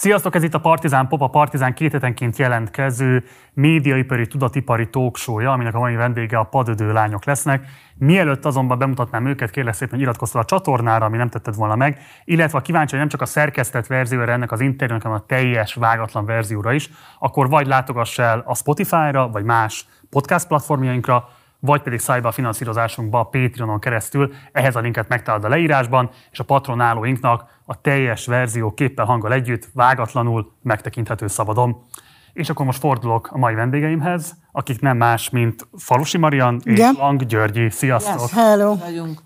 Sziasztok, ez itt a Partizán Pop, a Partizán két hetenként jelentkező médiaipari tudatipari talkshow aminek a mai vendége a padödő lányok lesznek. Mielőtt azonban bemutatnám őket, kérlek szépen, iratkozz a csatornára, ami nem tetted volna meg, illetve kíváncsi, hogy nem csak a szerkesztett verzióra ennek az interjúnak, hanem a teljes, vágatlan verzióra is, akkor vagy látogass el a Spotify-ra, vagy más podcast platformjainkra, vagy pedig szállj be a finanszírozásunkba a Patreonon keresztül. Ehhez a linket megtalálod a leírásban, és a patronálóinknak a teljes verzió képpel hanggal együtt, vágatlanul megtekinthető szabadon. És akkor most fordulok a mai vendégeimhez, akik nem más, mint Falusi Marian és igen. Lang Györgyi. Sziasztok! Yes, hello!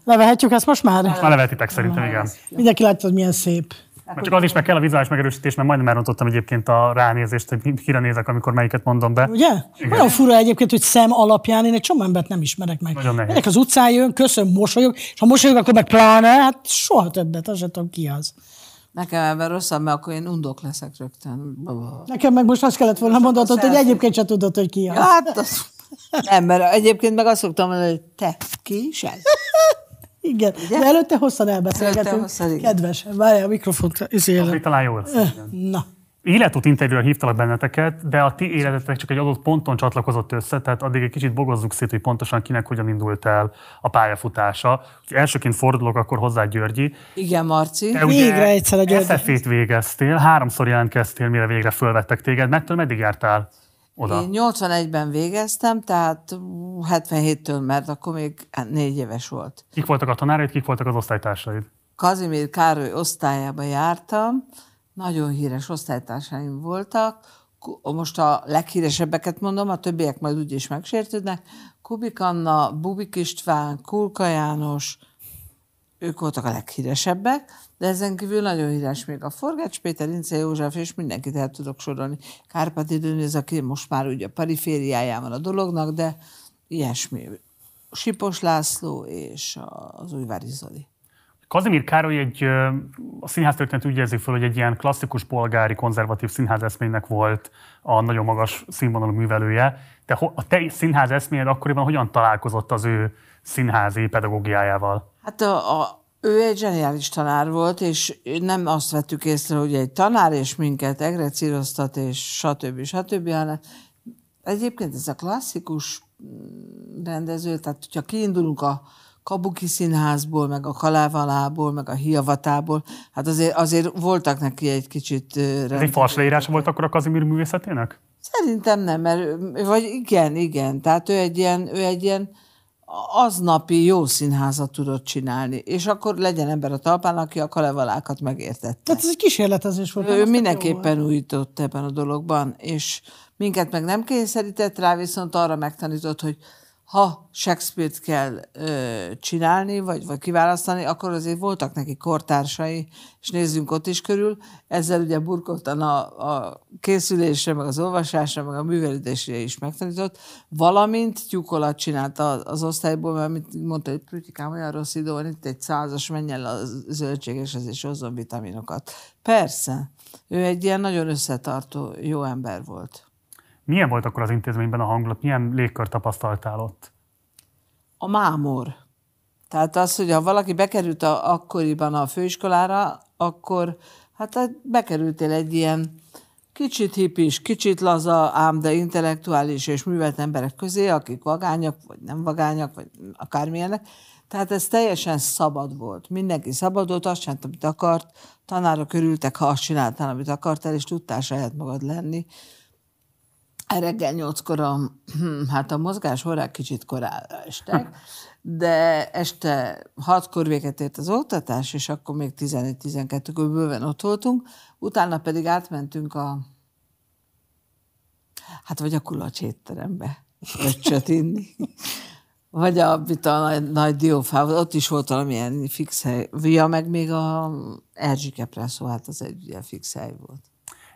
Levehetjük ezt most már? Már levehetitek szerintem, igen. Mindenki látja, hogy milyen szép. Mert csak az is meg kell a vizuális megerősítés, mert majdnem elrontottam egyébként a ránézést, hogy kire nézek, amikor melyiket mondom be. Ugye? Igen. Olyan fura egyébként, hogy szem alapján én egy csomó embert nem ismerek meg. Nagyon nehéz. Megyek az utcán jön, köszönöm, mosolyog, és ha mosolyog, akkor meg pláne, hát soha többet, az sem tudom ki az. Nekem ebben rosszabb, mert akkor én undok leszek rögtön. Nekem meg most azt kellett volna mondatod, hogy egyébként sem tudod, hogy ki az. Ja, hát az... Nem, mert egyébként meg azt szoktam mondani, hogy te, ki is ez? Igen, Ugye? de előtte hosszan elbeszélgetünk. Hosszan, Kedves, várj a mikrofont. Izélem. Talán jól. Na. Életút interjúra hívtalak benneteket, de a ti életetek csak egy adott ponton csatlakozott össze, tehát addig egy kicsit bogozzuk szét, hogy pontosan kinek hogyan indult el a pályafutása. Úgyhogy elsőként fordulok akkor hozzá Györgyi. Igen, Marci. Te Végre egyszer a Györgyi. Végeztél, háromszor jelentkeztél, mire végre fölvettek téged. Mettől meddig jártál? Oda. Én 81-ben végeztem, tehát 77-től, mert akkor még négy éves volt. Kik voltak a tanáraid, kik voltak az osztálytársaid? Kazimír Károly osztályába jártam, nagyon híres osztálytársaim voltak, most a leghíresebbeket mondom, a többiek majd úgyis megsértődnek, Kubik Anna, Bubik István, Kulka János, ők voltak a leghíresebbek, de ezen kívül nagyon híres még a Forgács Péter, Ince József, és mindenkit el tudok sorolni. Kárpáti Dönőz, aki most már ugye a perifériáján van a dolognak, de ilyesmi. Sipos László és az Újvári Zoli. Kazimír Károly egy, a színház történet úgy érzik fel, hogy egy ilyen klasszikus polgári konzervatív színház eszménynek volt a nagyon magas színvonalú művelője. De a te színház eszményed akkoriban hogyan találkozott az ő színházi pedagógiájával? Hát a, a, ő egy zseniális tanár volt, és nem azt vettük észre, hogy egy tanár és minket egrecíroztat, és stb. stb. hanem egyébként ez a klasszikus mm, rendező, tehát hogyha kiindulunk a Kabuki Színházból, meg a Kalávalából, meg a Hiavatából, hát azért, azért voltak neki egy kicsit... Ez egy fals leírása volt akkor a Kazimír művészetének? Szerintem nem, mert, vagy igen, igen, tehát ő egy ilyen, ő egy ilyen aznapi jó színházat tudott csinálni, és akkor legyen ember a talpán, aki a kalevalákat megértette. Tehát ez egy kísérletezés volt. Ő mindenképpen újított ebben a dologban, és minket meg nem kényszerített rá, viszont arra megtanított, hogy ha Shakespeare-t kell ö, csinálni, vagy, vagy kiválasztani, akkor azért voltak neki kortársai, és nézzünk ott is körül. Ezzel ugye burkoltan a, a készülésre, meg az olvasásra, meg a művelődésre is megtanított, valamint tyúkolat csinálta az osztályból, mert mint mondta, hogy Prütikám, olyan rossz idő van, itt egy százas, menj el a zöldségeshez, és hozzon vitaminokat. Persze, ő egy ilyen nagyon összetartó, jó ember volt. Milyen volt akkor az intézményben a hangulat? Milyen légkör tapasztaltál ott? A mámor. Tehát az, hogy ha valaki bekerült a, akkoriban a főiskolára, akkor hát, hát bekerültél egy ilyen kicsit hipis, kicsit laza, ám de intellektuális és művelt emberek közé, akik vagányak, vagy nem vagányak, vagy akármilyenek. Tehát ez teljesen szabad volt. Mindenki szabadott, azt csinált, amit akart, tanárok örültek, ha azt csináltál, amit akartál, és tudtál saját magad lenni reggel nyolckor a, hát a mozgás órák kicsit korára estek, de este hatkor véget ért az oktatás, és akkor még 11-12-kor bőven ott voltunk, utána pedig átmentünk a hát vagy a kulacs étterembe öccsöt inni, vagy a, a nagy, nagy diófával, ott is volt valamilyen fix hely. Ja, meg még a Erzsike Presszó, hát az egy ilyen fix hely volt.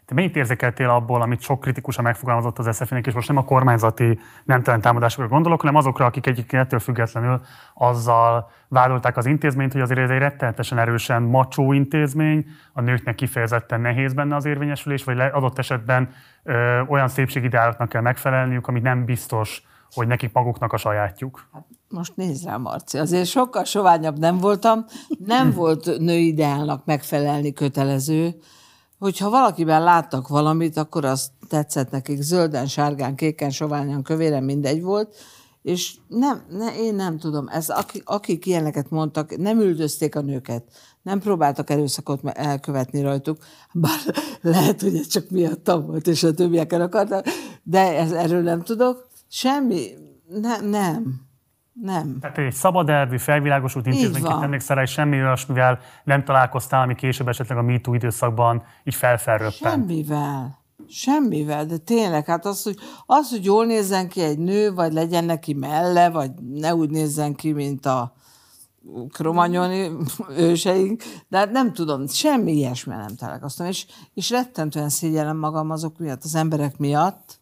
Te mennyit érzékeltél abból, amit sok kritikusan megfogalmazott az SZF-nek, és most nem a kormányzati nemtelen támadásokra gondolok, hanem azokra, akik egyébként ettől függetlenül azzal vádolták az intézményt, hogy azért ez egy rettenetesen erősen macsó intézmény, a nőknek kifejezetten nehéz benne az érvényesülés, vagy adott esetben ö, olyan szépségideáloknak kell megfelelniük, amit nem biztos, hogy nekik maguknak a sajátjuk. Hát most nézd rá, Marci, azért sokkal soványabb nem voltam, nem volt női ideálnak megfelelni kötelező, hogyha valakiben láttak valamit, akkor az tetszett nekik zölden, sárgán, kéken, soványan, kövéren, mindegy volt, és nem, ne, én nem tudom, ez, akik, akik ilyeneket mondtak, nem üldözték a nőket, nem próbáltak erőszakot elkövetni rajtuk, bár lehet, hogy ez csak miattam volt, és a többieken akartak, de ez, erről nem tudok. Semmi, ne, nem. Nem. Tehát egy szabad elvű, felvilágosult intézményként emlékszel rá, és semmi olyasmivel nem találkoztál, ami később esetleg a MeToo időszakban így felfelröppen. Semmivel. Semmivel, de tényleg, hát az hogy, az, hogy jól nézzen ki egy nő, vagy legyen neki melle, vagy ne úgy nézzen ki, mint a kromanyoni őseink, de hát nem tudom, semmi ilyesmi nem találkoztam, és, és rettentően szégyellem magam azok miatt, az emberek miatt,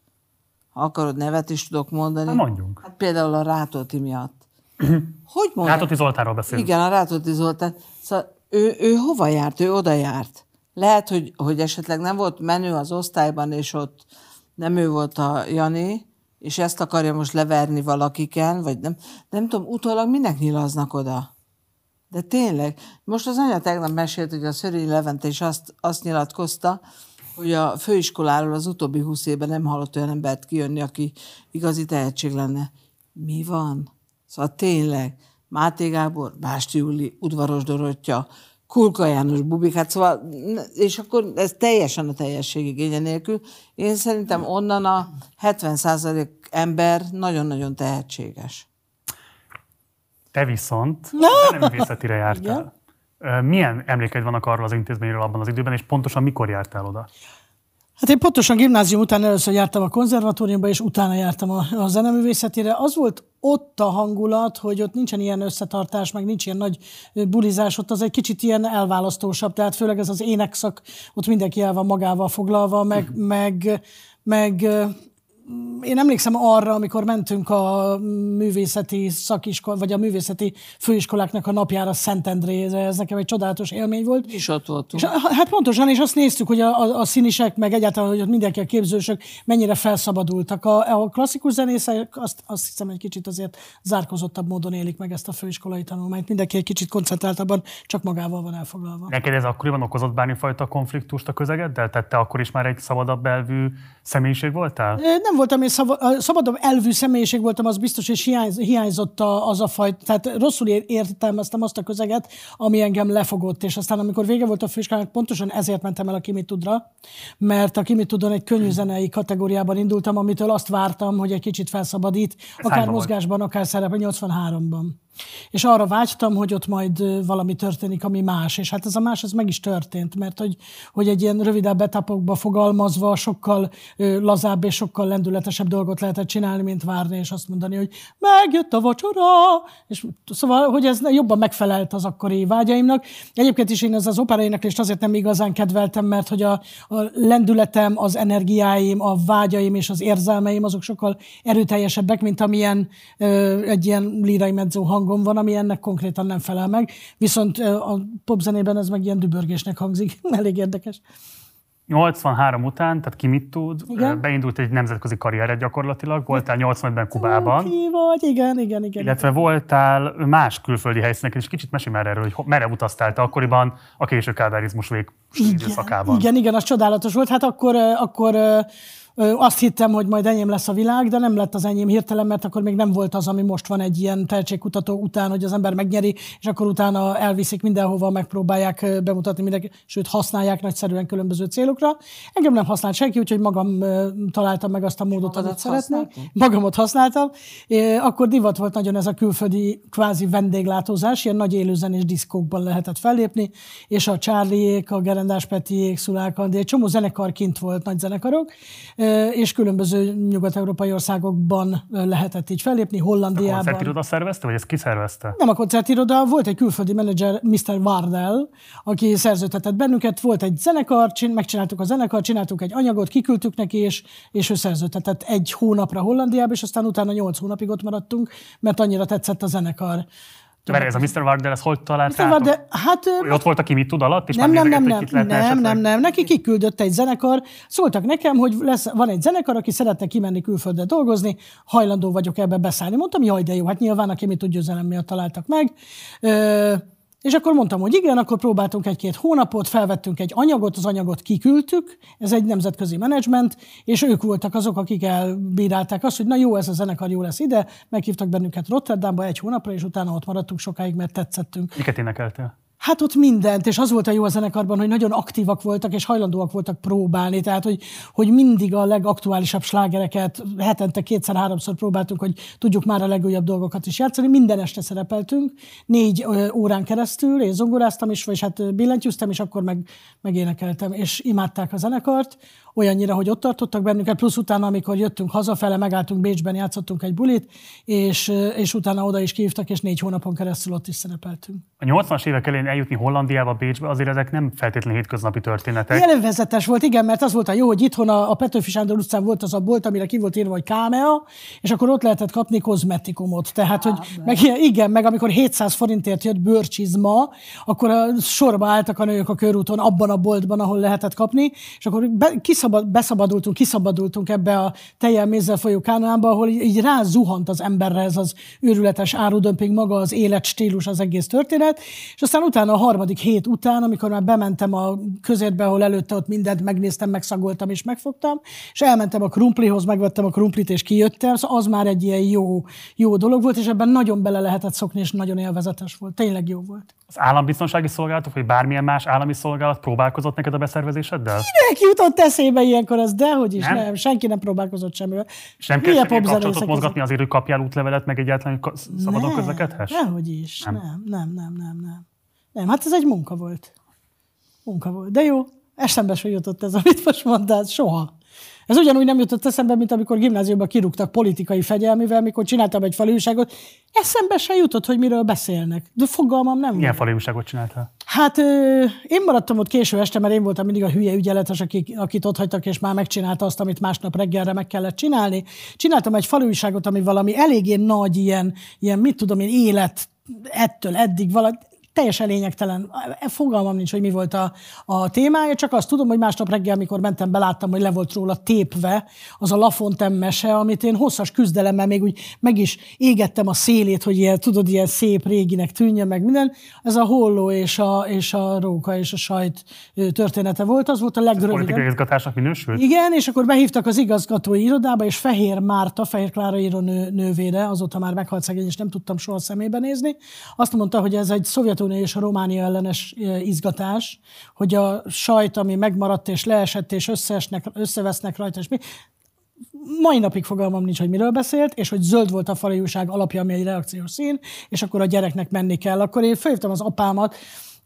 ha akarod, nevet is tudok mondani. Na mondjunk. Hát például a Rátóti miatt. Hogy mondjam? Rátóti Zoltánról beszélünk. Igen, a Rátóti Zoltán. Szóval ő, ő hova járt? Ő oda járt. Lehet, hogy, hogy esetleg nem volt menő az osztályban, és ott nem ő volt a Jani, és ezt akarja most leverni valakiken, vagy nem, nem tudom, utólag minek nyilaznak oda? De tényleg, most az anya tegnap mesélt, hogy a Szörényi Levente is azt, azt nyilatkozta, hogy a főiskoláról az utóbbi húsz évben nem hallott olyan embert kijönni, aki igazi tehetség lenne. Mi van? Szóval tényleg, Máté Gábor, Básti Júli, Udvaros Dorottya, Kulka János Bubik, hát szóval, és akkor ez teljesen a teljesség igénye nélkül. Én szerintem onnan a 70% ember nagyon-nagyon tehetséges. Te viszont nem művészetire jártál. Milyen emlékeid vannak arról az intézményről abban az időben, és pontosan mikor jártál oda? Hát én pontosan gimnázium után először jártam a konzervatóriumba, és utána jártam a, a zeneművészetére. Az volt ott a hangulat, hogy ott nincsen ilyen összetartás, meg nincs ilyen nagy bulizás, ott az egy kicsit ilyen elválasztósabb, tehát főleg ez az énekszak, ott mindenki el van magával foglalva, meg, meg, meg én emlékszem arra, amikor mentünk a művészeti szakiskol, vagy a művészeti főiskoláknak a napjára Szentendrére, ez nekem egy csodálatos élmény volt. És ott voltunk. És, hát pontosan, és azt néztük, hogy a, a, a színisek, meg egyáltalán, hogy ott mindenki a képzősök mennyire felszabadultak. A, a klasszikus zenészek azt, azt hiszem egy kicsit azért zárkozottabb módon élik meg ezt a főiskolai tanulmányt. Mindenki egy kicsit koncentráltabban csak magával van elfoglalva. Neked ez akkoriban okozott bármifajta konfliktust a közegeddel? Tehát te akkor is már egy szabadabb elvű személyiség voltál? Nem voltam én szabadabb elvű személyiség voltam, az biztos, és hiányzott az a fajta, tehát rosszul értelmeztem azt a közeget, ami engem lefogott, és aztán amikor vége volt a főiskolának, pontosan ezért mentem el a Kimitudra, mert a Kimitudon egy könnyű zenei kategóriában indultam, amitől azt vártam, hogy egy kicsit felszabadít, akár mozgásban, akár szerepe 83-ban. És arra vágytam, hogy ott majd valami történik, ami más. És hát ez a más, ez meg is történt, mert hogy, hogy egy ilyen rövidebb etapokba fogalmazva sokkal lazább és sokkal lendületesebb dolgot lehetett csinálni, mint várni, és azt mondani, hogy megjött a vacsora, és szóval, hogy ez jobban megfelelt az akkori vágyaimnak. Egyébként is én ez az opera éneklést azért nem igazán kedveltem, mert hogy a, a lendületem, az energiáim, a vágyaim és az érzelmeim azok sokkal erőteljesebbek, mint amilyen ö, egy ilyen lírai medzó hang hangom van, ami ennek konkrétan nem felel meg, viszont a popzenében ez meg ilyen dübörgésnek hangzik. Elég érdekes. 83 után, tehát ki mit tud, igen? beindult egy nemzetközi karriered gyakorlatilag, voltál 85-ben Kubában. Ki vagy, igen, igen, igen. Illetve igen. voltál más külföldi helyszíneken, és kicsit mesélj már erről, hogy merre utaztál te akkoriban a késő kádárizmus vég időszakában. Igen, igen, az csodálatos volt. Hát akkor, akkor azt hittem, hogy majd enyém lesz a világ, de nem lett az enyém hirtelen, mert akkor még nem volt az, ami most van egy ilyen tehetségkutató után, hogy az ember megnyeri, és akkor utána elviszik mindenhova, megpróbálják bemutatni mindenki, sőt használják nagyszerűen különböző célokra. Engem nem használt senki, úgyhogy magam találtam meg azt a módot, amit szeretnék. Magamot használtam. Akkor divat volt nagyon ez a külföldi kvázi vendéglátózás, ilyen nagy élőzenés diszkókban lehetett fellépni, és a Charlie-ék, a Gerendás Petiék, Szulák Andi, egy csomó zenekar kint volt, nagy zenekarok, és különböző nyugat-európai országokban lehetett így fellépni, Hollandiában. A koncertiroda szervezte, vagy ezt ki szervezte? Nem a koncertiroda, volt egy külföldi menedzser, Mr. Wardell, aki szerződtetett bennünket, volt egy zenekar, megcsináltuk a zenekar, csináltuk egy anyagot, kiküldtük neki, és, és ő szerződtetett egy hónapra Hollandiába, és aztán utána nyolc hónapig ott maradtunk, mert annyira tetszett a zenekar. Mert ez a Mr. Wardell, ez hol találtátok? Mr. Wardell, hát... Hogy ott volt, aki mit tud alatt, és nem, már nem, nem, nem, nem, nem, nem, neki kiküldött egy zenekar, szóltak nekem, hogy lesz, van egy zenekar, aki szeretne kimenni külföldre dolgozni, hajlandó vagyok ebbe beszállni. Mondtam, jaj, de jó, hát nyilván, aki mit tud, zenem miatt találtak meg. Ö, és akkor mondtam, hogy igen, akkor próbáltunk egy-két hónapot, felvettünk egy anyagot, az anyagot kiküldtük, ez egy nemzetközi menedzsment, és ők voltak azok, akik elbírálták azt, hogy na jó, ez a zenekar jó lesz ide, meghívtak bennünket Rotterdamba egy hónapra, és utána ott maradtunk sokáig, mert tetszettünk. Miket énekeltél? Hát ott mindent, és az volt a jó a zenekarban, hogy nagyon aktívak voltak, és hajlandóak voltak próbálni, tehát hogy, hogy mindig a legaktuálisabb slágereket hetente kétszer-háromszor próbáltunk, hogy tudjuk már a legújabb dolgokat is játszani. Minden este szerepeltünk, négy órán keresztül, én zongoráztam is, vagy hát billentyűztem, és akkor meg, megénekeltem, és imádták a zenekart, olyannyira, hogy ott tartottak bennünket, plusz utána, amikor jöttünk hazafele, megálltunk Bécsben, játszottunk egy bulit, és, és utána oda is kívtak, és négy hónapon keresztül ott is szerepeltünk. A 80-as évek elején eljutni Hollandiába, Bécsbe, azért ezek nem feltétlenül hétköznapi történetek. Élvezetes volt, igen, mert az volt a jó, hogy itthon a, a Petőfi Sándor utcán volt az a bolt, amire ki volt írva, hogy kámea, és akkor ott lehetett kapni kozmetikumot. Tehát, hogy meg, igen, meg amikor 700 forintért jött bőrcsizma, akkor a sorba álltak a nők a körúton abban a boltban, ahol lehetett kapni, és akkor be, kiszabad, beszabadultunk, kiszabadultunk ebbe a tejjel mézzel folyó kánába, ahol így, így rázuhant az emberre ez az őrületes árudömping, maga az életstílus, az egész történet, és aztán utána a harmadik hét után, amikor már bementem a közérbe, ahol előtte ott mindent megnéztem, megszagoltam és megfogtam, és elmentem a krumplihoz, megvettem a krumplit és kijöttem, szóval az már egy ilyen jó, jó dolog volt, és ebben nagyon bele lehetett szokni, és nagyon élvezetes volt. Tényleg jó volt. Az állambiztonsági szolgálatok, vagy bármilyen más állami szolgálat próbálkozott neked a beszervezéseddel? Kinek jutott eszébe ilyenkor ez? Dehogy is, nem. nem. Senki nem próbálkozott semmivel. És nem kell kapcsolatot mozgatni azért, hogy kapjál útlevelet, meg egyáltalán, hogy szabadon Nem, közlekedhess? Dehogy is. Nem. Nem. nem, nem, nem, nem, nem. hát ez egy munka volt. Munka volt. De jó, eszembe se jutott ez, amit most mondtál, soha. Ez ugyanúgy nem jutott eszembe, mint amikor gimnáziumban kirúgtak politikai fegyelmivel, mikor csináltam egy falúságot. Eszembe se jutott, hogy miről beszélnek. De fogalmam nem Milyen újságot csináltál? Hát ö, én maradtam ott késő este, mert én voltam mindig a hülye ügyeletes, akik, akit ott hagytak, és már megcsinálta azt, amit másnap reggelre meg kellett csinálni. Csináltam egy falújságot, ami valami eléggé nagy, ilyen, ilyen mit tudom én, élet ettől eddig, valami, teljesen lényegtelen. Fogalmam nincs, hogy mi volt a, a témája, csak azt tudom, hogy másnap reggel, amikor mentem, beláttam, hogy le volt róla tépve az a Lafontem mese, amit én hosszas küzdelemmel még úgy meg is égettem a szélét, hogy ilyen, tudod, ilyen szép réginek tűnjön meg minden. Ez a holló és a, és a róka és a sajt története volt, az volt a Politikai legrövidebb. izgatásnak minősült? Igen, és akkor behívtak az igazgatói irodába, és Fehér Márta, Fehér Klára író nő, nővére, azóta már meghalt szegény, és nem tudtam soha szemébe nézni, azt mondta, hogy ez egy Szovjetunió és a Románia ellenes izgatás, hogy a sajt, ami megmaradt és leesett, és összeesnek, összevesznek rajta, és mi. Mai napig fogalmam nincs, hogy miről beszélt, és hogy zöld volt a fali alapja, ami egy reakciós szín, és akkor a gyereknek menni kell. Akkor én felhívtam az apámat,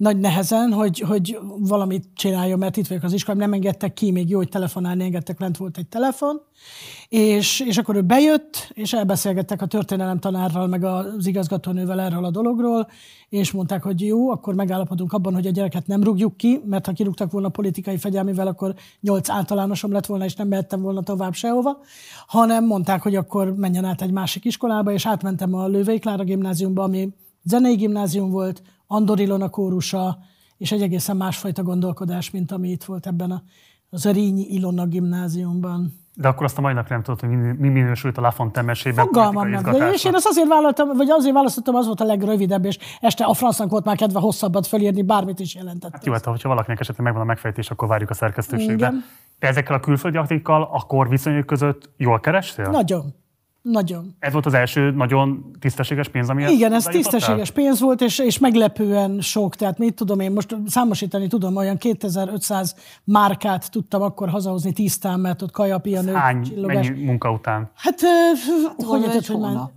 nagy nehezen, hogy, hogy valamit csináljon, mert itt vagyok az iskolában, nem engedtek ki, még jó, hogy telefonálni engedtek, lent volt egy telefon, és, és akkor ő bejött, és elbeszélgettek a történelem tanárral, meg az igazgatónővel erről a dologról, és mondták, hogy jó, akkor megállapodunk abban, hogy a gyereket nem rúgjuk ki, mert ha kirúgtak volna politikai fegyelmivel, akkor nyolc általánosom lett volna, és nem mehettem volna tovább sehova, hanem mondták, hogy akkor menjen át egy másik iskolába, és átmentem a Lővei Klára gimnáziumba, ami zenei gimnázium volt, Andor Ilona kórusa, és egy egészen másfajta gondolkodás, mint ami itt volt ebben a, az Rínyi Ilona gimnáziumban. De akkor azt a mai nem tudod, hogy mi, mi minősült a Lafontaine mesében. Fogalmam nem. De és én azt azért vállaltam, vagy azért választottam, az volt a legrövidebb, és este a francnak volt már kedve hosszabbat fölírni, bármit is jelentett. Hát jó, hát, hogyha valakinek esetleg megvan a megfejtés, akkor várjuk a szerkesztőségbe. Igen. De ezekkel a külföldi aktikkal a kor viszonyok között jól kerestél? Nagyon. Nagyon. Ez volt az első nagyon tisztességes pénz, ami Igen, ez tisztességes pénz volt, és, és meglepően sok. Tehát mit tudom én, most számosítani tudom, olyan 2500 márkát tudtam akkor hazahozni tisztán, mert ott kaja, pianő, Hány, csillogás. mennyi munka után? Hát, ö, hogy egy hogy már... hónap.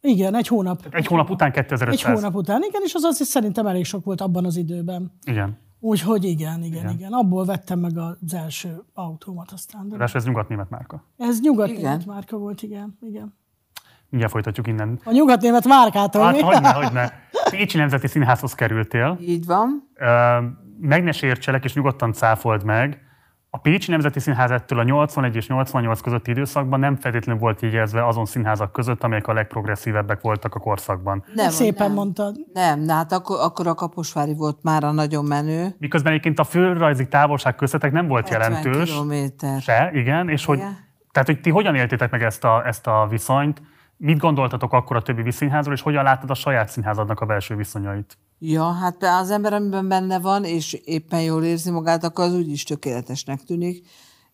Igen, egy hónap. Egy hónap után 2500. Egy hónap után, igen, és az azt is szerintem elég sok volt abban az időben. Igen. Úgyhogy igen, igen, igen, igen. Abból vettem meg az első autómat aztán. De ez nyugat-német márka. ez nyugat-német márka volt, igen, igen. Mindjárt folytatjuk innen. A nyugat-német márkától Hát, hogyne, hogyne. Pécsi Nemzeti Színházhoz kerültél. Így van. Meg ne sértselek, és nyugodtan cáfold meg. A Pécsi Nemzeti Színház ettől a 81 és 88 közötti időszakban nem feltétlenül volt jegyezve azon színházak között, amelyek a legprogresszívebbek voltak a korszakban. Nem, Szépen nem. mondtad. Nem, na hát akkor, akkor a Kaposvári volt már a nagyon menő. Miközben egyébként a földrajzi távolság köztetek nem volt 70 jelentős. kilométer. Se, igen, és hogy, Igen. tehát, hogy ti hogyan éltétek meg ezt a, ezt a viszonyt, mit gondoltatok akkor a többi színházról, és hogyan láttad a saját színházadnak a belső viszonyait? Ja, hát az ember, amiben benne van, és éppen jól érzi magát, akkor az úgyis tökéletesnek tűnik.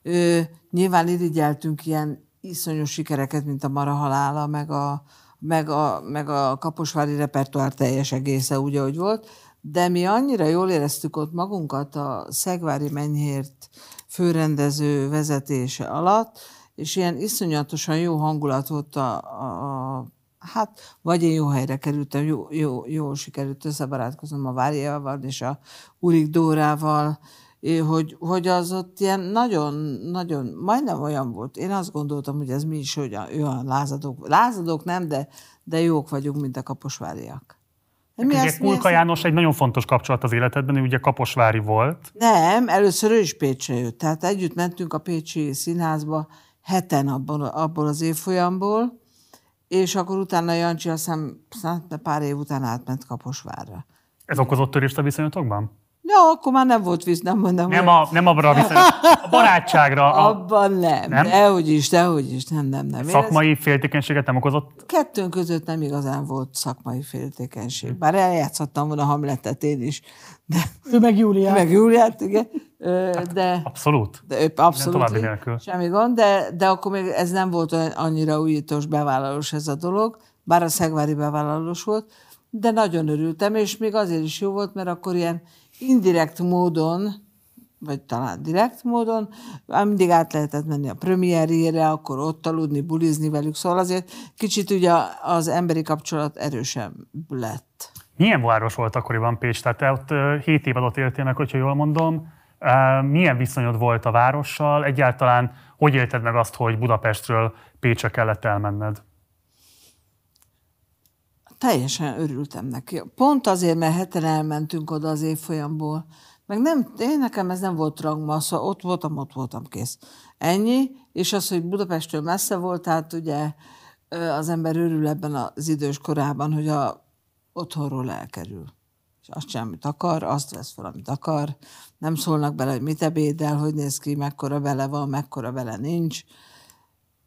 Ö, nyilván irigyeltünk ilyen iszonyos sikereket, mint a Mara halála, meg a, meg a, meg a Kaposvári repertoár teljes egésze úgy, ahogy volt, de mi annyira jól éreztük ott magunkat a Szegvári Menyhért főrendező vezetése alatt, és ilyen iszonyatosan jó hangulat volt a, a, a hát vagy én jó helyre kerültem, jó, jó, jó sikerült összebarátkoznom a Váriával és a Urik Dórával, hogy, hogy az ott ilyen nagyon, nagyon, majdnem olyan volt. Én azt gondoltam, hogy ez mi is olyan, olyan lázadók. Lázadók nem, de, de jók vagyunk, mint a kaposváriak. Mi ugye ezt, Kulka ezt... János egy nagyon fontos kapcsolat az életedben, ő ugye kaposvári volt. Nem, először ő is Pécsre jött. Tehát együtt mentünk a Pécsi Színházba heten abból, abból az évfolyamból, és akkor utána Jancsi azt hiszem pár év után átment Kaposvárra. Ez okozott törést a viszonyatokban? Ja, akkor már nem volt víz, nem mondom. Nem, a, nem abra a viszony, a barátságra. A... Abban nem, nem? Dehogy is, dehogy is, nem, nem, nem. Szakmai ez... féltékenységet nem okozott? Kettőnk között nem igazán volt szakmai féltékenység. Bár eljátszottam volna Hamletet én is. De... Ő meg Júliát. Meg Júliát, igen. Hát de, abszolút. De ő abszolút. Nélkül. Semmi gond, de, de akkor még ez nem volt annyira újítós bevállalós ez a dolog, bár a szegvári bevállalós volt, de nagyon örültem, és még azért is jó volt, mert akkor ilyen indirekt módon, vagy talán direkt módon, mindig át lehetett menni a premierjére, akkor ott aludni, bulizni velük, szóval azért kicsit ugye az emberi kapcsolat erősebb lett. Milyen város volt akkoriban Pécs? Tehát te ott 7 év alatt éltél meg, hogyha jól mondom. Milyen viszonyod volt a várossal? Egyáltalán hogy élted meg azt, hogy Budapestről Pécsre kellett elmenned? Teljesen örültem neki. Pont azért, mert heten elmentünk oda az évfolyamból. Meg nem, én nekem ez nem volt rangma, szóval ott voltam, ott voltam, kész. Ennyi, és az, hogy Budapestről messze volt, tehát ugye az ember örül ebben az idős korában, hogy a otthonról elkerül. És azt sem, amit akar, azt vesz fel, amit akar. Nem szólnak bele, hogy mit ebédel, hogy néz ki, mekkora bele van, mekkora bele nincs.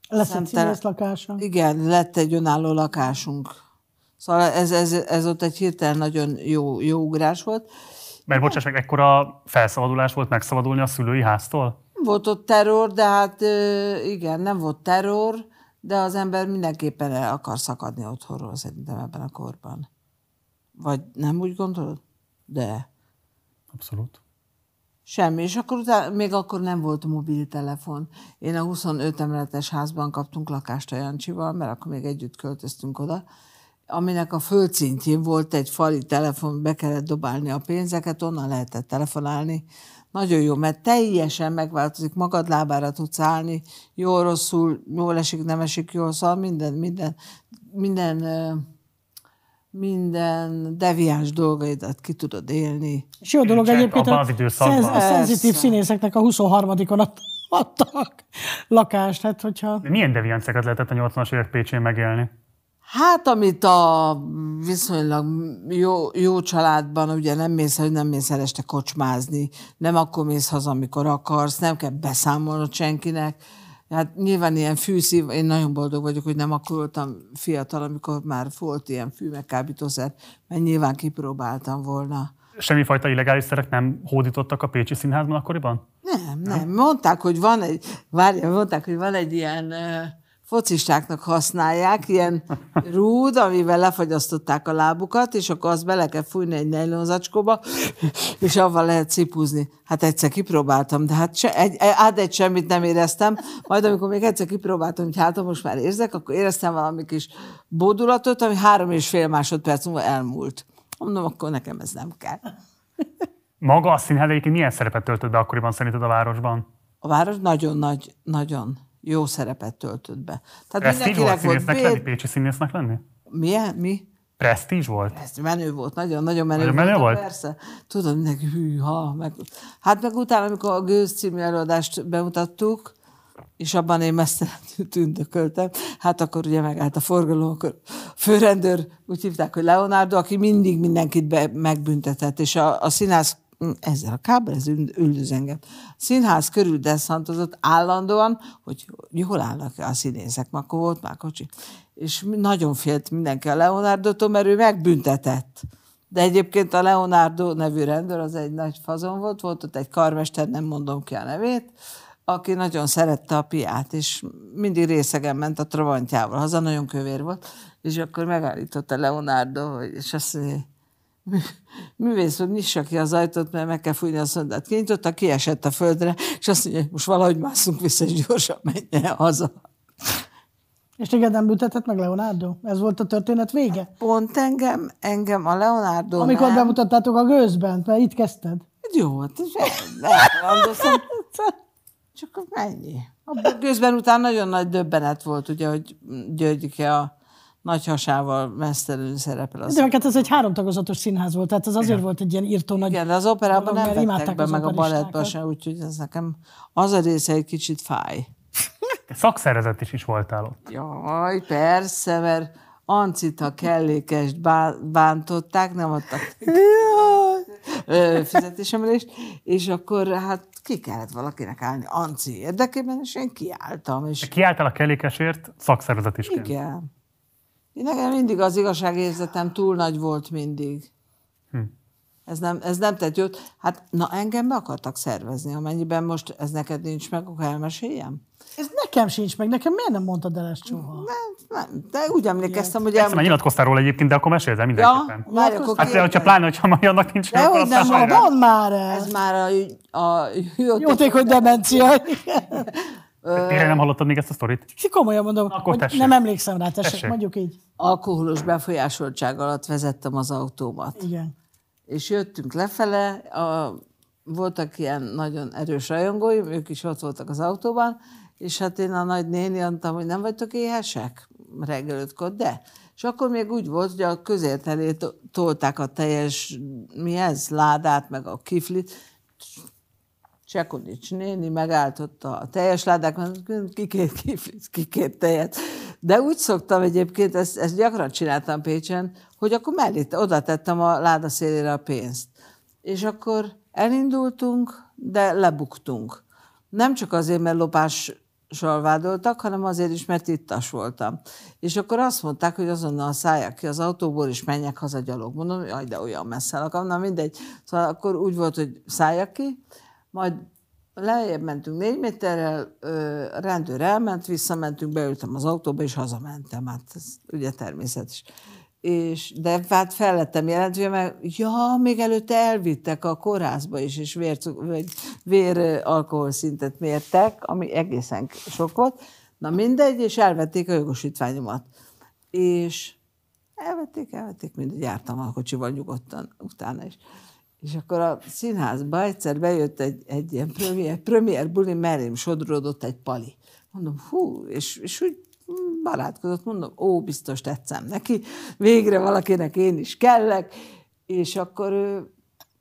Lesz egy színész lakása? Igen, lett egy önálló lakásunk Szóval ez, ez, ez ott egy hirtelen nagyon jó, jó ugrás volt. Mert bocsáss meg, ekkora felszabadulás volt megszabadulni a szülői háztól? Volt ott terror, de hát igen, nem volt terror, de az ember mindenképpen el akar szakadni otthonról szerintem ebben a korban. Vagy nem úgy gondolod? De. Abszolút. Semmi, és akkor utána, még akkor nem volt mobiltelefon. Én a 25 emeletes házban kaptunk lakást a Jancsival, mert akkor még együtt költöztünk oda, aminek a földszintjén volt egy fali telefon, be kellett dobálni a pénzeket, onnan lehetett telefonálni. Nagyon jó, mert teljesen megváltozik, magad lábára tudsz állni, jó rosszul, jól esik, nem esik jól, szóval minden, minden, minden, minden deviáns dolgaidat ki tudod élni. És jó dolog egyébként a, a szenzitív színészeknek a 23-on adtak lakást. Hát, hogyha... Milyen deviánceket lehetett a 80-as évek Pécsén megélni? Hát, amit a viszonylag jó, jó családban, ugye nem mész, hogy nem mész el este kocsmázni, nem akkor mész haza, amikor akarsz, nem kell beszámolnod senkinek. Hát nyilván ilyen fűszív, én nagyon boldog vagyok, hogy nem akkor voltam fiatal, amikor már volt ilyen fű, meg kábítószer, mert nyilván kipróbáltam volna. Semmifajta illegális szerek nem hódítottak a Pécsi Színházban akkoriban? Nem, nem. nem. Mondták, hogy van egy, várja, mondták, hogy van egy ilyen uh, focistáknak használják, ilyen rúd, amivel lefagyasztották a lábukat, és akkor azt bele kell fújni egy nejlonzacskóba, és avval lehet cipúzni. Hát egyszer kipróbáltam, de hát se, egy, át egy semmit nem éreztem. Majd amikor még egyszer kipróbáltam, hogy hát most már érzek, akkor éreztem valami kis bódulatot, ami három és fél másodperc múlva elmúlt. Mondom, akkor nekem ez nem kell. Maga a színhely milyen szerepet töltött be akkoriban szerinted a városban? A város nagyon nagy, nagyon jó szerepet töltött be. Tehát Prestige volt színésznek volt lenni, Pécsi színésznek lenni? Milyen? Mi? Prestige volt? Ez menő volt, nagyon-nagyon menő, nagyon menő volt. Persze. Tudod, mindenki hűha. Meg... Hát meg utána, amikor a Gőz című előadást bemutattuk, és abban én mesztelenül tündököltem. Hát akkor ugye megállt a forgalom, akkor a főrendőr úgy hívták, hogy Leonardo, aki mindig mindenkit be, megbüntetett, és a, a színász ezzel a kábel, ez üldöz engem. A színház körül deszantozott állandóan, hogy hol állnak a színészek, mert akkor volt már kocsi. És nagyon félt mindenki a Leonardo-tól, mert ő megbüntetett. De egyébként a Leonardo nevű rendőr az egy nagy fazon volt, volt ott egy karmester, nem mondom ki a nevét, aki nagyon szerette a piát, és mindig részegen ment a Trabantjával, haza nagyon kövér volt, és akkor megállította Leonardo, és azt mondja, művész, hogy nyissa ki az ajtót, mert meg kell fújni a szondát. Kinyitotta, kiesett a földre, és azt mondja, most valahogy mászunk vissza, és gyorsan menjen haza. És téged nem büntetett meg Leonardo? Ez volt a történet vége? Pont engem, engem a Leonardo Amikor nem. bemutattátok a gőzben, mert itt kezdted. Jó, hát ez elrendeztem. Csak mennyi. A közben után nagyon nagy döbbenet volt, ugye, hogy Györgyike a nagy hasával mesztelenül szerepel. Az De meg hát ez egy háromtagozatos színház volt, tehát az azért volt egy ilyen írtó nagy... Igen, de az operában dolog, nem vettek be, az meg a operistákat. balettba se, úgyhogy ez nekem az a része egy kicsit fáj. Te szakszervezet is, is voltál ott. Jaj, persze, mert Ancit, ha kellékest bá- bántották, nem adtak fizetésemelést, és akkor hát ki kellett valakinek állni Anci érdekében, és én kiálltam, és Kiálltál a kellékesért szakszervezet is. igen. Én nekem mindig az igazságérzetem túl nagy volt mindig. Hm. Ez nem, ez nem tett jót. Hát, na engem be akartak szervezni, amennyiben most ez neked nincs meg, akkor elmeséljem? Ez nekem sincs meg, nekem miért nem mondtad el ezt soha? Nem, nem, de úgy emlékeztem, hogy Persze, már nyilatkoztál róla egyébként, de akkor mesélj el mindenképpen. Ja, várj, akkor Hát, de hogyha pláne, hogyha mai annak nincs meg, Dehogy aztán nem. Mondd már el! Ez már a, a Jótékony demencia. Tényleg nem hallottad még ezt a sztorit? Komolyan mondom, Akkor hogy tessék. nem emlékszem rá, tessék, Tessék. mondjuk így. alkoholos befolyásoltság alatt vezettem az autómat. Igen. És jöttünk lefele, a, voltak ilyen nagyon erős rajongóim, ők is ott voltak az autóban, és hát én a nagy néni mondtam, hogy nem vagytok éhesek reggel ötkor, de. És akkor még úgy volt, hogy a közért elé to- tolták a teljes, mi ez, ládát, meg a kiflit, Csekodics néni megálltotta a teljes ládák, mert kikért kiflit, kikért tejet. De úgy szoktam egyébként, ezt, ezt gyakran csináltam Pécsen, hogy akkor mellé oda tettem a láda szélére a pénzt. És akkor elindultunk, de lebuktunk. Nem csak azért, mert lopással vádoltak, hanem azért is, mert ittas voltam. És akkor azt mondták, hogy azonnal szállják ki az autóból, és menjek haza gyalog. Mondom, jaj, de olyan messze lakam, na mindegy. Szóval akkor úgy volt, hogy szálljak ki, majd lejjebb mentünk négy méterrel, rendőr elment, visszamentünk, beültem az autóba, és hazamentem. Hát ez ugye természetes. És, de hát fel lettem jelentve, mert ja, még előtte elvittek a kórházba is, és vér, vagy vér alkoholszintet mértek, ami egészen sok volt. Na mindegy, és elvették a jogosítványomat. És elvették, elvették, mindegy, jártam a kocsival nyugodtan utána is. És akkor a színházba egyszer bejött egy, egy ilyen premier, premier buli, merém sodródott egy pali. Mondom, hú, és, és úgy barátkozott, mondom, ó, biztos tetszem neki, végre valakinek én is kellek, és akkor ő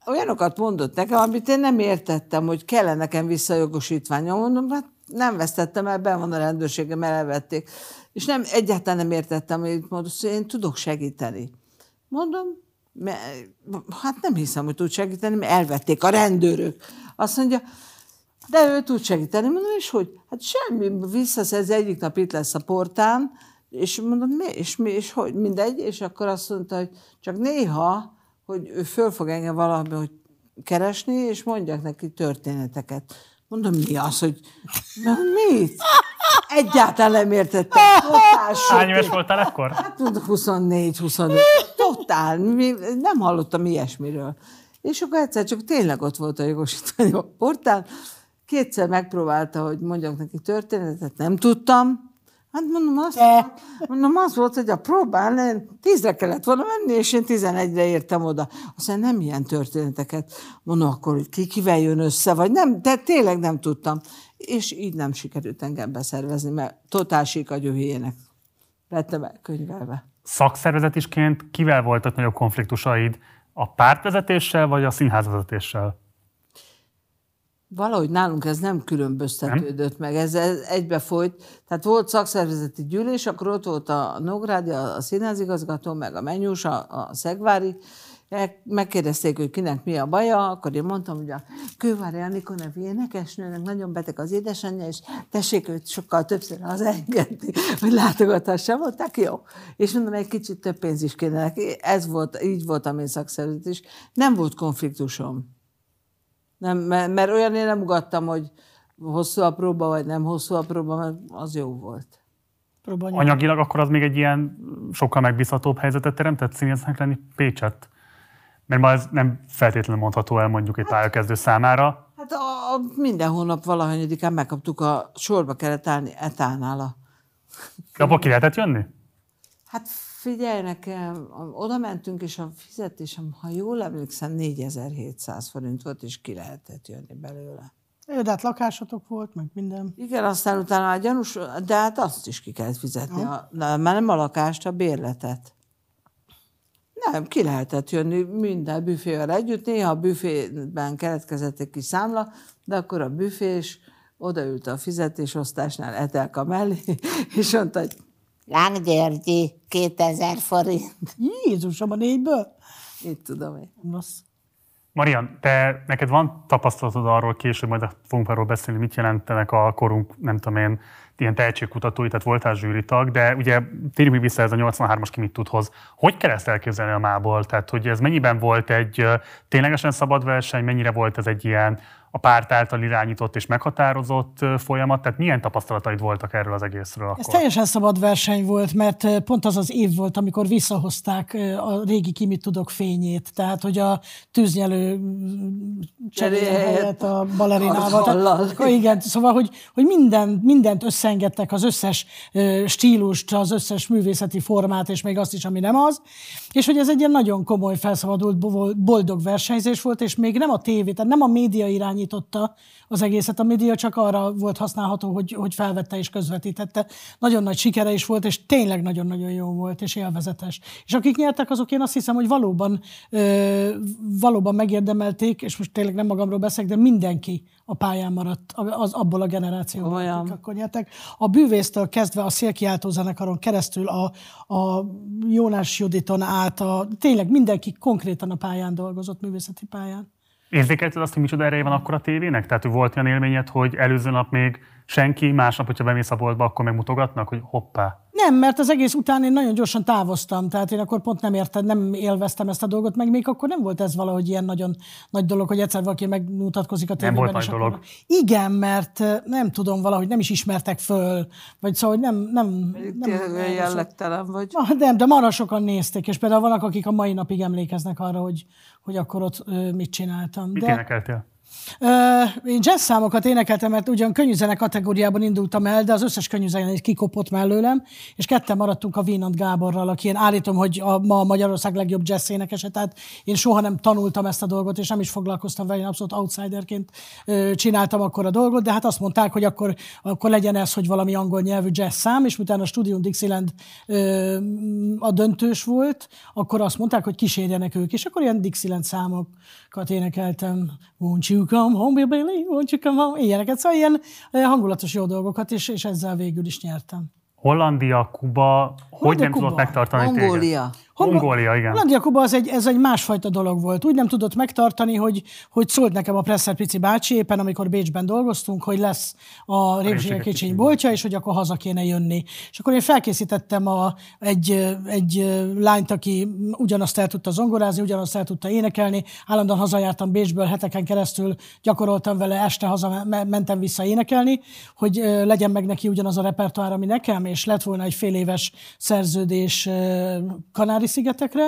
olyanokat mondott nekem, amit én nem értettem, hogy kellene nekem visszajogosítványom. Mondom, hát nem vesztettem el, ben van a rendőrségem, elvették. És nem, egyáltalán nem értettem, hogy hogy én tudok segíteni. Mondom, hát nem hiszem, hogy tud segíteni, mert elvették a rendőrök. Azt mondja, de ő tud segíteni. Mondom, és hogy? Hát semmi, visszaszerz, egyik nap itt lesz a portán, és mondom, mi, és mi, és hogy, mindegy, és akkor azt mondta, hogy csak néha, hogy ő föl fog engem valami, hogy keresni, és mondjak neki történeteket. Mondom, mi az, hogy na, mit? Egyáltalán nem értettem. Hány éves voltál ekkor? Hát mondom, 24, 25. Totál. Mi, nem hallottam ilyesmiről. És akkor egyszer csak tényleg ott volt a jogosítvány a portán. Kétszer megpróbálta, hogy mondjak neki történetet, nem tudtam. Hát mondom, azt, mondom, az volt, hogy a próbán én tízre kellett volna menni, és én tizenegyre értem oda. Aztán nem ilyen történeteket. Mondom, akkor hogy ki kivel jön össze, vagy nem, de tényleg nem tudtam. És így nem sikerült engem beszervezni, mert totál sík a. Lettem el könyvelve. Szakszervezetisként kivel voltak nagyobb konfliktusaid? A pártvezetéssel vagy a színházvezetéssel? Valahogy nálunk ez nem különböztetődött meg, ez, ez egybe folyt. Tehát volt szakszervezeti gyűlés, akkor ott volt a Nógrádi, a, a színházigazgató, meg a Menyús, a, a Szegvári megkérdezték, hogy kinek mi a baja, akkor én mondtam, hogy a Kővári Anikó nevű énekesnőnek nagyon beteg az édesanyja, és tessék őt sokkal többször hazaengedni, hogy látogathassam, mondták, jó. És mondom, egy kicsit több pénz is kéne neki. Ez volt, így voltam én szakszervezet is. Nem volt konfliktusom. Nem, mert, mert olyan én nem ugattam, hogy hosszú a próba, vagy nem hosszú a próba, mert az jó volt. Próbálja. Anyagilag akkor az még egy ilyen sokkal megbízhatóbb helyzetet teremtett színésznek lenni Pécsett? Mert ma ez nem feltétlenül mondható el mondjuk egy pályakezdő számára. Hát a, a, minden hónap valahanyadikán megkaptuk a sorba kellett állni etánál a De abból ki lehetett jönni? Hát figyelj nekem, oda mentünk, és a fizetésem, ha jól emlékszem, 4700 forint volt, és ki lehetett jönni belőle. Jó, de hát lakásotok volt, meg minden. Igen, aztán utána már gyanús, de hát azt is ki kellett fizetni. A, na, már nem a lakást, a bérletet. Nem, ki lehetett jönni minden büfével együtt. Néha a büfében keletkezett egy kis számla, de akkor a büfés odaült a fizetésosztásnál Etelka mellé, és mondta, hogy Láng Györgyi, 2000 forint. Jézusom, a négyből? Itt tudom én. Rossz. Marian, te neked van tapasztalatod arról, később majd fogunk arról beszélni, mit jelentenek a korunk, nem tudom én, ilyen tehetségkutatói, tehát voltál zsűritag, de ugye térjünk vissza ez a 83-as ki mit tudhoz. Hogy kell ezt elképzelni a mából? Tehát, hogy ez mennyiben volt egy ténylegesen szabad verseny, mennyire volt ez egy ilyen a párt által irányított és meghatározott folyamat? Tehát milyen tapasztalataid voltak erről az egészről Ez akkor? teljesen szabad verseny volt, mert pont az az év volt, amikor visszahozták a régi Kimit tudok fényét. Tehát, hogy a tűznyelő helyett a balerinával. Tehát, igen, szóval, hogy, hogy minden, mindent összeengedtek, az összes stílust, az összes művészeti formát, és még azt is, ami nem az. És hogy ez egy ilyen nagyon komoly, felszabadult, bo- boldog versenyzés volt, és még nem a tévé, tehát nem a média irányította az egészet, a média csak arra volt használható, hogy, hogy felvette és közvetítette. Nagyon nagy sikere is volt, és tényleg nagyon-nagyon jó volt, és élvezetes. És akik nyertek, azok én azt hiszem, hogy valóban, ö, valóban megérdemelték, és most tényleg nem magamról beszélek, de mindenki a pályán maradt, az, abból a generációból, Olyan. akik akkor nyertek. A bűvésztől kezdve a szélkiáltó zenekaron keresztül, a, a Jónás Juditon át, a, tényleg mindenki konkrétan a pályán dolgozott, művészeti pályán. Érzékelted azt, hogy micsoda ereje van akkor a tévének? Tehát, hogy volt olyan élményed, hogy előző nap még senki, másnap, hogyha bemész a boltba, akkor megmutogatnak, hogy hoppá. Nem, mert az egész után én nagyon gyorsan távoztam, tehát én akkor pont nem értem, nem élveztem ezt a dolgot, meg még akkor nem volt ez valahogy ilyen nagyon nagy dolog, hogy egyszer valaki megmutatkozik a tévében. volt nagy dolog. Akkor... Igen, mert nem tudom, valahogy nem is ismertek föl, vagy szóval nem... nem, nem jellegtelen vagy. Ah, Nem, de marha sokan nézték, és például vannak, akik a mai napig emlékeznek arra, hogy, hogy akkor ott mit csináltam. Mit de, énekeltél? Én jazz számokat énekeltem, mert ugyan könnyűzene kategóriában indultam el, de az összes könnyűzene is kikopott mellőlem, és ketten maradtunk a Vinant Gáborral, aki én állítom, hogy a, ma Magyarország legjobb jazz énekese, tehát én soha nem tanultam ezt a dolgot, és nem is foglalkoztam vele, én abszolút outsiderként csináltam akkor a dolgot, de hát azt mondták, hogy akkor, akkor legyen ez, hogy valami angol nyelvű jazz szám, és utána a Studium Dixieland a döntős volt, akkor azt mondták, hogy kísérjenek ők, és akkor ilyen Dixieland számokat énekeltem. Won't you come home, Billy? Won't you come home? Ilyeneket, szóval ilyen hangulatos jó dolgokat, és, és ezzel végül is nyertem. Hollandia, Kuba, hogy nem Kuba? tudott megtartani téged? Mongólia. Mongólia, igen. Hollandia Kuba az egy, ez egy másfajta dolog volt. Úgy nem tudott megtartani, hogy, hogy szólt nekem a Presser Pici bácsi éppen, amikor Bécsben dolgoztunk, hogy lesz a Rémsége kicsiny boltja, és hogy akkor haza kéne jönni. És akkor én felkészítettem a, egy, egy lányt, aki ugyanazt el tudta zongorázni, ugyanazt el tudta énekelni. Állandóan hazajártam Bécsből, heteken keresztül gyakoroltam vele, este haza me- mentem vissza énekelni, hogy legyen meg neki ugyanaz a repertoár, ami nekem, és lett volna egy fél éves szerződés ö, Kanári-szigetekre,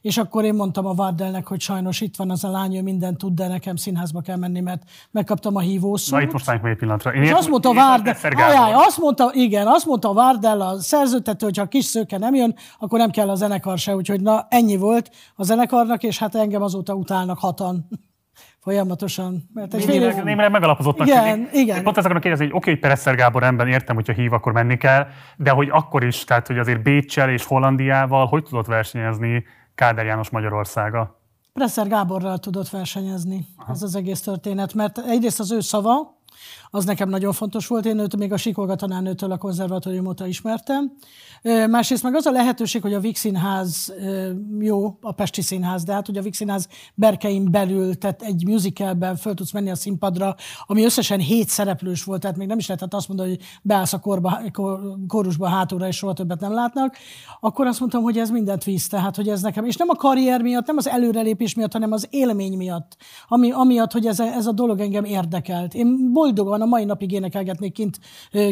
és akkor én mondtam a Vardelnek, hogy sajnos itt van az a lány, ő mindent tud, de nekem színházba kell menni, mert megkaptam a hívószót. Na itt most meg egy pillanatra. Én És azt mondta értem, Várdel, ajaj, azt mondta, igen, azt mondta Várdel a szerzőtető, hogy ha a kis szőke nem jön, akkor nem kell a zenekar se, úgyhogy na ennyi volt a zenekarnak, és hát engem azóta utálnak hatan. Folyamatosan. Mert egy fél Némileg, év... némileg megalapozottnak Igen, tűnik. igen. Én Pont ezt akarom kérdezni, hogy oké, hogy Pereszer Gábor ember, értem, hogyha hív, akkor menni kell, de hogy akkor is, tehát hogy azért Bécsel és Hollandiával hogy tudott versenyezni Kádár János Magyarországa? Presser Gáborral tudott versenyezni ez az egész történet, mert egyrészt az ő szava, Az nekem nagyon fontos volt. Én őt még a Sikolga tanárnőtől a konzervatórium óta ismertem. Másrészt meg az a lehetőség, hogy a Vix Színház jó, a Pesti Színház, de hát hogy a Vix Színház berkein belül, tehát egy musicalben föl tudsz menni a színpadra, ami összesen hét szereplős volt, tehát még nem is lehetett azt mondani, hogy beállsz a korba, kor, kórusba hátulra, és soha többet nem látnak, akkor azt mondtam, hogy ez mindent víz, tehát hogy ez nekem, és nem a karrier miatt, nem az előrelépés miatt, hanem az élmény miatt, ami, amiatt, hogy ez a, ez a dolog engem érdekelt. Én boldogan a mai napig énekelgetnék kint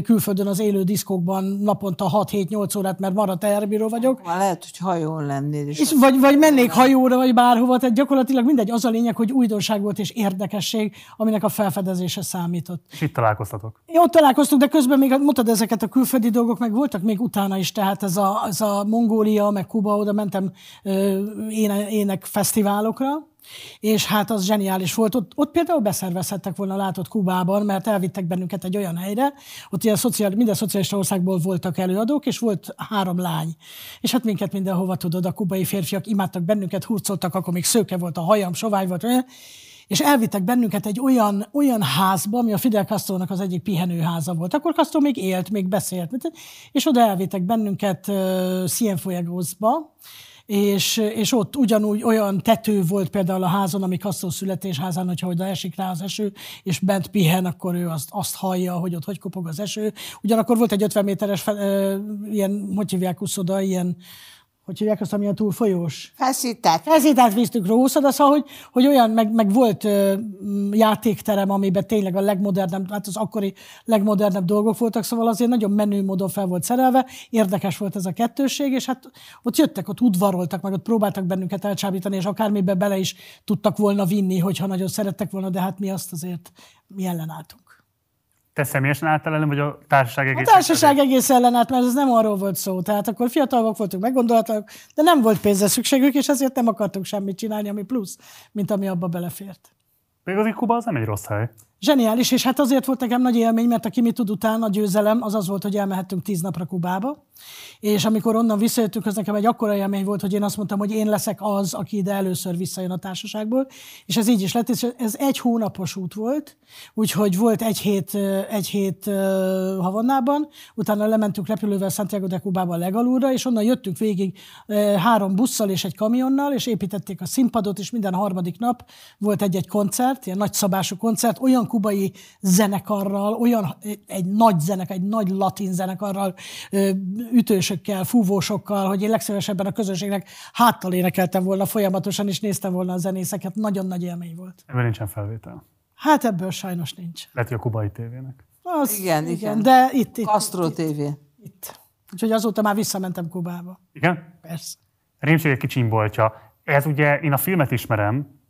külföldön az élő diszkókban naponta 6-7-8 órát, mert maradt teherbíró vagyok, Már lehet, hogy hajón lennél, és, és vagy, vagy mennék hajóra, vagy bárhova, tehát gyakorlatilag mindegy, az a lényeg, hogy újdonság volt és érdekesség, aminek a felfedezése számított. És itt találkoztatok. Ott találkoztunk, de közben még mondtad ezeket a külföldi dolgok, meg voltak még utána is, tehát ez a, ez a Mongólia, meg Kuba, oda mentem ö, éne, énekfesztiválokra, és hát az zseniális volt. Ott, ott például beszervezhettek volna látott Kubában, mert elvittek bennünket egy olyan helyre, ott ilyen szociál, minden szocialista országból voltak előadók, és volt három lány. És hát minket mindenhova tudod, a kubai férfiak imádtak bennünket, hurcoltak, akkor még szőke volt a hajam, sovány volt, és elvittek bennünket egy olyan, olyan házba, ami a Fidel Castro-nak az egyik pihenőháza volt. Akkor Castro még élt, még beszélt. És oda elvittek bennünket uh, Cienfuegosba, és, és ott ugyanúgy olyan tető volt például a házon, ami Castro születésházán, hogyha oda esik rá az eső, és bent pihen, akkor ő azt, azt hallja, hogy ott hogy kopog az eső. Ugyanakkor volt egy 50 méteres, fe, ö, ilyen, hogy hívják uszoda, ilyen, hogy hívják azt, amilyen túl folyós? feszített. Ezért átvisztük Rószada, szóval, hogy, hogy olyan, meg, meg volt ö, játékterem, amiben tényleg a legmodernebb, hát az akkori legmodernebb dolgok voltak, szóval azért nagyon menő módon fel volt szerelve, érdekes volt ez a kettősség, és hát ott jöttek, ott udvaroltak, meg ott próbáltak bennünket elcsábítani, és akármiben bele is tudtak volna vinni, hogyha nagyon szerettek volna, de hát mi azt azért mi ellenálltunk. Te személyesen álltál ellen, vagy a társaság egész? A társaság egész ellenállt, mert ez nem arról volt szó. Tehát akkor fiatalok voltunk, meggondolatlanok, de nem volt pénzre szükségük, és ezért nem akartunk semmit csinálni, ami plusz, mint ami abba belefért. Még az Kuba az nem egy rossz hely. Zseniális, és hát azért volt nekem nagy élmény, mert aki mit tud utána, a győzelem, az az volt, hogy elmehettünk tíz napra Kubába, és amikor onnan visszajöttünk, az nekem egy akkora élmény volt, hogy én azt mondtam, hogy én leszek az, aki ide először visszajön a társaságból, és ez így is lett, és ez egy hónapos út volt, úgyhogy volt egy hét, egy hét Havannában, utána lementünk repülővel Santiago de Cubába legalúra, és onnan jöttünk végig három busszal és egy kamionnal, és építették a színpadot, és minden harmadik nap volt egy-egy koncert, ilyen nagyszabású koncert, olyan kubai zenekarral, olyan egy nagy zenekar, egy nagy latin zenekarral, ütősökkel, fúvósokkal, hogy én legszívesebben a közönségnek háttal énekeltem volna folyamatosan, és néztem volna a zenészeket. Nagyon nagy élmény volt. Ebben nincsen felvétel. Hát ebből sajnos nincs. Lehet, hogy a kubai tévének. Az, Igen, igen. De itt, itt, Castro itt, TV. itt. Úgyhogy azóta már visszamentem Kubába. Igen? Persze. Rémség egy kicsimboltja. Ez ugye, én a filmet ismerem,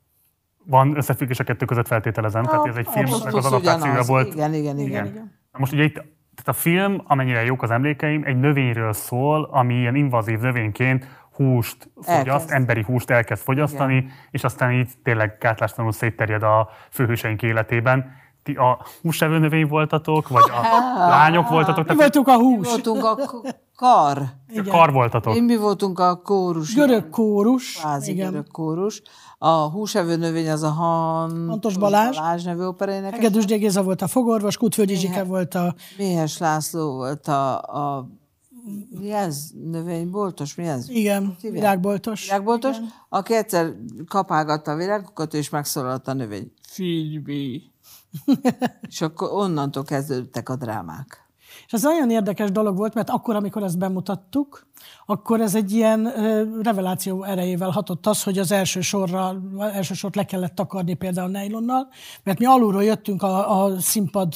van összefüggés a kettő között feltételezem, tehát ez egy filmnek az adaptációja volt. Igen, igen, igen. Most ugye itt, tehát a film, amennyire jók az emlékeim, egy növényről szól, ami ilyen invazív növényként húst fogyaszt, Elkezd. emberi húst elkezd fogyasztani, Igen. és aztán így tényleg gátlástalanul szétterjed a főhőseink életében. Ti a húsevő növény voltatok, vagy a lányok voltatok, Mi voltunk a hús. Voltunk a kar. a kar voltatok. Én mi voltunk a kórus. Görög kórus. Kvázi Igen. görög kórus. A húsevő növény az a Han... Hantos Balázs. Balázs nevű operénekes. Hegedűs Géza volt a fogorvos, Kútvölgyi Zsike volt a Méhes László volt a, a mi ez? Növényboltos? Mi ez? igen, virágboltos. Virágboltos, aki egyszer kapálgatta a virágokat, és megszólalt a növény. Figyelj! És akkor onnantól kezdődtek a drámák. És ez nagyon érdekes dolog volt, mert akkor, amikor ezt bemutattuk, akkor ez egy ilyen reveláció erejével hatott az, hogy az első sorra, első sort le kellett takarni például nejlonnal, mert mi alulról jöttünk a, a színpad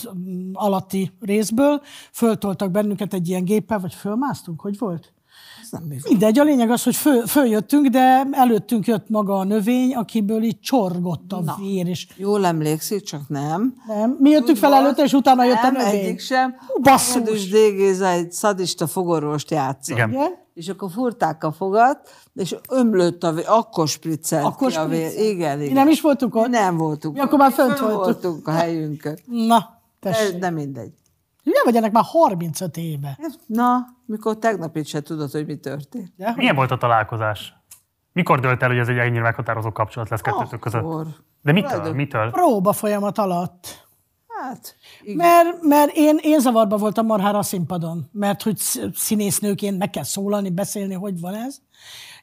alatti részből, föltoltak bennünket egy ilyen géppel, vagy fölmásztunk, hogy volt? Ez nem mi volt. Mindegy, a lényeg az, hogy föl, följöttünk, de előttünk jött maga a növény, akiből így csorgott a Na. vér, és Jól emlékszik, csak nem. nem. Mi jöttünk fel előtte, és utána jött a nem, növény. egyik sem. basszus! Dégéza egy szadista fogorvost játszott. Igen. Igen? És akkor furták a fogat, és ömlött a vér, akkor spriccelt Akkor ki a vér. Igen, igen. Mi nem is voltunk ott? Nem voltunk. Mi akkor már fönt voltunk. voltunk a helyünkön. Na, De, tessék. de mindegy. Ugye vagy ennek már 35 éve. Na, mikor tegnap itt se tudod, hogy mi történt. De? Milyen volt a találkozás? Mikor dölt el, hogy ez egy ennyire meghatározó kapcsolat lesz kettőtök között? De mitől? Mitől? Próba folyamat alatt. Hát, igen. Mert, mert én, én zavarba voltam marhára a színpadon, mert hogy sz- színésznőként meg kell szólalni, beszélni, hogy van ez.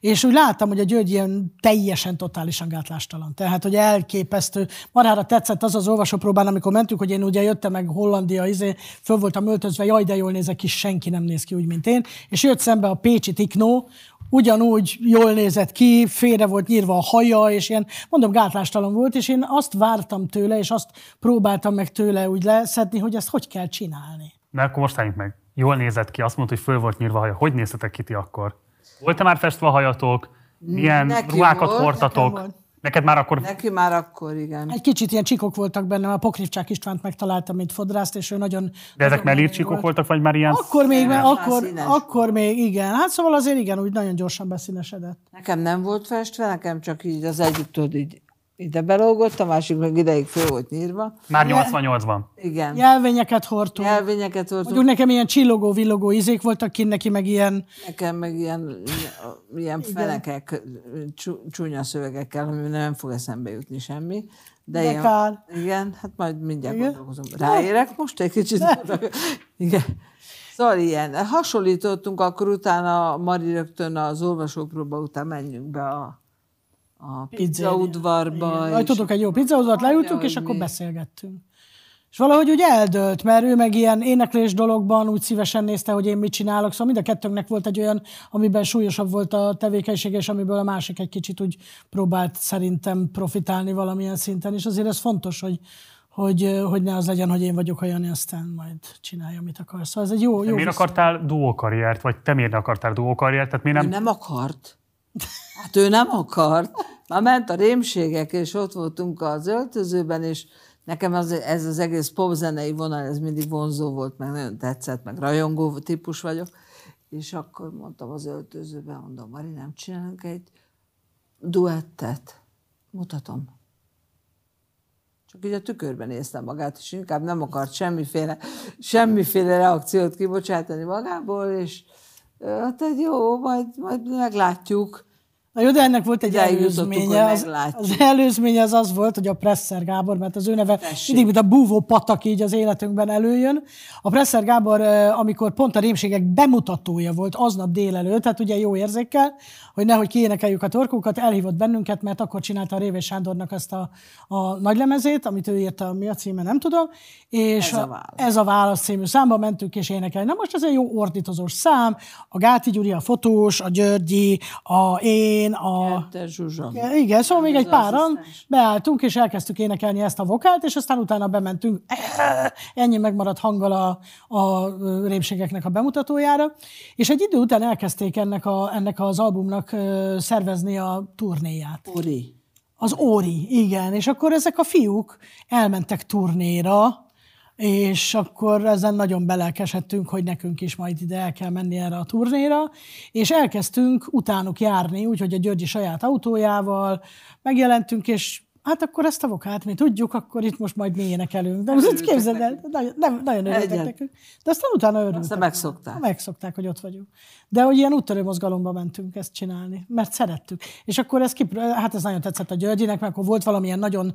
És úgy láttam, hogy a György ilyen teljesen, totálisan gátlástalan. Tehát, hogy elképesztő. Marhára tetszett az az olvasópróbán, amikor mentünk, hogy én ugye jöttem meg Hollandia, izé, föl voltam öltözve, jaj, de jól nézek ki, senki nem néz ki úgy, mint én. És jött szembe a Pécsi Tiknó, ugyanúgy jól nézett ki, félre volt nyírva a haja, és ilyen, mondom, gátlástalan volt, és én azt vártam tőle, és azt próbáltam meg tőle úgy leszedni, hogy ezt hogy kell csinálni. De akkor most álljunk meg. Jól nézett ki, azt mondta, hogy föl volt nyírva a haja. Hogy néztetek ki ti akkor? Volt-e már festve a hajatok? Milyen Neki ruhákat volt, hordtatok? volt. Neked már akkor Neki már akkor, igen. Egy kicsit ilyen csikok voltak bennem, a Pokrivcsák Istvánt megtaláltam, mint fodrászt, és ő nagyon... De ezek nagyon mellírcsíkok volt. voltak, vagy már ilyen... Akkor még, mert akkor, akkor még, igen. Hát szóval azért igen, úgy nagyon gyorsan beszínesedett. Nekem nem volt festve, nekem csak így az egyik tudod így ide belógott, a másik meg ideig föl volt nyírva. Már 88-ban. Igen. Nyelvényeket hordtunk. Nyelvényeket volt, Mondjuk nekem ilyen csillogó-villogó izék voltak ki, neki meg ilyen... nekem meg ilyen, ilyen fenekek, csú- csúnya szövegekkel, ami nem fog eszembe jutni semmi. De, De ilyen, kár. Igen, hát majd mindjárt Igen? gondolkozom. Ráérek most egy kicsit? Igen. Szóval ilyen. Hasonlítottunk, akkor utána Mari rögtön az olvasópróba után menjünk be a, a pizzaudvarba. Majd és- tudok egy jó pizzaudvat, leültünk, és akkor mi. beszélgettünk. És valahogy úgy eldőlt, mert ő meg ilyen éneklés dologban úgy szívesen nézte, hogy én mit csinálok, szóval mind a kettőnknek volt egy olyan, amiben súlyosabb volt a tevékenység, és amiből a másik egy kicsit úgy próbált szerintem profitálni valamilyen szinten, és azért ez fontos, hogy, hogy, hogy ne az legyen, hogy én vagyok a Jani, aztán majd csinálja, amit akar. Szóval ez egy jó, jó Miért viszony. akartál duókarriert, vagy te miért akartál duókarriert? Tehát miért Ő nem... nem akart. Hát ő nem akart. Már ment a rémségek, és ott voltunk az öltözőben, és nekem az, ez az egész popzenei vonal, ez mindig vonzó volt, meg nagyon tetszett, meg rajongó típus vagyok. És akkor mondtam az öltözőben, mondom, Mari, nem csinálunk egy duettet? Mutatom. Csak így a tükörben néztem magát, és inkább nem akart semmiféle, semmiféle reakciót kibocsátani magából, és hát egy jó, majd, majd meglátjuk. Na jó, de ennek volt egy előzménye. Az, az előzménye az az volt, hogy a Presser Gábor, mert az ő neve Tessék. mindig, mint a búvó patak így az életünkben előjön. A Presser Gábor, amikor pont a rémségek bemutatója volt aznap délelőtt, tehát ugye jó érzékkel, hogy nehogy kiénekeljük a torkunkat, elhívott bennünket, mert akkor csinálta a Révés Sándornak azt a, a nagylemezét, amit ő írta, mi a címe, nem tudom. És Ez a válasz. ez a válasz című számba mentünk és énekelni. Na most ez egy jó ordítozós szám, a Gáti Gyuri, a fotós, a Györgyi, a én, a... Te Zsuzsa. Ja, Igen, szóval még egy páran beálltunk, és elkezdtük énekelni ezt a vokált, és aztán utána bementünk, ennyi megmaradt hanggal a, a rémségeknek a bemutatójára, és egy idő után elkezdték ennek, a, ennek az albumnak szervezni a turnéját. Uri. Az Óri, igen. És akkor ezek a fiúk elmentek turnéra, és akkor ezen nagyon belelkesedtünk, hogy nekünk is majd ide el kell menni erre a turnéra, és elkezdtünk utánuk járni, úgyhogy a Györgyi saját autójával megjelentünk, és hát akkor ezt a vokát mi tudjuk, akkor itt most majd mi énekelünk. De most képzeld el, nagyon, nem, nagyon örültek nekünk. De aztán utána örültek. Aztán megszokták. Megszokták, hogy ott vagyunk. De hogy ilyen úttörő mozgalomba mentünk ezt csinálni, mert szerettük. És akkor ez, kip, hát ez nagyon tetszett a Györgyinek, mert akkor volt valamilyen nagyon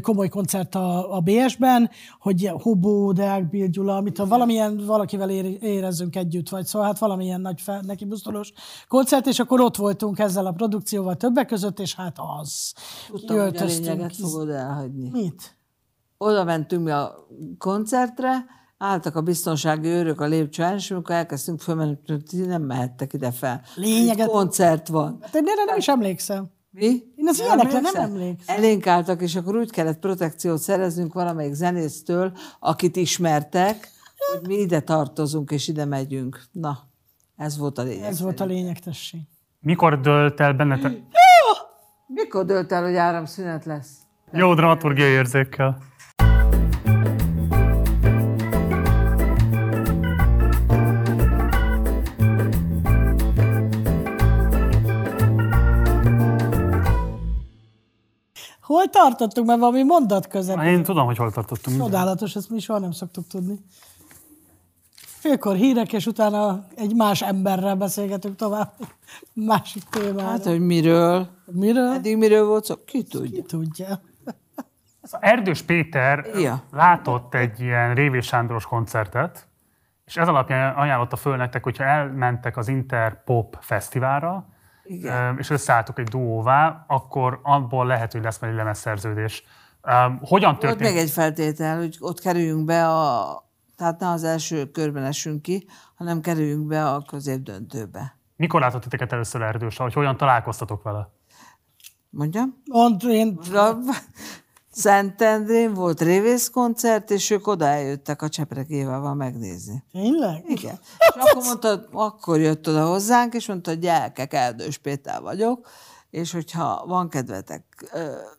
komoly koncert a, a BS-ben, hogy Hobó, Deák, Bill Gyula, amit valamilyen valakivel ér, érezzünk együtt, vagy szóval hát valamilyen nagy fel, neki busztolós koncert, és akkor ott voltunk ezzel a produkcióval többek között, és hát az. Tudtam, hogy a lényeget fogod elhagyni. Mit? Oda mentünk mi a koncertre, álltak a biztonsági őrök a lépcsőn, és amikor elkezdtünk fölmenni, ti nem mehettek ide fel. Lényeget- koncert van. Hát én erre nem is emlékszem. Mi? Én az ilyenekre nem emlékszem. Elénk álltak, és akkor úgy kellett protekciót szereznünk valamelyik zenésztől, akit ismertek, hogy mi ide tartozunk, és ide megyünk. Na, ez volt a lényeg. Ez volt a lényeg, tessék. Mikor dölt el bennetek? Mikor dölt el, hogy áramszünet lesz? Jó dramaturgiai érzékkel. Hol tartottunk, mert valami mondat közben. Én tudom, hogy hol tartottunk. Csodálatos, ezt mi soha nem szoktuk tudni. Félkor hírek, és utána egy más emberrel beszélgetünk tovább. Másik témára. Hát, hogy miről? Miről? Eddig miről volt szó? Ki tudja. Ki tudja. Az Erdős Péter Ja. látott egy ilyen Révés Sándoros koncertet, és ez alapján ajánlotta föl nektek, hogyha elmentek az Interpop Fesztiválra, Igen. és összeálltok egy duóvá, akkor abból lehet, hogy lesz majd egy lemezszerződés. Hogyan Volt történt? még egy feltétel, hogy ott kerüljünk be a... Tehát ne az első körben esünk ki, hanem kerüljünk be a középdöntőbe. Mikor látott titeket először Erdős, hogy hogyan találkoztatok vele? Mondjam? Mond, én Szentendrén volt révészkoncert, és ők oda eljöttek a Cseprek Évával megnézni. tényleg? Igen. És akkor mondta, akkor jött oda hozzánk, és mondta, hogy gyerekek, Erdős Péter vagyok, és hogyha van kedvetek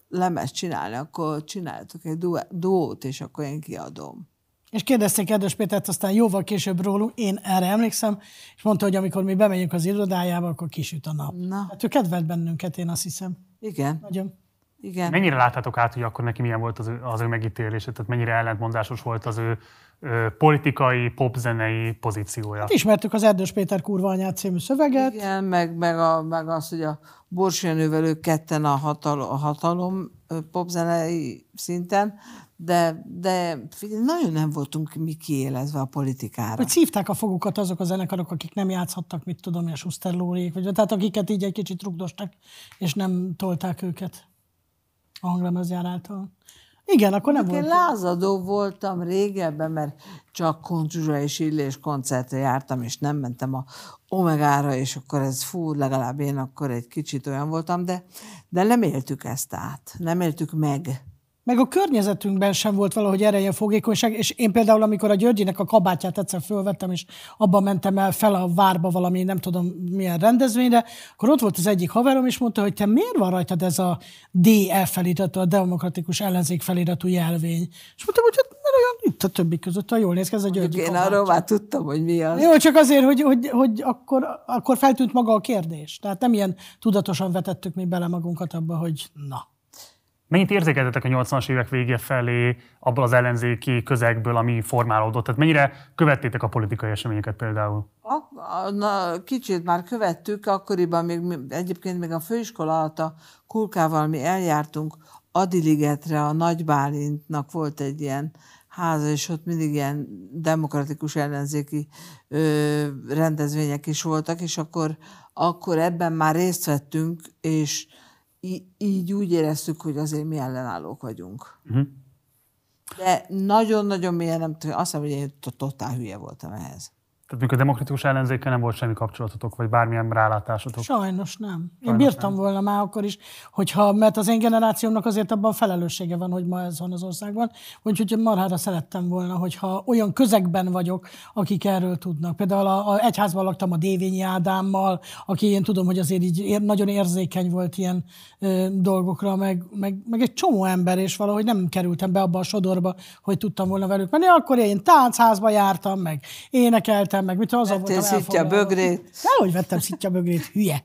lemez csinálni, akkor csináltok egy duó- duót, és akkor én kiadom. És kérdezték Erdős Pétert aztán jóval később rólunk, én erre emlékszem, és mondta, hogy amikor mi bemegyünk az irodájába, akkor kisüt a nap. Na. Hát ő kedvelt bennünket, én azt hiszem. Igen, Nagyon. Igen. Mennyire láttátok át, hogy akkor neki milyen volt az ő, az ő megítélése, tehát mennyire ellentmondásos volt az ő ö, politikai, popzenei pozíciója? Ismertük az Erdős Péter kurva anyát című szöveget. Igen, meg, meg, a, meg az, hogy a Borsianővel ők ketten a hatalom, a hatalom popzenei szinten, de, de nagyon nem voltunk mi kiélezve a politikára. Hogy szívták a fogukat azok a zenekarok, akik nem játszhattak, mit tudom, a Schuster Lóriék, vagy tehát akiket így egy kicsit rugdostak, és nem tolták őket a hanglemezjár által. Igen, akkor nem Én volt. lázadó voltam régebben, mert csak Koncsuzsa és Illés koncertre jártam, és nem mentem a Omegára, és akkor ez fú, legalább én akkor egy kicsit olyan voltam, de, de nem éltük ezt át, nem éltük meg. Meg a környezetünkben sem volt valahogy ereje fogékonyság, és én például, amikor a Györgyinek a kabátját egyszer fölvettem, és abban mentem el fel a várba valami, nem tudom milyen rendezvényre, akkor ott volt az egyik haverom, és mondta, hogy te miért van rajtad ez a DF feliratú, a demokratikus ellenzék feliratú jelvény? És mondtam, hogy hát mert olyan itt a többi között, ha jól néz ki, ez a Györgyi Én kabátja. arról már tudtam, hogy mi az. Jó, csak azért, hogy, hogy, hogy akkor, akkor feltűnt maga a kérdés. Tehát nem ilyen tudatosan vetettük mi bele magunkat abba, hogy na. Mennyit érzékeltetek a 80-as évek vége felé abból az ellenzéki közegből, ami formálódott? Tehát mennyire követtétek a politikai eseményeket például? A, na, kicsit már követtük, akkoriban még, egyébként még a főiskola alatt a Kulkával mi eljártunk Adiligetre, a Nagy Bálintnak volt egy ilyen háza, és ott mindig ilyen demokratikus ellenzéki ö, rendezvények is voltak, és akkor, akkor ebben már részt vettünk, és í- így úgy éreztük, hogy azért mi ellenállók vagyunk. Uh-huh. De nagyon-nagyon mélyen nem tudom, azt hiszem, hogy én to- totál hülye voltam ehhez. Tehát mikor a demokratikus ellenzékkel nem volt semmi kapcsolatotok, vagy bármilyen rálátásotok? Sajnos nem. Én Sajnos bírtam volna már akkor is, hogyha, mert az én generációmnak azért abban felelőssége van, hogy ma ez van az országban. Úgyhogy marhára szerettem volna, hogyha olyan közegben vagyok, akik erről tudnak. Például a, a egyházban laktam a Dévényi Ádámmal, aki én tudom, hogy azért így ér, nagyon érzékeny volt ilyen ö, dolgokra, meg, meg, meg, egy csomó ember, és valahogy nem kerültem be abba a sodorba, hogy tudtam volna velük menni. Akkor én táncházba jártam, meg énekeltem, meg mit az Vettél szitja bögrét. Dehogy vettem szitja bögrét, hülye.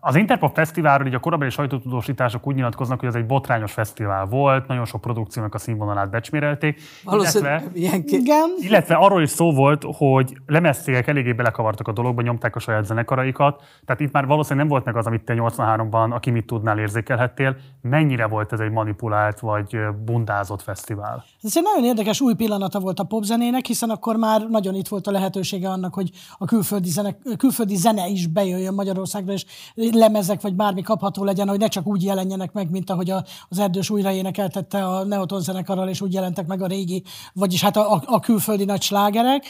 Az Interpop Fesztiválról így a korabeli sajtótudósítások úgy nyilatkoznak, hogy ez egy botrányos fesztivál volt, nagyon sok produkciónak a színvonalát becsmérelték, Valószínűleg illetve, Igen. illetve arról is szó volt, hogy lemezcégek eléggé belekavartak a dologba, nyomták a saját zenekaraikat, tehát itt már valószínűleg nem volt meg az, amit te 83-ban, aki mit tudnál, érzékelhettél. Mennyire volt ez egy manipulált vagy bundázott fesztivál? Ez egy nagyon érdekes új pillanata volt a popzenének, hiszen akkor már nagyon itt volt a lehetősége annak, hogy a külföldi zene, külföldi zene is bejöjjön Magyarországra, és lemezek vagy bármi kapható legyen, hogy ne csak úgy jelenjenek meg, mint ahogy a- az Erdős újra énekeltette a Neoton zenekarral, és úgy jelentek meg a régi, vagyis hát a, a, a külföldi nagy slágerek.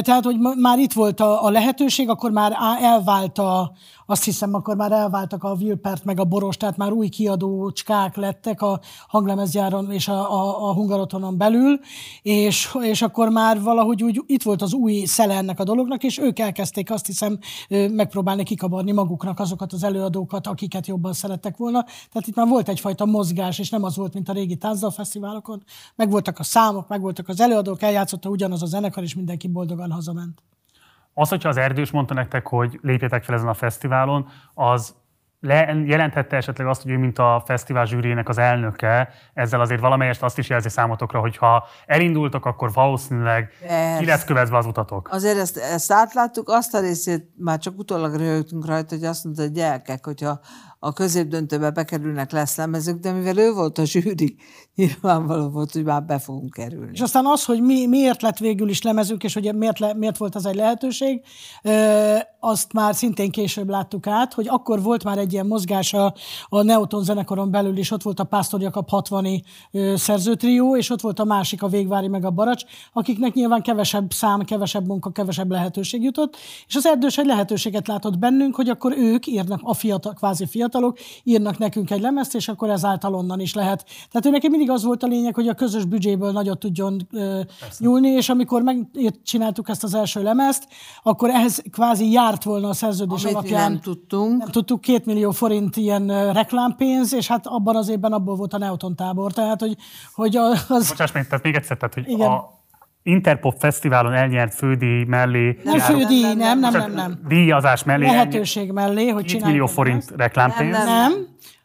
Tehát, hogy már itt volt a, a lehetőség, akkor már elvált a, azt hiszem, akkor már elváltak a Wilpert meg a Boros, tehát már új kiadócskák lettek a hanglemezgyáron és a, a, a Hungarotonon belül, és, és akkor már valahogy úgy itt volt az új szele ennek a dolognak, és ők elkezdték azt hiszem megpróbálni kikabarni maguknak azokat az előadókat, akiket jobban szerettek volna. Tehát itt már volt egyfajta mozgás, és nem az volt, mint a régi táncdalfesztiválokon. Meg voltak a számok, meg voltak az előadók, eljátszotta ugyanaz a zenekar, és mindenki boldogan hazament. Az, hogyha az Erdős mondta nektek, hogy lépjetek fel ezen a fesztiválon, az le, jelenthette esetleg azt, hogy ő, mint a fesztivál zsűriének az elnöke, ezzel azért valamelyest azt is jelzi számotokra, hogy ha elindultok, akkor valószínűleg Persze. ki lesz követve az utatok. Azért ezt, ezt átláttuk, azt a részét már csak utólag röhögtünk rajta, hogy azt mondta, hogy gyerekek, hogyha a középdöntőbe bekerülnek lesz lemezük, de mivel ő volt a zsűri, nyilvánvaló volt, hogy már be fogunk kerülni. És aztán az, hogy mi, miért lett végül is lemezünk, és hogy miért, le, miért volt az egy lehetőség, azt már szintén később láttuk át, hogy akkor volt már egy ilyen mozgás a, a Neoton zenekaron belül is, ott volt a Pásztor Jakab 60 szerzőtrió, és ott volt a másik, a Végvári meg a Baracs, akiknek nyilván kevesebb szám, kevesebb munka, kevesebb lehetőség jutott, és az erdős egy lehetőséget látott bennünk, hogy akkor ők írnak, a fiatal, kvázi fiatalok, írnak nekünk egy lemezt, és akkor ezáltal onnan is lehet. Tehát ő neki mindig az volt a lényeg, hogy a közös büdzséből nagyot tudjon ö, nyúlni, és amikor megcsináltuk ezt az első lemezt, akkor ehhez kvázi járt volna a szerződés Amit mi alapján. nem tudtunk. Nem tudtuk, két millió forint ilyen reklámpénz, és hát abban az évben abból volt a Neoton tábor. Tehát, hogy, hogy a- az... Bocsáss meg, tehát még egyszer, tehát, hogy Igen. a Interpop Fesztiválon elnyert fődíj mellé, Nem jár- fődíj, nem, nem, nem, nem, nem, nem. díjazás mellé Lehetőség mellé, hogy 2 csináljuk. millió forint reklámpénz. Nem, Nem.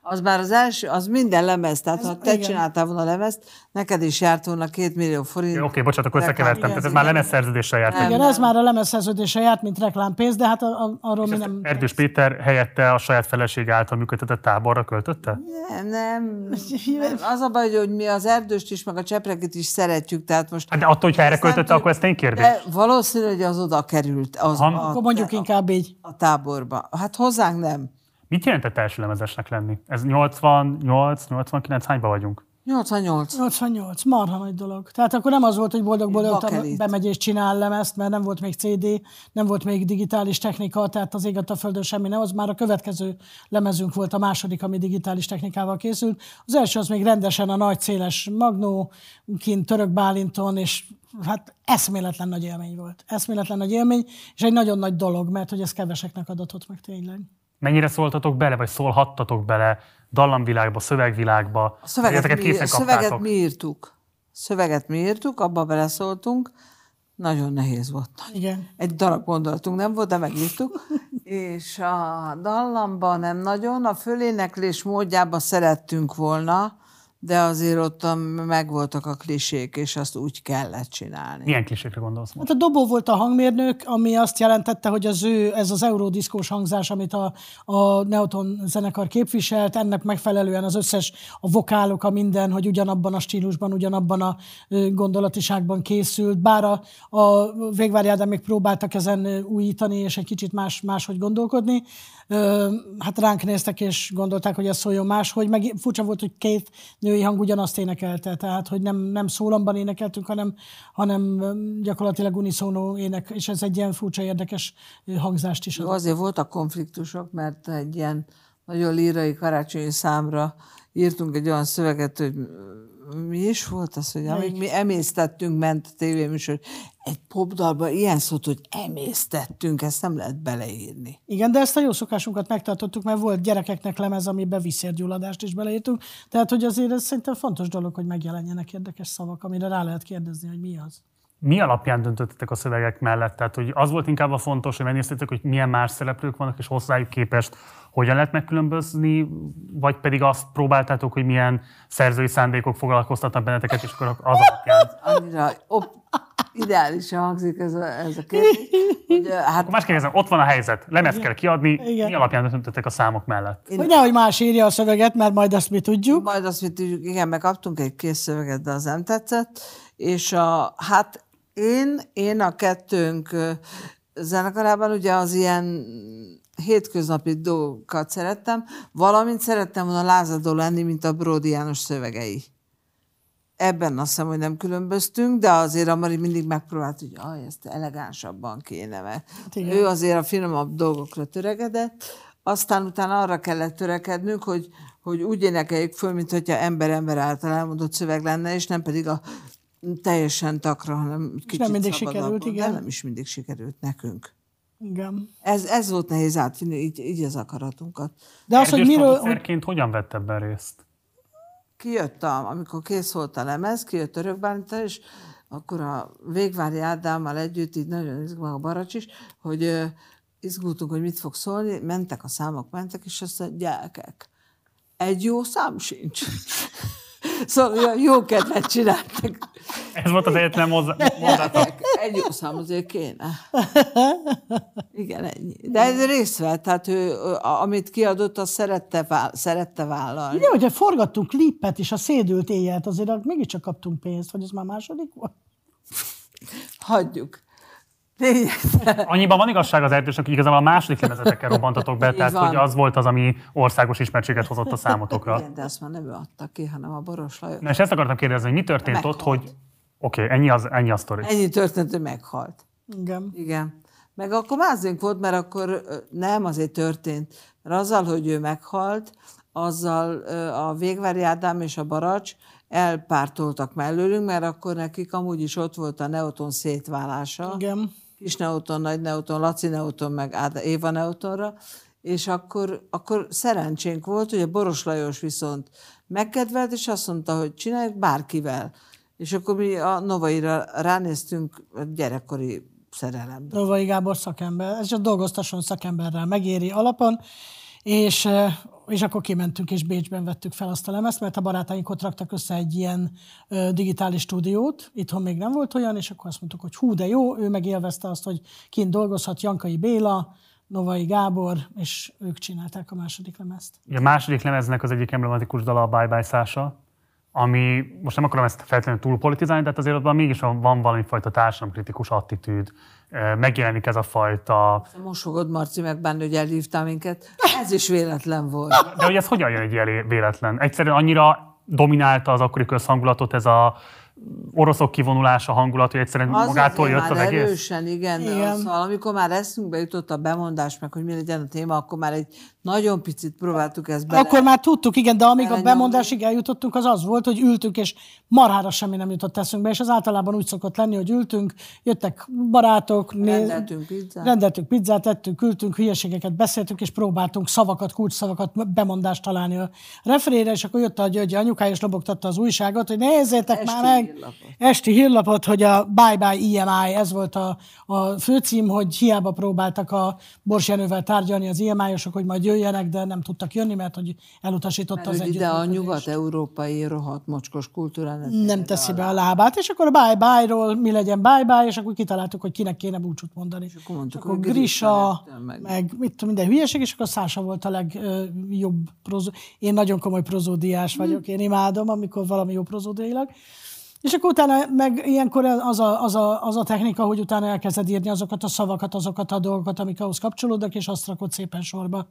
Az már az első, az minden lemez, tehát ha te igen. csináltál volna lemezt, neked is járt volna két millió forint. Oké, okay, bocsánat, akkor összekevertem. Tehát ez már lemezszerződéssel járt. Nem. meg. Igen, ez már a lemezszerződése járt, mint reklámpénz, de hát a, a, arról mi nem... Erdős Péter helyette a saját feleség által működtetett táborra költötte? Nem, nem. Az a baj, hogy mi az erdőst is, meg a cseprekit is szeretjük, tehát most... Hát de attól, hogyha erre költötte, akkor ez tény kérdés. De valószínű, hogy az oda került az Aha. a, Akkor mondjuk inkább így. a táborba. Hát hozzánk nem. Mit jelentett első lemezesnek lenni? Ez 88, 89, hányba vagyunk? 88. 88, marha nagy dolog. Tehát akkor nem az volt, hogy boldog-boldog bemegy és csinál lemezt, mert nem volt még CD, nem volt még digitális technika, tehát az ég a földön semmi nem, az már a következő lemezünk volt a második, ami digitális technikával készült. Az első az még rendesen a nagy széles Magnó, kint Török Bálinton, és hát eszméletlen nagy élmény volt. Eszméletlen nagy élmény, és egy nagyon nagy dolog, mert hogy ez keveseknek adatott meg tényleg. Mennyire szóltatok bele, vagy szólhattatok bele dallamvilágba, szövegvilágba? A szöveget, mi, készen a szöveget mi írtuk. Szöveget mi írtuk, abba beleszóltunk. Nagyon nehéz volt. Igen. Egy darab gondolatunk nem volt, de megírtuk. És a dallamban nem nagyon, a föléneklés módjába szerettünk volna, de azért ott megvoltak a klisék, és azt úgy kellett csinálni. Milyen klisékre gondolsz most? Hát a dobó volt a hangmérnök, ami azt jelentette, hogy az ő, ez az eurodiszkós hangzás, amit a, a Neoton zenekar képviselt, ennek megfelelően az összes, a vokálok, a minden, hogy ugyanabban a stílusban, ugyanabban a gondolatiságban készült, bár a, a Végvári Ádám még próbáltak ezen újítani, és egy kicsit más, máshogy gondolkodni. Hát ránk néztek, és gondolták, hogy ez szóljon máshogy, meg furcsa volt, hogy két női hang ugyanazt énekelte, tehát hogy nem, nem szólamban énekeltünk, hanem, hanem gyakorlatilag uniszónó ének, és ez egy ilyen furcsa, érdekes hangzást is Jó, azért voltak konfliktusok, mert egy ilyen nagyon lírai karácsonyi számra írtunk egy olyan szöveget, hogy mi is volt az, hogy amíg mi emésztettünk, ment a tévéműsor, egy popdalba ilyen szót, hogy emésztettünk, ezt nem lehet beleírni. Igen, de ezt a jó szokásunkat megtartottuk, mert volt gyerekeknek lemez, amiben vízszérgyulladást is beleírtunk. Tehát, hogy azért ez szerintem fontos dolog, hogy megjelenjenek érdekes szavak, amire rá lehet kérdezni, hogy mi az. Mi alapján döntöttetek a szövegek mellett? Tehát, hogy az volt inkább a fontos, hogy megnéztétek, hogy milyen más szereplők vannak, és hozzájuk képest hogyan lehet megkülönbözni, vagy pedig azt próbáltátok, hogy milyen szerzői szándékok foglalkoztatnak benneteket, és akkor az alapján. Annyira op, ideálisan hangzik ez a, ez a kérdés, hogy hát Akkor más kérdezem, ott van a helyzet, lemez kell kiadni, Igen. mi alapján döntöttetek a számok mellett? Hogy nehogy más írja a szöveget, mert majd azt mi tudjuk. Majd azt mit tudjuk, igen, megkaptunk egy kész szöveget, de az nem tetszett, és a, hát én, én a kettőnk zenekarában ugye az ilyen hétköznapi dolgokat szerettem, valamint szerettem volna lázadó lenni, mint a Bródi János szövegei. Ebben azt hiszem, hogy nem különböztünk, de azért a Mari mindig megpróbált, hogy aj, ezt elegánsabban kéne, mert igen. ő azért a finomabb dolgokra töregedett, aztán utána arra kellett törekednünk, hogy, hogy úgy énekeljük föl, mint hogyha ember-ember által elmondott szöveg lenne, és nem pedig a teljesen takra, hanem kicsit nem mindig sikerült, igen. De nem is mindig sikerült nekünk. Igen. Ez, ez volt nehéz átvinni, így, így az akaratunkat. De az, hogy miről, hogy hogyan vett ebben részt? kijött, a, amikor kész volt a lemez, kijött Örök Bálint, és akkor a Végvári Ádámmal együtt, így nagyon izgul, meg a Baracs is, hogy ö, izgultunk, hogy mit fog szólni, mentek a számok, mentek, és azt mondja, gyerekek, egy jó szám sincs. Szóval jó kedvet csináltak. Ez volt az egyetlen mondatok. Egy jó szám azért kéne. Igen, ennyi. De ez részt vett, tehát ő, amit kiadott, azt szerette, szerette vállalni. Ugye, hogyha forgattunk klippet is, a szédült éjjelt, azért mégiscsak kaptunk pénzt, vagy ez már második volt? Hagyjuk. Annyiban van igazság az erdősnek, hogy igazából a második lemezetekkel robbantatok be, tehát hogy az volt az, ami országos ismertséget hozott a számotokra. Igen, de azt már nem ő adta ki, hanem a Boros Lajos. Na és ezt akartam kérdezni, hogy mi történt meghalt. ott, hogy oké, okay, ennyi, az, ennyi a sztori. Ennyi történt, hogy meghalt. Igen. Igen. Meg akkor mázunk volt, mert akkor nem azért történt. Mert azzal, hogy ő meghalt, azzal a Végvári Ádám és a Baracs elpártoltak mellőlünk, mert akkor nekik amúgy is ott volt a Neoton szétválása. Igen. Kis Neoton, Nagy Neoton, Laci Neoton, meg Áda, Éva Neotonra, és akkor, akkor szerencsénk volt, hogy a Boros Lajos viszont megkedvelt, és azt mondta, hogy csináljuk bárkivel. És akkor mi a Novaira ránéztünk a gyerekkori szerelembe. Novai Gábor szakember, ez csak dolgoztasson szakemberrel megéri alapon, és és akkor kimentünk, és Bécsben vettük fel azt a lemezt, mert a barátaink ott raktak össze egy ilyen digitális stúdiót, itthon még nem volt olyan, és akkor azt mondtuk, hogy hú, de jó, ő meg élvezte azt, hogy kint dolgozhat Jankai Béla, Novai Gábor, és ők csinálták a második lemezt. A második lemeznek az egyik emblematikus dala a Bye Bye Sasha, ami, most nem akarom ezt feltétlenül túl politizálni, de azért abban mégis van valami fajta társadalomkritikus attitűd, megjelenik ez a fajta... Mosogod, Marci, meg benne, hogy elhívtál minket. Ez is véletlen volt. De hogy ez hogyan jön egy ilyen véletlen? Egyszerűen annyira dominálta az akkori közhangulatot ez a oroszok kivonulása hangulat, hogy egyszerűen az magától jött az egész? erősen, igen. igen. Szóval, amikor már eszünkbe jutott a bemondás, meg hogy mi legyen a téma, akkor már egy nagyon picit próbáltuk ezt bele. Akkor már tudtuk, igen, de amíg a bemondásig eljutottunk, az az volt, hogy ültünk, és marhára semmi nem jutott eszünkbe, és az általában úgy szokott lenni, hogy ültünk, jöttek barátok, rendeltünk pizzát, rendeltünk pizzát ettünk, ültünk, hülyeségeket beszéltünk, és próbáltunk szavakat, kulcsszavakat, bemondást találni a referére, és akkor jött a György anyukája, és lobogtatta az újságot, hogy nézzétek Esti már meg, hírlapot. esti hírlapot, hogy a Bye Bye IMI, ez volt a, a főcím, hogy hiába próbáltak a Bors Jenővel tárgyalni az IMI-osok, hogy majd jöjjenek, de nem tudtak jönni, mert hogy elutasította mert az ide a nyugat-európai rohadt mocskos kultúrán nem teszi be a lábát, és akkor a bye-bye-ról mi legyen bye-bye, és akkor kitaláltuk, hogy kinek kéne búcsút mondani. És akkor mondtuk, akkor Grisa, meg, meg mit tudom, minden hülyeség, és akkor Szása volt a legjobb prozó. Én nagyon komoly prozódiás vagyok, én imádom, amikor valami jó prozódiailag. És akkor utána meg ilyenkor az a, az, a, az a technika, hogy utána elkezded írni azokat a szavakat, azokat a dolgokat, amik ahhoz kapcsolódnak, és azt rakod szépen sorba.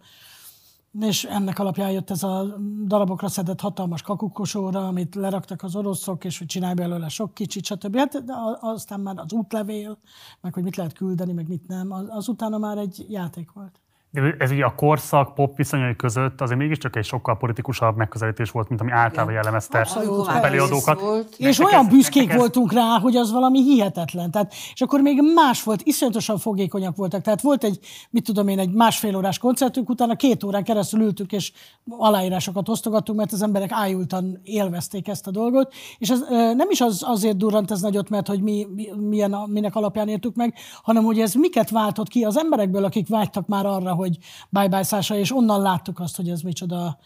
És ennek alapján jött ez a darabokra szedett hatalmas kakukosóra, amit leraktak az oroszok, és hogy csinálj belőle sok kicsit, stb. Hát, de aztán már az útlevél, meg hogy mit lehet küldeni, meg mit nem, az utána már egy játék volt. De ez ugye a korszak pop viszonyai között azért mégiscsak egy sokkal politikusabb megközelítés volt, mint ami általában jellemezte a beliadókat. És olyan büszkék ez... voltunk rá, hogy az valami hihetetlen. Tehát, és akkor még más volt, iszonyatosan fogékonyak voltak. Tehát volt egy, mit tudom én, egy másfél órás koncertünk, utána két órán keresztül ültük, és aláírásokat osztogattunk, mert az emberek ájultan élvezték ezt a dolgot. És ez nem is az, azért durrant ez nagyot, mert hogy mi, milyen, minek alapján értük meg, hanem hogy ez miket váltott ki az emberekből, akik vágytak már arra, hogy bye bye Sasha, és onnan láttuk azt, hogy ez micsoda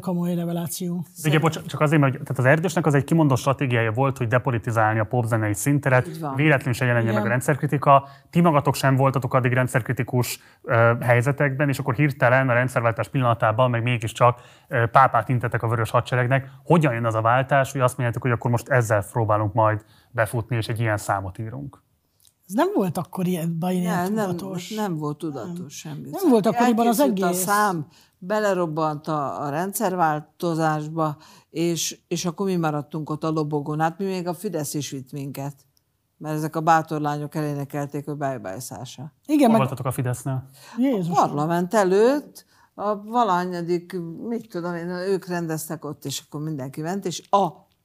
komoly reveláció. Ugye, bocs, csak azért, mert tehát az erdősnek az egy kimondott stratégiája volt, hogy depolitizálni a popzenei szinteret, véletlenül se jelenjen meg a rendszerkritika. Ti magatok sem voltatok addig rendszerkritikus uh, helyzetekben, és akkor hirtelen a rendszerváltás pillanatában meg mégiscsak uh, pápát intetek a vörös hadseregnek. Hogyan jön az a váltás, hogy azt mondjátok, hogy akkor most ezzel próbálunk majd befutni, és egy ilyen számot írunk? Ez nem volt akkor ilyen, ilyen nem, tudatos. Nem, nem volt tudatos nem. semmi. Nem volt akkoriban az egész. a szám, belerobbant a, a rendszerváltozásba, és, és akkor mi maradtunk ott a lobogón. Hát mi még a Fidesz is vitt minket. Mert ezek a bátor lányok elénekelték, hogy bejbájszása. Igen, meg... a Fidesznél? Jézus. A parlament előtt, a valanyadik, mit tudom én, ők rendeztek ott, és akkor mindenki ment, és a,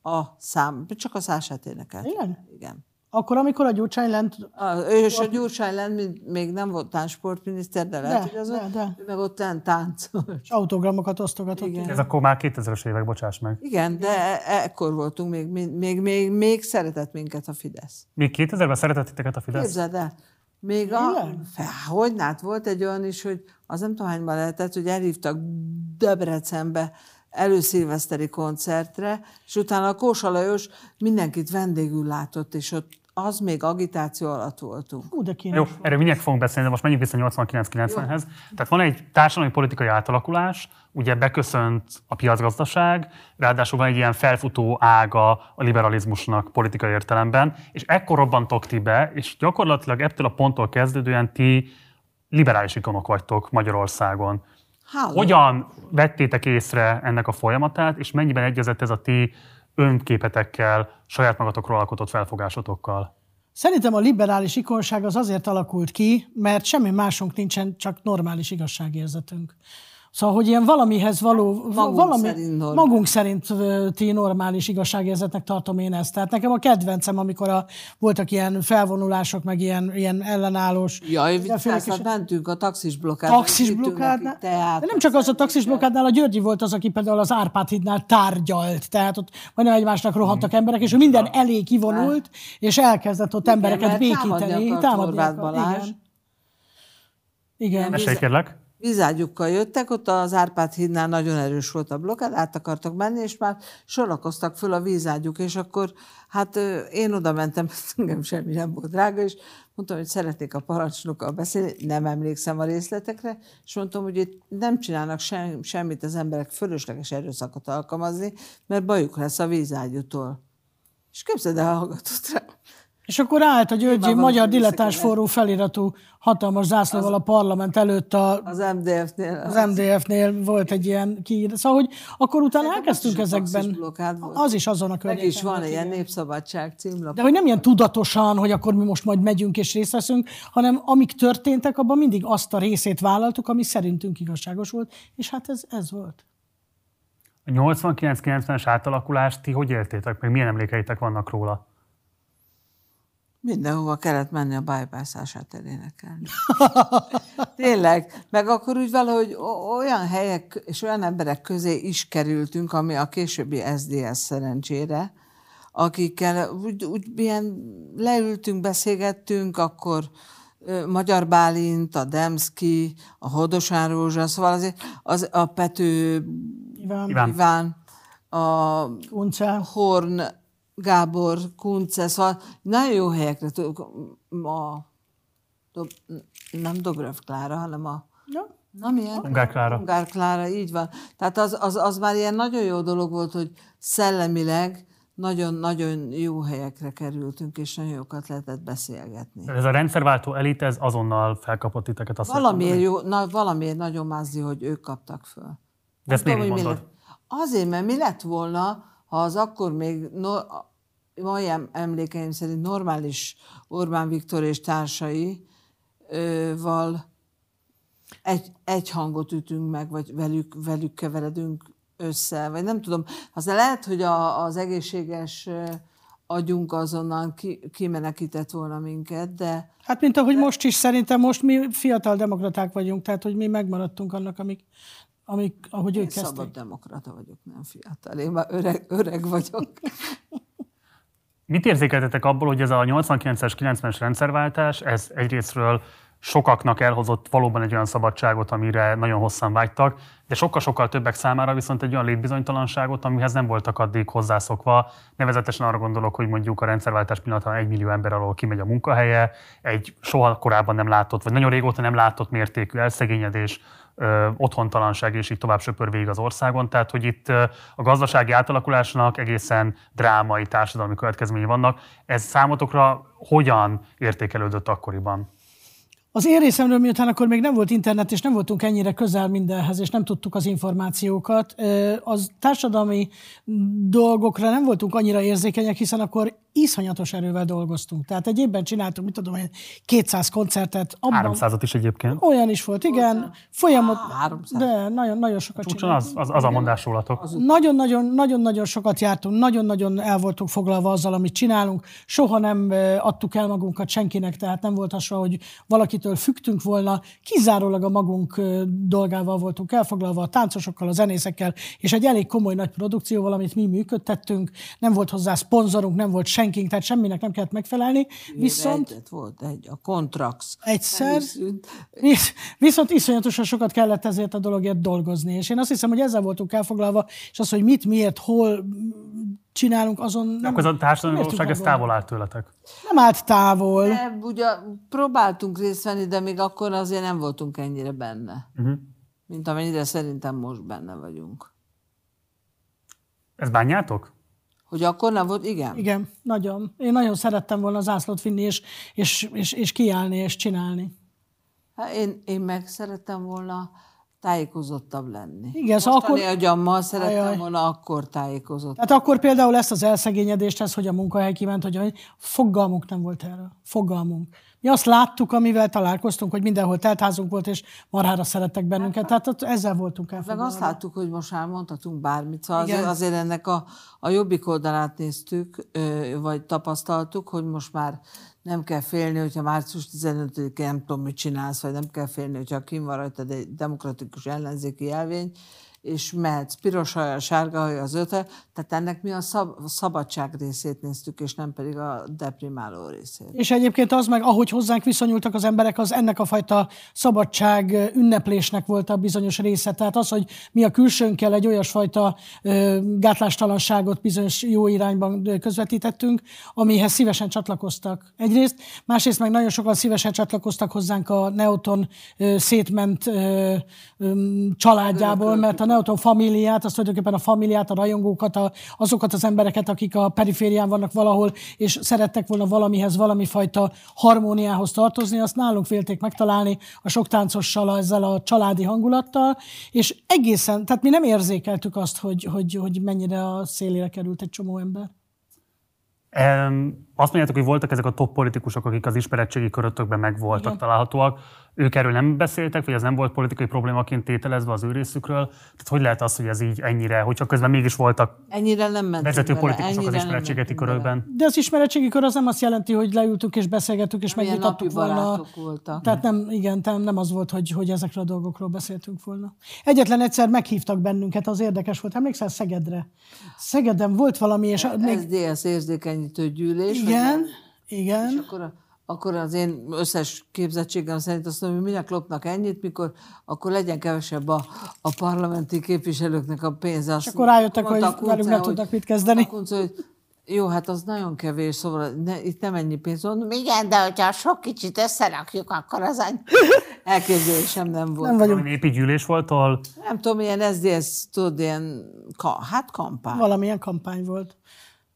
a szám, csak a szását énekelt. Igen? Igen. Akkor, amikor a Gyurcsány lent... A, ő és a Gyurcsány lent még nem volt tánsportminiszter, de lehet, de, hogy az de, de. meg ott táncolt. És autogramokat osztogatott. Igen. Ez akkor már 2000-es évek, bocsáss meg. Igen, de e- ekkor voltunk, még, még, még, még szeretett minket a Fidesz. Még 2000-ben szeretett titeket a Fidesz? Képzeld el. Még a, hogy hát volt egy olyan is, hogy az nem tudom hányban lehetett, hogy elhívtak Debrecenbe előszilveszteri koncertre, és utána a Kósa Lajos mindenkit vendégül látott, és ott az még agitáció alatt voltunk. Ú, de kínos. Jó, erről mindjárt fogunk beszélni, de most menjünk vissza 89-90-hez. Tehát van egy társadalmi politikai átalakulás, ugye beköszönt a piacgazdaság, ráadásul van egy ilyen felfutó ága a liberalizmusnak politikai értelemben, és ekkor robbantok ti be, és gyakorlatilag ettől a ponttól kezdődően ti liberális ikonok vagytok Magyarországon. Háló. Hogyan vettétek észre ennek a folyamatát, és mennyiben egyezett ez a ti önképetekkel, saját magatokról alkotott felfogásotokkal? Szerintem a liberális ikonság az azért alakult ki, mert semmi másunk nincsen, csak normális igazságérzetünk. Szóval, hogy ilyen valamihez való, Magunk valami, szerint normális. magunk szerint ö, ti normális igazságérzetnek tartom én ezt. Tehát nekem a kedvencem, amikor a, voltak ilyen felvonulások, meg ilyen, ilyen ellenállós. Jaj, és- mentünk a taxis blokkádnál. taxis blokkádnál. De nem csak az a taxis blokkádnál, a Györgyi volt az, aki például az Árpád hídnál tárgyalt. Tehát ott majdnem egymásnak rohantak emberek, és ő minden elé kivonult, és elkezdett ott embereket mert támadni békíteni. akart támadni akart. Balázs. Igen. Igen. Mesélj kérlek. Vízágyukkal jöttek, ott az Árpád hídnál nagyon erős volt a blokkád, át akartak menni, és már sorakoztak föl a vízágyuk, és akkor hát én oda mentem, engem semmi nem volt drága, és mondtam, hogy szeretnék a parancsnokkal beszélni, nem emlékszem a részletekre, és mondtam, hogy itt nem csinálnak sem, semmit az emberek fölösleges erőszakot alkalmazni, mert bajuk lesz a vízágyútól. És képzeld el, hallgatott rá. És akkor állt a Györgyi Magyar összekever. Forró feliratú hatalmas zászlóval a parlament előtt a, Az MDF-nél. az MDF-nél volt egy ilyen kiírás. Szóval, hogy akkor utána elkezdtünk az ezekben. Az is azon a Meg környéken. is van ilyen népszabadság címlap. De hogy nem ilyen tudatosan, hogy akkor mi most majd megyünk és részt veszünk, hanem amik történtek, abban mindig azt a részét vállaltuk, ami szerintünk igazságos volt, és hát ez, ez volt. A 89-90-es átalakulást ti hogy éltétek, meg milyen emlékeitek vannak róla? Mindenhova kellett menni a bájbászását elénekelni. Tényleg. Meg akkor úgy valahogy olyan helyek és olyan emberek közé is kerültünk, ami a későbbi SDS szerencsére, akikkel úgy, úgy ilyen leültünk, beszélgettünk, akkor Magyar Bálint, a Demszki, a Hodosán Rózsa, szóval azért az, a Pető Iván, Iván. Iván, a Kunce. Horn Gábor, Kunce, szóval nagyon jó helyekre tudok. A, Dob, nem Dobrev Klára, hanem a Ja. Na milyen? Ungár Klára. Ungár Klára, így van. Tehát az, az, az már ilyen nagyon jó dolog volt, hogy szellemileg nagyon-nagyon jó helyekre kerültünk, és nagyon jókat lehetett beszélgetni. Ez a rendszerváltó elit, ez azonnal felkapott titeket. Azt Valamiért, jó, na, valamiért nagyon mázdi, hogy ők kaptak föl. De ezt miért tudom, hogy mi mondod? lett. Azért, mert mi lett volna, ha az akkor még no, mai em- emlékeim szerint normális Orbán Viktor és társai ö, val egy, egy hangot ütünk meg, vagy velük, velük keveredünk össze, vagy nem tudom. Az lehet, hogy a, az egészséges agyunk azonnal ki, kimenekített volna minket, de Hát, mint ahogy most is, szerintem most mi fiatal demokraták vagyunk, tehát, hogy mi megmaradtunk annak, amik, amik ahogy ők én kezdték. szabad demokrata vagyok, nem fiatal. Én már öreg, öreg vagyok. Mit érzékeltetek abból, hogy ez a 89-es, 90-es rendszerváltás, ez egyrésztről sokaknak elhozott valóban egy olyan szabadságot, amire nagyon hosszan vágytak, de sokkal-sokkal többek számára viszont egy olyan létbizonytalanságot, amihez nem voltak addig hozzászokva. Nevezetesen arra gondolok, hogy mondjuk a rendszerváltás pillanatban egy millió ember alól kimegy a munkahelye, egy soha korábban nem látott, vagy nagyon régóta nem látott mértékű elszegényedés, otthontalanság, és így tovább söpör végig az országon. Tehát, hogy itt a gazdasági átalakulásnak egészen drámai társadalmi következményei vannak. Ez számotokra hogyan értékelődött akkoriban? Az én részemről, miután akkor még nem volt internet, és nem voltunk ennyire közel mindenhez, és nem tudtuk az információkat, az társadalmi dolgokra nem voltunk annyira érzékenyek, hiszen akkor iszonyatos erővel dolgoztunk. Tehát egy évben csináltunk, mit tudom én, 200 koncertet. Abban 300-at is egyébként. Olyan is volt, igen. Folyamat, 300. de nagyon, nagyon sokat csináltunk. az, az, az a mondás rólatok. Nagyon-nagyon, nagyon-nagyon sokat jártunk, nagyon-nagyon el voltunk foglalva azzal, amit csinálunk. Soha nem adtuk el magunkat senkinek, tehát nem volt az, hogy valakitől fügtünk volna. Kizárólag a magunk dolgával voltunk elfoglalva, a táncosokkal, a zenészekkel, és egy elég komoly nagy produkcióval, amit mi működtettünk. Nem volt hozzá szponzorunk, nem volt senki, senkink, tehát semminek nem kellett megfelelni, viszont Egyet volt egy, a Contrax. egyszer. Visz- Viszont iszonyatosan sokat kellett ezért a dologért dolgozni. És én azt hiszem, hogy ezzel voltunk elfoglalva, és az, hogy mit, miért, hol csinálunk, azon nem, Akkor ez a társadalmi valóság, ez távol áll tőletek. nem állt távol. De ugye próbáltunk részt venni, de még akkor azért nem voltunk ennyire benne. Uh-huh. Mint amennyire szerintem most benne vagyunk. Ezt bánjátok? Hogy akkor nem volt? Igen. Igen, nagyon. Én nagyon szerettem volna az ászlót vinni, és, és, és, és kiállni, és csinálni. Hát én, én meg szerettem volna tájékozottabb lenni. Igen, szóval akkor- agyammal szerettem Ajaj. volna akkor tájékozott. Tehát akkor például ezt az elszegényedést, ez, hogy a munkahely kiment, hogy fogalmunk nem volt erről. Fogalmunk. Mi azt láttuk, amivel találkoztunk, hogy mindenhol teltházunk volt, és marhára szerettek bennünket. Tehát ezzel voltunk Meg elfoglalva. azt láttuk, hogy most már mondhatunk bármit. Szóval azért, azért ennek a, a jobbik oldalát néztük, vagy tapasztaltuk, hogy most már nem kell félni, hogyha március 15-én nem tudom, mit csinálsz, vagy nem kell félni, hogyha kim van rajtad egy demokratikus ellenzéki jelvény, és mehetsz piros haja, sárga haja az öte, tehát ennek mi a szab- a szabadság részét néztük, és nem pedig a deprimáló részét. És egyébként az meg, ahogy hozzánk viszonyultak az emberek, az ennek a fajta szabadság ünneplésnek volt a bizonyos része. Tehát az, hogy mi a külsőnkkel egy olyasfajta gátlástalanságot bizonyos jó irányban közvetítettünk, amihez szívesen csatlakoztak. Egyrészt, másrészt meg nagyon sokan szívesen csatlakoztak hozzánk a Neoton szétment családjából, mert a Neoton familiát, az tulajdonképpen a familiát, a rajongókat, a, azokat az embereket, akik a periférián vannak valahol, és szerettek volna valamihez, valami fajta harmóniához tartozni, azt nálunk félték megtalálni a sok táncossal, ezzel a családi hangulattal, és egészen, tehát mi nem érzékeltük azt, hogy, hogy, hogy mennyire a szélére került egy csomó ember. Em, Azt mondjátok, hogy voltak ezek a top politikusok, akik az ismeretségi körötökben meg voltak Igen. találhatóak. Ők erről nem beszéltek, vagy ez nem volt politikai problémaként tételezve az ő részükről? Tehát hogy lehet az, hogy ez így ennyire, hogyha közben mégis voltak Ennyire nem vezető bele, politikusok az ennyire nem ismeretségeti mentünk bele. körökben? De az ismeretségi kör az nem azt jelenti, hogy leültünk és beszélgettünk és Milyen megvitattuk volna. voltak. Tehát nem, igen, nem, nem az volt, hogy, hogy ezekről a dolgokról beszéltünk volna. Egyetlen egyszer meghívtak bennünket, az érdekes volt. Emlékszel Szegedre? Szegeden volt valami, és a- még, SZDSZ érzékenyítő gyűlés. Igen, És igen. akkor, a- akkor az én összes képzettségem szerint azt mondom, hogy minek lopnak ennyit, mikor akkor legyen kevesebb a, a parlamenti képviselőknek a pénze. Azt És akkor rájöttek, hogy Kunce, nem hogy- tudnak mit kezdeni. Kunce, hogy jó, hát az nagyon kevés, szóval ne, itt nem ennyi pénz van. Igen, de hogyha sok kicsit összerakjuk, akkor az annyi. Elképzelésem nem volt. Nem Nem, vagyunk Népi gyűlés volt, ahol nem tudom, ilyen SZDSZ, tudod, ilyen, ka, hát kampány. valamilyen kampány volt.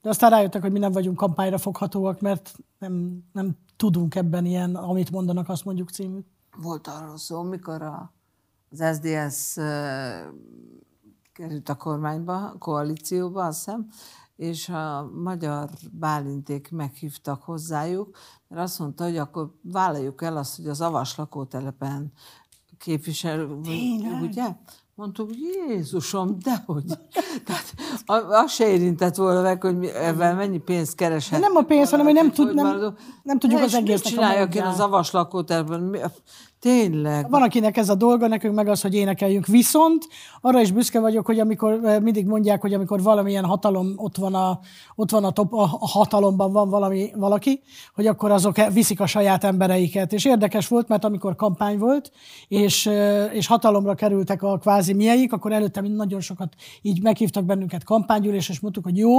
De aztán rájöttek, hogy mi nem vagyunk kampányra foghatóak, mert nem, nem tudunk ebben ilyen, amit mondanak, azt mondjuk című. Volt arról szó, mikor a, az SZDSZ ö, került a kormányba, koalícióba, azt hiszem, és a magyar bálinték meghívtak hozzájuk, mert azt mondta, hogy akkor vállaljuk el azt, hogy az avas lakótelepen képviselő, Tényleg? ugye? Mondtuk, hogy Jézusom, dehogy. Tehát az se érintett volna meg, hogy ebben mennyi pénzt kereshet. De nem a pénz, hanem hogy nem tud- nem- nem tudjuk az egésznek a csináljak én az avas lakótelepen? Mi- Tényleg. Van, akinek ez a dolga, nekünk meg az, hogy énekeljünk. Viszont arra is büszke vagyok, hogy amikor eh, mindig mondják, hogy amikor valamilyen hatalom ott van a, ott van a, top, a, hatalomban van valami, valaki, hogy akkor azok e- viszik a saját embereiket. És érdekes volt, mert amikor kampány volt, és, eh, és hatalomra kerültek a kvázi mieik, akkor előtte mind nagyon sokat így meghívtak bennünket kampánygyűlés, és mondtuk, hogy jó,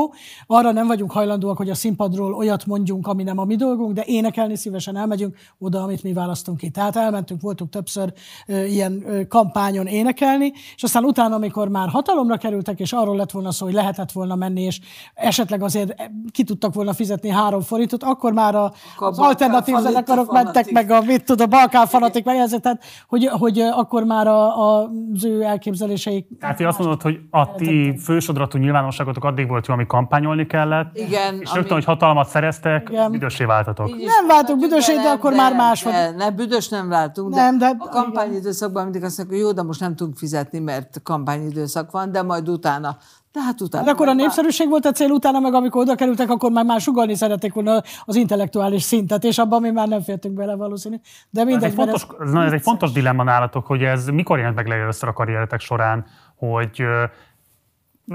arra nem vagyunk hajlandóak, hogy a színpadról olyat mondjunk, ami nem a mi dolgunk, de énekelni szívesen elmegyünk oda, amit mi választunk ki. Tehát elmentünk, voltunk többször ilyen kampányon énekelni, és aztán utána, amikor már hatalomra kerültek, és arról lett volna szó, hogy lehetett volna menni, és esetleg azért eh, ki tudtak volna fizetni három forintot, akkor már a, Akkor az alternatív zenekarok mentek meg a, mit tud, a Balkán fanatik meg, tehát hogy, hogy akkor már a, a, az ő elképzeléseik Tehát ti azt mondod, hogy a ti fősodratú nyilvánosságotok addig volt jó, ami kampányolni kellett, Igen, és ami- rögtön, hogy hatalmat szereztek, Igen. büdössé váltatok. Nem váltunk mondhatjuk büdösé, de akkor már más vagy. De, ne, büdös nem váltunk, de, Nem, de- a kampányidőszakban mindig azt mondják, hogy jó, de most nem tudunk fizetni, mert kampányidőszak van, de majd utána. De hát utána. De akkor a népszerűség volt a cél, utána meg amikor oda kerültek, akkor már, már sugalni szerették volna az intellektuális szintet, és abban mi már nem fértünk bele valószínű. De Ez mindegy, egy, mert fontos, ez, na, ez egy fontos dilemma nálatok, hogy ez mikor jelent meg legelőször a karrieretek során, hogy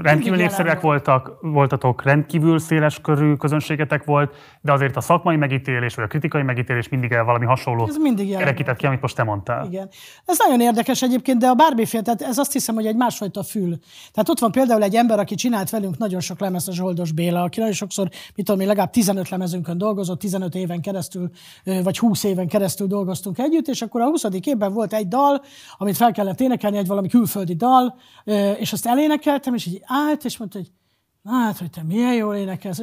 rendkívül népszerűek voltak, voltatok, rendkívül széles körű közönségetek volt, de azért a szakmai megítélés, vagy a kritikai megítélés mindig el valami hasonló Ez mindig kerekített ki, amit most te mondtál. Igen. Ez nagyon érdekes egyébként, de a Barbie-fél, tehát ez azt hiszem, hogy egy másfajta fül. Tehát ott van például egy ember, aki csinált velünk nagyon sok lemezt, a Zsoldos Béla, aki nagyon sokszor, mit tudom én, legalább 15 lemezünkön dolgozott, 15 éven keresztül, vagy 20 éven keresztül dolgoztunk együtt, és akkor a 20. évben volt egy dal, amit fel kellett énekelni, egy valami külföldi dal, és azt elénekeltem, és így állt, és mondta, hogy Hát, hogy te milyen jól énekelsz.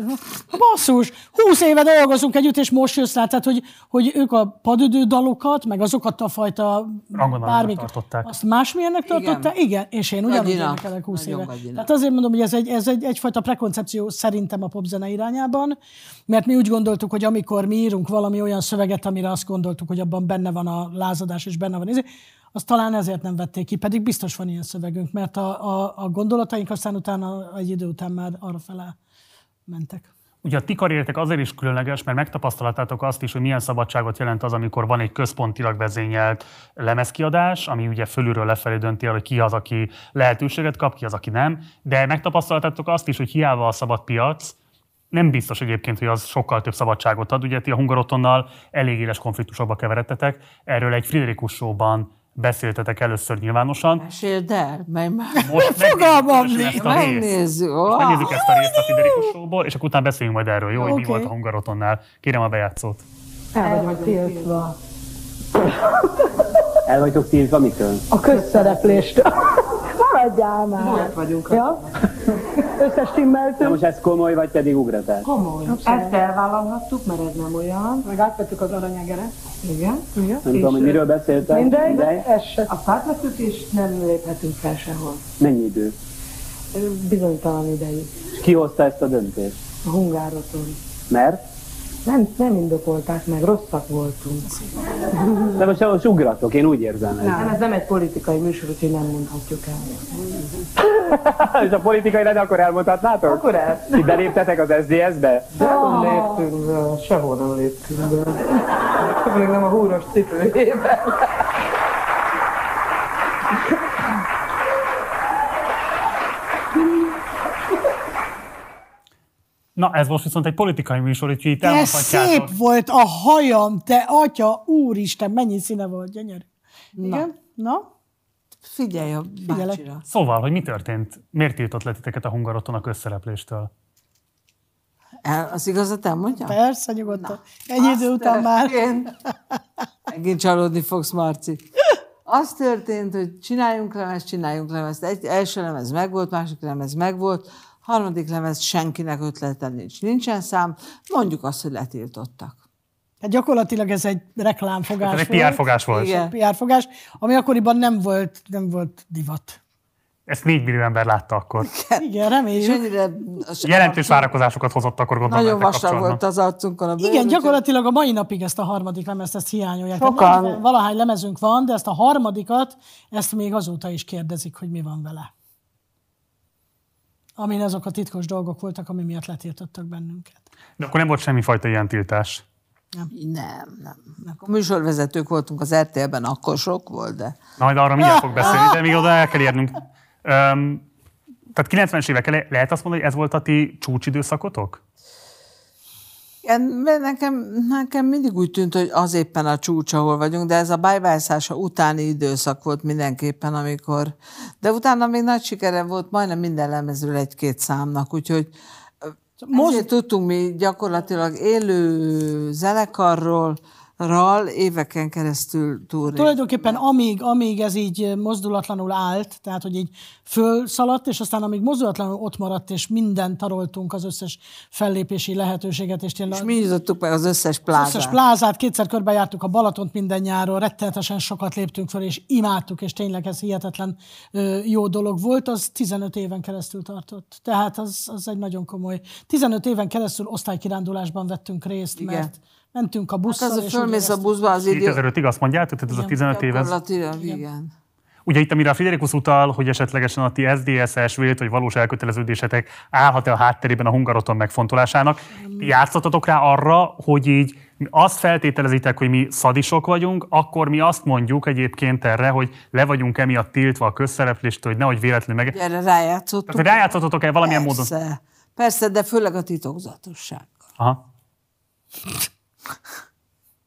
Basszus, 20 éve dolgozunk együtt, és most jössz rá, tehát, hogy, hogy ők a padödő dalokat, meg azokat a fajta Rangonalának tartották. azt másmilyennek tartották? Igen, és én ugyanúgy énekelek 20 Nagyon éve. gagyinak. Tehát azért mondom, hogy ez, egy, ez egy, egyfajta prekoncepció szerintem a popzene irányában, mert mi úgy gondoltuk, hogy amikor mi írunk valami olyan szöveget, amire azt gondoltuk, hogy abban benne van a lázadás, és benne van ez, azt talán ezért nem vették ki, pedig biztos van ilyen szövegünk, mert a, a, a gondolataink aztán utána egy idő után már arra fele mentek. Ugye a ti karrieretek azért is különleges, mert megtapasztaltátok azt is, hogy milyen szabadságot jelent az, amikor van egy központilag vezényelt lemezkiadás, ami ugye fölülről lefelé dönti el, hogy ki az, aki lehetőséget kap, ki az, aki nem. De megtapasztaltátok azt is, hogy hiába a szabad piac, nem biztos egyébként, hogy az sokkal több szabadságot ad. Ugye ti a Hungarotonnal elég éles konfliktusokba keveredtetek. Erről egy Friderikus beszéltetek először nyilvánosan. Meséld el, mert már Most Fogalmam megnézzük részt. megnézzük. Most Wow. megnézzük ezt a részt a Friderikus showból, és akkor utána beszéljünk majd erről, jó, hogy mi volt a Hungarotonnál. Kérem a bejátszót. El vagyok tiltva. El vagytok tiltva mitől? A közszerepléstől. Maradjál már. Bolyat vagyunk. Ja? Na Összestimmeltünk. most ez komoly, vagy pedig ugratás? Komoly. Ezt elvállalhattuk, mert ez nem olyan. Meg átvettük az aranyegeret. Igen. Igen. Nem tudom, hogy miről beszéltek. Mindegy, de ez se. Azt átvettük, és nem léphetünk fel sehol. Mennyi idő? Bizonytalan ideig. És ki hozta ezt a döntést? A hungároton. Mert? Nem, nem indokolták meg, rosszak voltunk. De most, most ugratok, én úgy érzem. Nem, ez nem egy politikai műsor, úgyhogy nem mondhatjuk el. És a politikai de akkor elmondhatnátok? Akkor ez. Ti beléptetek az SZDSZ-be? Nem léptünk be, sehol nem léptünk be. Még nem a húros cipőjében. Na, ez most viszont egy politikai műsor, úgyhogy itt De szép volt a hajam, te atya, úristen, mennyi színe volt, gyönyörű. Igen? Na? Figyelj a bácsira. Szóval, hogy mi történt? Miért tiltott le titeket a Hungaroton a közszerepléstől? El, az igazat elmondja? Persze, nyugodtan. Ennyi idő után már. Megint csalódni fogsz, Marci. Az történt, hogy csináljunk lemezt, csináljunk lemezt. Egy első lemez megvolt, másik lemez megvolt, harmadik lemez senkinek ötlete nincs. Nincsen szám, mondjuk azt, hogy letiltottak. Hát gyakorlatilag ez egy reklámfogás Ez egy volt. PR fogás volt. Igen. PR fogás, ami akkoriban nem volt, nem volt divat. Ezt 4 millió ember látta akkor. Igen, És reméljük. ennyire... Jelentős várakozásokat hozott akkor gondolom. Nagyon vastag volt az arcunkon a bőr, Igen, gyakorlatilag a mai napig ezt a harmadik lemezt, ezt hiányolják. Sokan. Valahány lemezünk van, de ezt a harmadikat, ezt még azóta is kérdezik, hogy mi van vele. Amin azok a titkos dolgok voltak, ami miatt letiltottak bennünket. De akkor nem volt semmifajta ilyen tiltás. Nem, nem. Akkor műsorvezetők voltunk az RTL-ben, akkor sok volt, de... Na, majd arra mindjárt fog beszélni, de még oda el kell érnünk. Um, tehát 90-es évek elején lehet azt mondani, hogy ez volt a ti csúcsidőszakotok? Igen, mert nekem, nekem mindig úgy tűnt, hogy az éppen a csúcs, ahol vagyunk, de ez a bájvászása utáni időszak volt mindenképpen, amikor... De utána még nagy sikere volt majdnem minden lemezről egy-két számnak, úgyhogy most... ezért tudtunk mi gyakorlatilag élő zenekarról, ral éveken keresztül túl. Tulajdonképpen amíg, amíg ez így mozdulatlanul állt, tehát hogy így fölszaladt, és aztán amíg mozdulatlanul ott maradt, és mindent taroltunk az összes fellépési lehetőséget, és tényleg És mi nyitottuk meg az összes az plázát. összes plázát, kétszer körbejártuk a Balatont minden nyáron, rettenetesen sokat léptünk föl, és imádtuk, és tényleg ez hihetetlen jó dolog volt, az 15 éven keresztül tartott. Tehát az, az egy nagyon komoly. 15 éven keresztül osztálykirándulásban vettünk részt, Igen. mert mentünk a busszal, Hát az, hogy és úgy fölmész a buszba, az idő... 2005-ig azt mondjátok, tehát ez a 15 év, ez, Gyakorlatilag, igen. Ugye itt, amire a Friderikus utal, hogy esetlegesen a ti SZDSZ-es vélt, vagy valós elköteleződésetek állhat-e a hátterében a hungaroton megfontolásának. Játszottatok rá arra, hogy így azt feltételezitek, hogy mi szadisok vagyunk, akkor mi azt mondjuk egyébként erre, hogy le vagyunk emiatt tiltva a közszerepléstől, hogy nehogy véletlenül meg... Erre rájátszottunk. Tehát rájátszottatok-e valamilyen módon? Persze. Persze, de főleg a titokzatossággal. Aha.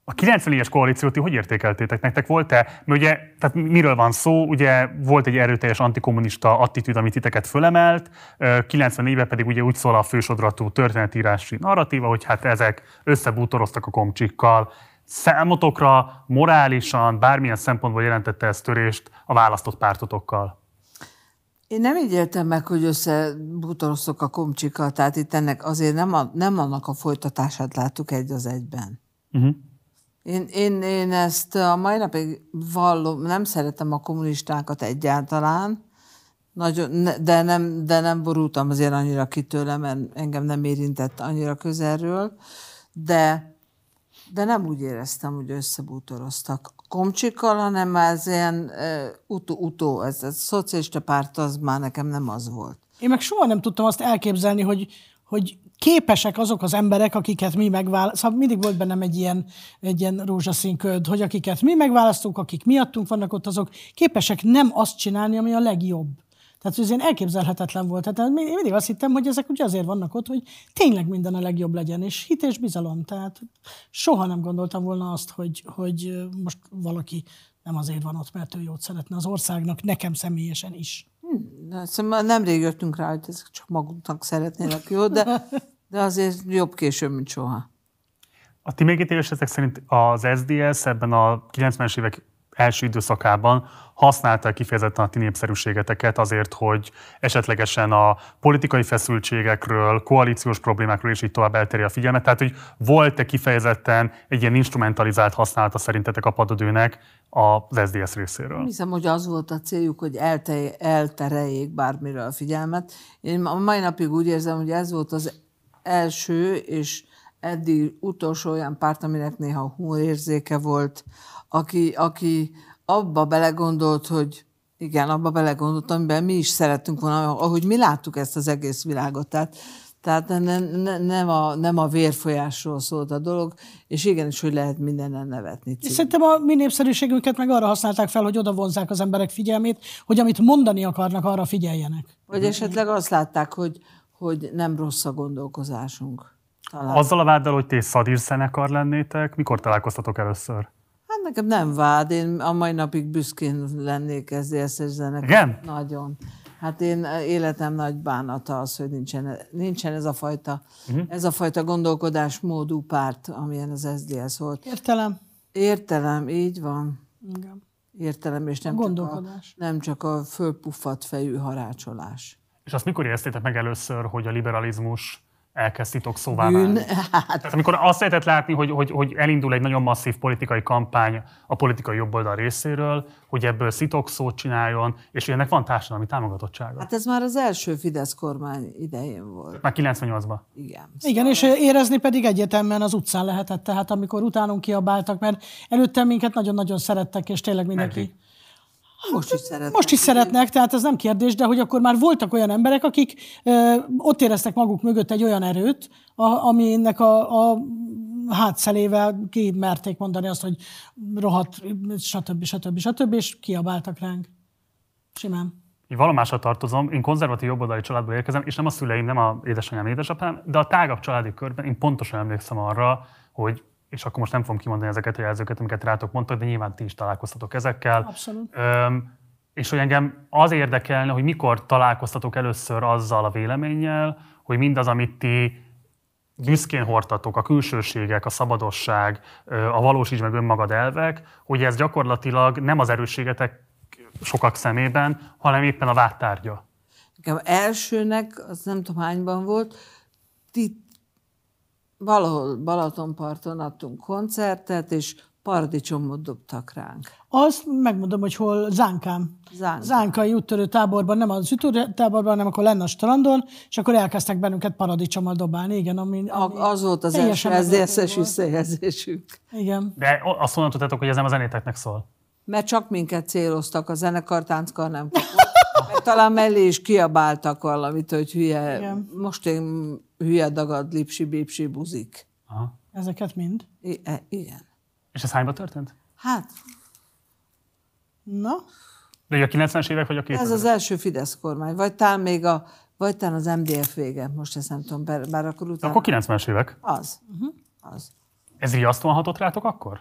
A 94-es koalíciót hogy értékeltétek? Nektek volt-e, mert ugye, tehát miről van szó, ugye volt egy erőteljes antikommunista attitűd, amit titeket fölemelt, Ö, 94-ben pedig ugye úgy szól a fősodratú történetírási narratíva, hogy hát ezek összebútoroztak a komcsikkal. Számotokra morálisan, bármilyen szempontból jelentette ez törést a választott pártotokkal? Én nem így éltem meg, hogy összebútoroztok a komcsikkal, tehát itt ennek azért nem, a, nem annak a folytatását láttuk egy az egyben. Uh-huh. Én, én, én ezt a mai napig vallom, nem szeretem a kommunistákat egyáltalán, nagyon, de, nem, de nem borultam azért annyira ki tőle, mert engem nem érintett annyira közelről, de, de nem úgy éreztem, hogy összebútoroztak komcsikkal, hanem ez ilyen uh, utó, utó, ez a szocialista párt az már nekem nem az volt. Én meg soha nem tudtam azt elképzelni, hogy, hogy képesek azok az emberek, akiket mi megválasztunk. Szóval mindig volt bennem egy ilyen, egy ilyen rózsaszín köd, hogy akiket mi megválasztunk, akik miattunk vannak ott, azok képesek nem azt csinálni, ami a legjobb. Tehát ez ilyen elképzelhetetlen volt. Tehát én mindig azt hittem, hogy ezek ugye azért vannak ott, hogy tényleg minden a legjobb legyen, és hit és bizalom. Tehát soha nem gondoltam volna azt, hogy, hogy most valaki nem azért van ott, mert ő jót szeretne az országnak, nekem személyesen is. De Szóval nemrég jöttünk rá, hogy ezek csak maguknak szeretnének jó, de, de azért jobb később, mint soha. A ti megítélésetek szerint az SDS ebben a 90-es évek első időszakában használta kifejezetten a ti népszerűségeteket azért, hogy esetlegesen a politikai feszültségekről, koalíciós problémákról és így tovább elterje a figyelmet. Tehát, hogy volt-e kifejezetten egy ilyen instrumentalizált használata szerintetek a padodőnek az SDS részéről? Hiszem, hogy az volt a céljuk, hogy elte, eltereljék bármiről a figyelmet. Én a mai napig úgy érzem, hogy ez volt az első és eddig utolsó olyan párt, aminek néha humorérzéke volt, aki, aki abba belegondolt, hogy igen, abba belegondolt, amiben mi is szerettünk volna, ahogy mi láttuk ezt az egész világot. Tehát, tehát ne, ne, nem, a, nem a vérfolyásról szólt a dolog, és igenis, hogy lehet mindenen nevetni. És szerintem a mi népszerűségünket meg arra használták fel, hogy oda vonzzák az emberek figyelmét, hogy amit mondani akarnak, arra figyeljenek. Vagy esetleg azt látták, hogy, hogy nem rossz a gondolkozásunk. Talán. Azzal a váddal, hogy ti szadír zenekar lennétek, mikor találkoztatok először? Hát nekem nem vád, én a mai napig büszkén lennék SZDSZ-es zenekar. Igen? Nagyon. Hát én életem nagy bánata az, hogy nincsen, nincsen ez, a fajta, uh-huh. ez a fajta gondolkodásmódú párt, amilyen az SZDSZ volt. Értelem? Értelem, így van. Igen. Értelem, és nem, A csak a, gondolkodás. nem csak a fölpuffadt fejű harácsolás. És azt mikor éreztétek meg először, hogy a liberalizmus elkezd titok szóvá Bűn, hát Tehát amikor azt lehetett látni, hogy, hogy, hogy elindul egy nagyon masszív politikai kampány a politikai jobboldal részéről, hogy ebből szitokszót csináljon, és ennek van társadalmi támogatottsága. hát ez már az első Fidesz kormány idején volt. Már 98-ban. Igen. Igen, és érezni pedig egyetemben az utcán lehetett, tehát amikor utánunk kiabáltak, mert előtte minket nagyon-nagyon szerettek, és tényleg mindenki. Meddig? Most is szeretem. Most is szeretnek, tehát ez nem kérdés, de hogy akkor már voltak olyan emberek, akik ö, ott éreztek maguk mögött egy olyan erőt, a, aminek a, a hátszelével ki merték mondani azt, hogy rohadt, stb. stb. stb. és kiabáltak ránk. Simán. Így valomásra tartozom, én konzervatív jobboldali családból érkezem, és nem a szüleim, nem a édesanyám, édesapám, de a tágabb családi körben én pontosan emlékszem arra, hogy és akkor most nem fogom kimondani ezeket a jelzőket, amiket rátok mondtak, de nyilván ti is találkoztatok ezekkel. Abszolút. Öm, és hogy engem az érdekelne, hogy mikor találkoztatok először azzal a véleménnyel, hogy mindaz, amit ti büszkén hordtatok, a külsőségek, a szabadosság, a valósíts meg önmagad elvek, hogy ez gyakorlatilag nem az erősségetek sokak szemében, hanem éppen a váttárgya. Nekem elsőnek, az nem tudom hányban volt, ti valahol Balatonparton adtunk koncertet, és paradicsomot dobtak ránk. Azt megmondom, hogy hol Zánkám. Zánkám. Zánkai úttörő táborban, nem az táborban, hanem akkor lenne a strandon, és akkor elkezdtek bennünket paradicsommal dobálni. Igen, ami, ami A- Az volt az első SZDSZ-es visszajelzésünk. Igen. De azt honnan tudtátok, hogy ez nem a zenéteknek szól? mert csak minket céloztak, a zenekar, tánckar nem kapott. Meg talán mellé is kiabáltak valamit, hogy hülye, Igen. most én hülye dagad, lipsi, bipsi, buzik. Aha. Ezeket mind. I- e- igen. És ez hányba történt? Hát, Na, De a 90-es évek vagy a 2000 ez az első Fidesz kormány, vagy talán még a, vagy talán az MDF vége, most ezt nem tudom, bár, akkor utána... Akkor 90-es évek. Az. Az. Ez riasztóan hatott rátok akkor?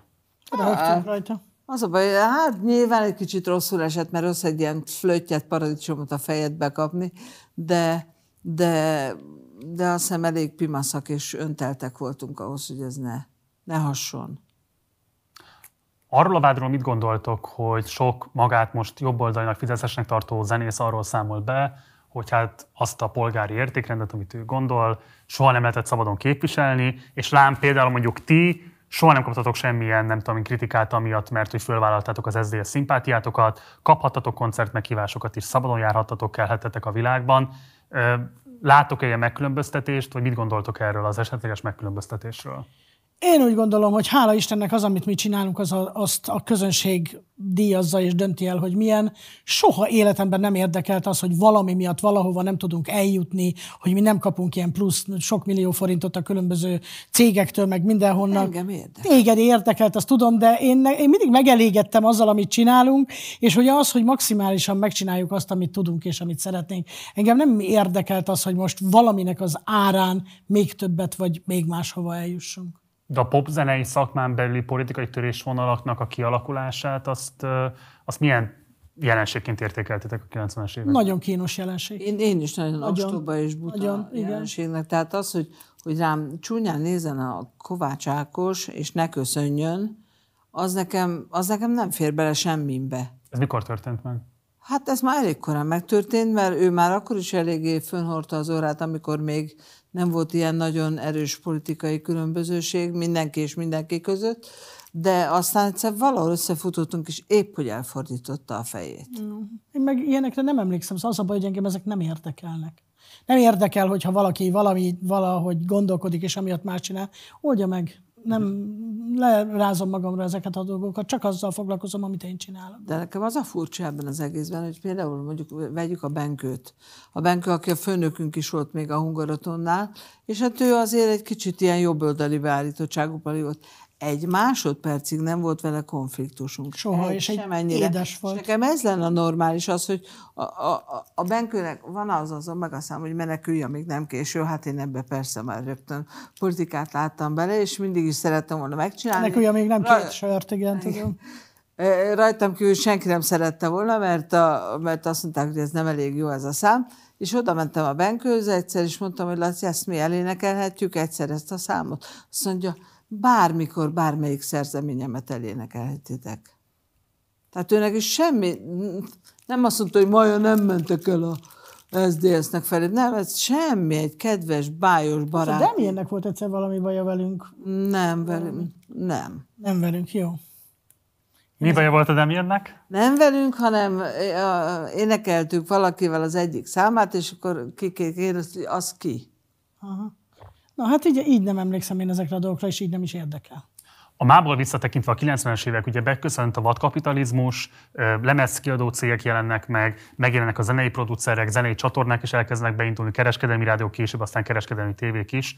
rögtünk rajta. Az a baj, hát nyilván egy kicsit rosszul esett, mert rossz egy ilyen flöttyet, paradicsomot a fejedbe kapni, de, de, de azt hiszem elég pimaszak és önteltek voltunk ahhoz, hogy ez ne, ne hasson. Arról a vádról mit gondoltok, hogy sok magát most jobboldalinak, fideszesnek tartó zenész arról számol be, hogy hát azt a polgári értékrendet, amit ő gondol, soha nem lehetett szabadon képviselni, és lám például mondjuk ti soha nem kaptatok semmilyen, nem tudom, kritikát amiatt, mert hogy fölvállaltátok az SZDSZ szimpátiátokat, kaphattatok koncert meghívásokat is, szabadon járhattatok, kelhettetek a világban. Látok-e ilyen megkülönböztetést, vagy mit gondoltok erről az esetleges megkülönböztetésről? Én úgy gondolom, hogy hála Istennek az, amit mi csinálunk, az a, azt a közönség díjazza és dönti el, hogy milyen. Soha életemben nem érdekelt az, hogy valami miatt valahova nem tudunk eljutni, hogy mi nem kapunk ilyen plusz sok millió forintot a különböző cégektől, meg mindenhonnan. Engem érdekel. Téged érdekelt, azt tudom, de én, én mindig megelégettem azzal, amit csinálunk, és hogy az, hogy maximálisan megcsináljuk azt, amit tudunk és amit szeretnénk. Engem nem érdekelt az, hogy most valaminek az árán még többet vagy még máshova eljussunk. De a popzenei szakmán belüli politikai törésvonalaknak a kialakulását, azt, azt milyen jelenségként értékeltetek a 90-es években? Nagyon kínos jelenség. Én, én is nagyon Nagyon. ostoba és buta Nagyon, nagyon, igen. jelenségnek. Tehát az, hogy, hogy rám csúnyán nézen a Kovács Ákos, és ne köszönjön, az nekem, az nekem nem fér bele semmibe. Ez mikor történt meg? Hát ez már elég korán megtörtént, mert ő már akkor is eléggé fönhordta az orrát, amikor még nem volt ilyen nagyon erős politikai különbözőség mindenki és mindenki között, de aztán egyszer valahol összefutottunk, és épp hogy elfordította a fejét. Én meg ilyenekre nem emlékszem, szóval az a baj, hogy engem ezek nem érdekelnek. Nem érdekel, hogyha valaki valami, valahogy gondolkodik, és amiatt más csinál, oldja meg. Nem lerázom magamra ezeket a dolgokat, csak azzal foglalkozom, amit én csinálok. De nekem az a furcsa ebben az egészben, hogy például mondjuk vegyük a Benkőt. A Benkő, aki a főnökünk is volt még a Hungaratonnál, és hát ő azért egy kicsit ilyen jobboldali beállítottságú volt. Egy másodpercig nem volt vele konfliktusunk. Soha, és egy semennyire. édes volt. És nekem ez lenne a normális, az, hogy a, a, a- a Benkőnek van az azon meg aztán, hogy menekülj, amíg nem késő. Hát én ebbe persze már rögtön politikát láttam bele, és mindig is szerettem volna megcsinálni. Ugye még nem két sört, igen, tudom. Rajtam kívül senki nem szerette volna, mert, a, mert azt mondták, hogy ez nem elég jó ez a szám, és oda mentem a Benkőhöz egyszer, és mondtam, hogy Laci, ezt mi elénekelhetjük egyszer ezt a számot. Azt mondja, bármikor, bármelyik szerzeményemet elénekelhetitek. Tehát őnek is semmi, nem azt mondta, hogy maja nem mentek el a SZDSZ-nek felé. Nem, ez semmi, egy kedves, bájos barát. De milyennek volt egyszer valami baja velünk? Nem, velünk, nem. Nem velünk, jó. Mi baja volt a Demiennek? Nem velünk, hanem ö, énekeltük valakivel az egyik számát, és akkor ki kérdezte, hogy az ki. Na hát így, így nem emlékszem én ezekre a dolgokra, és így nem is érdekel. A mából visszatekintve a 90-es évek ugye beköszönt a vadkapitalizmus, lemezkiadó cégek jelennek meg, megjelennek a zenei producerek, zenei csatornák is elkezdenek beindulni, kereskedelmi rádiók később, aztán kereskedelmi tévék is.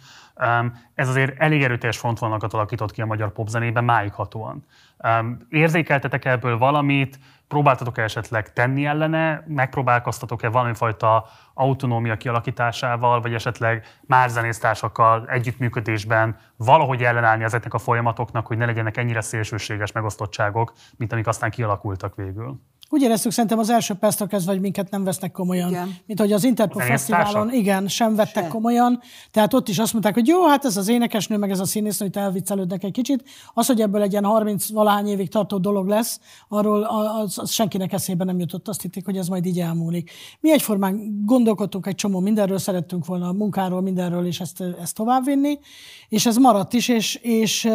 Ez azért elég erőteljes frontvonalakat alakított ki a magyar popzenében máighatóan. Öm, Érzékeltetek ebből valamit, próbáltatok-e esetleg tenni ellene, megpróbálkoztatok-e valamifajta autonómia kialakításával, vagy esetleg más zenésztársakkal együttműködésben valahogy ellenállni ezeknek a folyamatoknak, hogy ne legyenek ennyire szélsőséges megosztottságok, mint amik aztán kialakultak végül. Úgy éreztük szerintem az első perctől kezdve, hogy minket nem vesznek komolyan. Igen. Mint hogy az Interpol Az Fesztiválon, igen, sem vettek Se. komolyan. Tehát ott is azt mondták, hogy jó, hát ez az énekesnő, meg ez a színésznő, hogy elviccelődnek egy kicsit. Az, hogy ebből egy ilyen 30 valahány évig tartó dolog lesz, arról az, az senkinek eszébe nem jutott. Azt hitték, hogy ez majd így elmúlik. Mi egyformán gondolkodtunk egy csomó mindenről, szerettünk volna a munkáról, mindenről, és ezt, ezt továbbvinni, és ez maradt is, és, és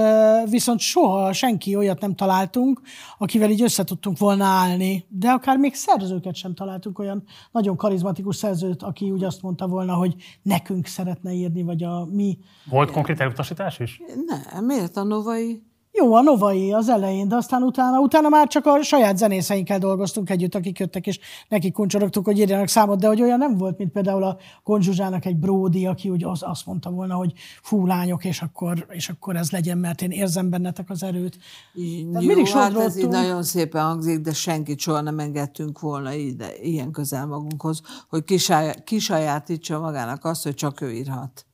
viszont soha senki olyat nem találtunk, akivel így össze tudtunk volna állni, de akár még szerzőket sem találtunk, olyan nagyon karizmatikus szerzőt, aki úgy azt mondta volna, hogy nekünk szeretne írni, vagy a mi Volt konkrét elutasítás is? Nem, miért a Novai Jó, a Novai az elején, de aztán utána, utána már csak a saját zenészeinkkel dolgoztunk együtt, akik jöttek, és nekik kuncsorogtuk, hogy írjanak számot, de hogy olyan nem volt, mint például a Konzsuzsának egy Bródi, aki úgy az, azt mondta volna, hogy fú, lányok, és akkor, és akkor ez legyen, mert én érzem bennetek az erőt. Tehát mindig Jó, hát ez így nagyon szépen hangzik, de senkit soha nem engedtünk volna ide, ilyen közel magunkhoz, hogy kisajá- kisajátítsa magának azt, hogy csak ő írhat.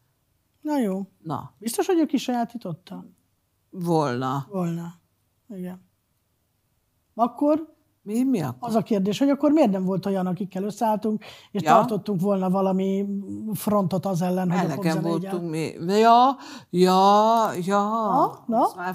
Na jó. Na, Biztos, hogy ő kisajátította? Volna. Volna. Igen. Akkor Mi, mi akkor? az a kérdés, hogy akkor miért nem volt olyan, akikkel összeálltunk, és Ja. tartottunk volna valami frontot az ellen, hogy a Elegen voltunk mi. Ja, ja, ja. Na, na?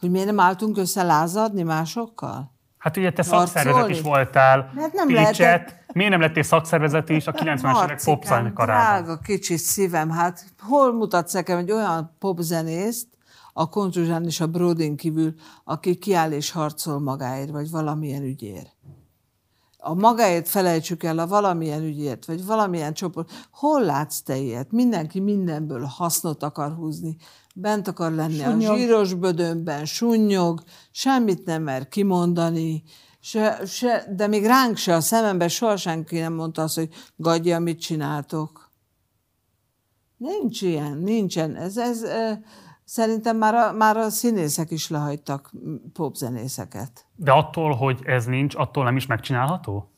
Hogy miért nem álltunk össze lázadni másokkal? Hát ugye te Harcolni? szakszervezet is voltál, Hát nem Pécset. lehetett. Miért nem lettél szakszervezet is a 90-es évek Marcikám, popzenekarában? drága kicsi szívem, hát hol mutatsz nekem egy olyan popzenészt, a Konzsuzsán és a Brodin kívül, aki kiáll és harcol magáért, vagy valamilyen ügyért. A magáért felejtsük el a valamilyen ügyért, vagy valamilyen csoport. Hol látsz te ilyet? Mindenki mindenből hasznot akar húzni. Bent akar lenni Sunnyog. a zsíros bödönben, sunnyog, semmit nem mer kimondani, se, se, de még ránk se, a szemembe soha senki nem mondta azt, hogy gadja, mit csináltok. Nincs ilyen, nincsen. Ez, ez, szerintem már a, már a színészek is lehagytak popzenészeket. De attól, hogy ez nincs, attól nem is megcsinálható?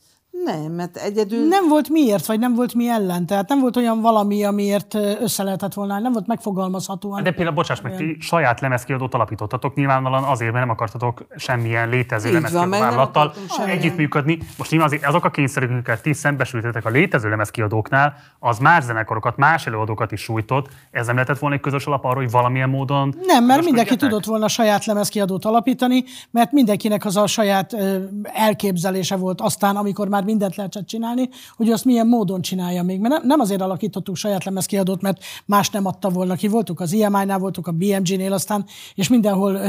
Nem, mert egyedül... Nem volt miért, vagy nem volt mi ellen. Tehát nem volt olyan valami, amiért össze lehetett volna, nem volt megfogalmazhatóan. De például, bocsáss meg, ti saját lemezkiadót alapítottatok, nyilvánvalóan azért, mert nem akartatok semmilyen létező Így van, lemezkiadó meg nem vállalattal akartunk semmilyen. együttműködni. Most nyilván azért azok a kényszerek, amiket ti szembesültetek a létező lemezkiadóknál, az más zenekarokat, más előadókat is sújtott. Ez nem lehetett volna egy közös alap arra, hogy valamilyen módon... Nem, mert mindenki tudott volna saját lemezkiadót alapítani, mert mindenkinek az a saját elképzelése volt aztán, amikor már mindent lehetett csinálni, hogy azt milyen módon csinálja még. Mert nem, azért alakítottuk saját lemezkiadót, mert más nem adta volna ki. Voltunk az IMI-nál, voltunk a BMG-nél aztán, és mindenhol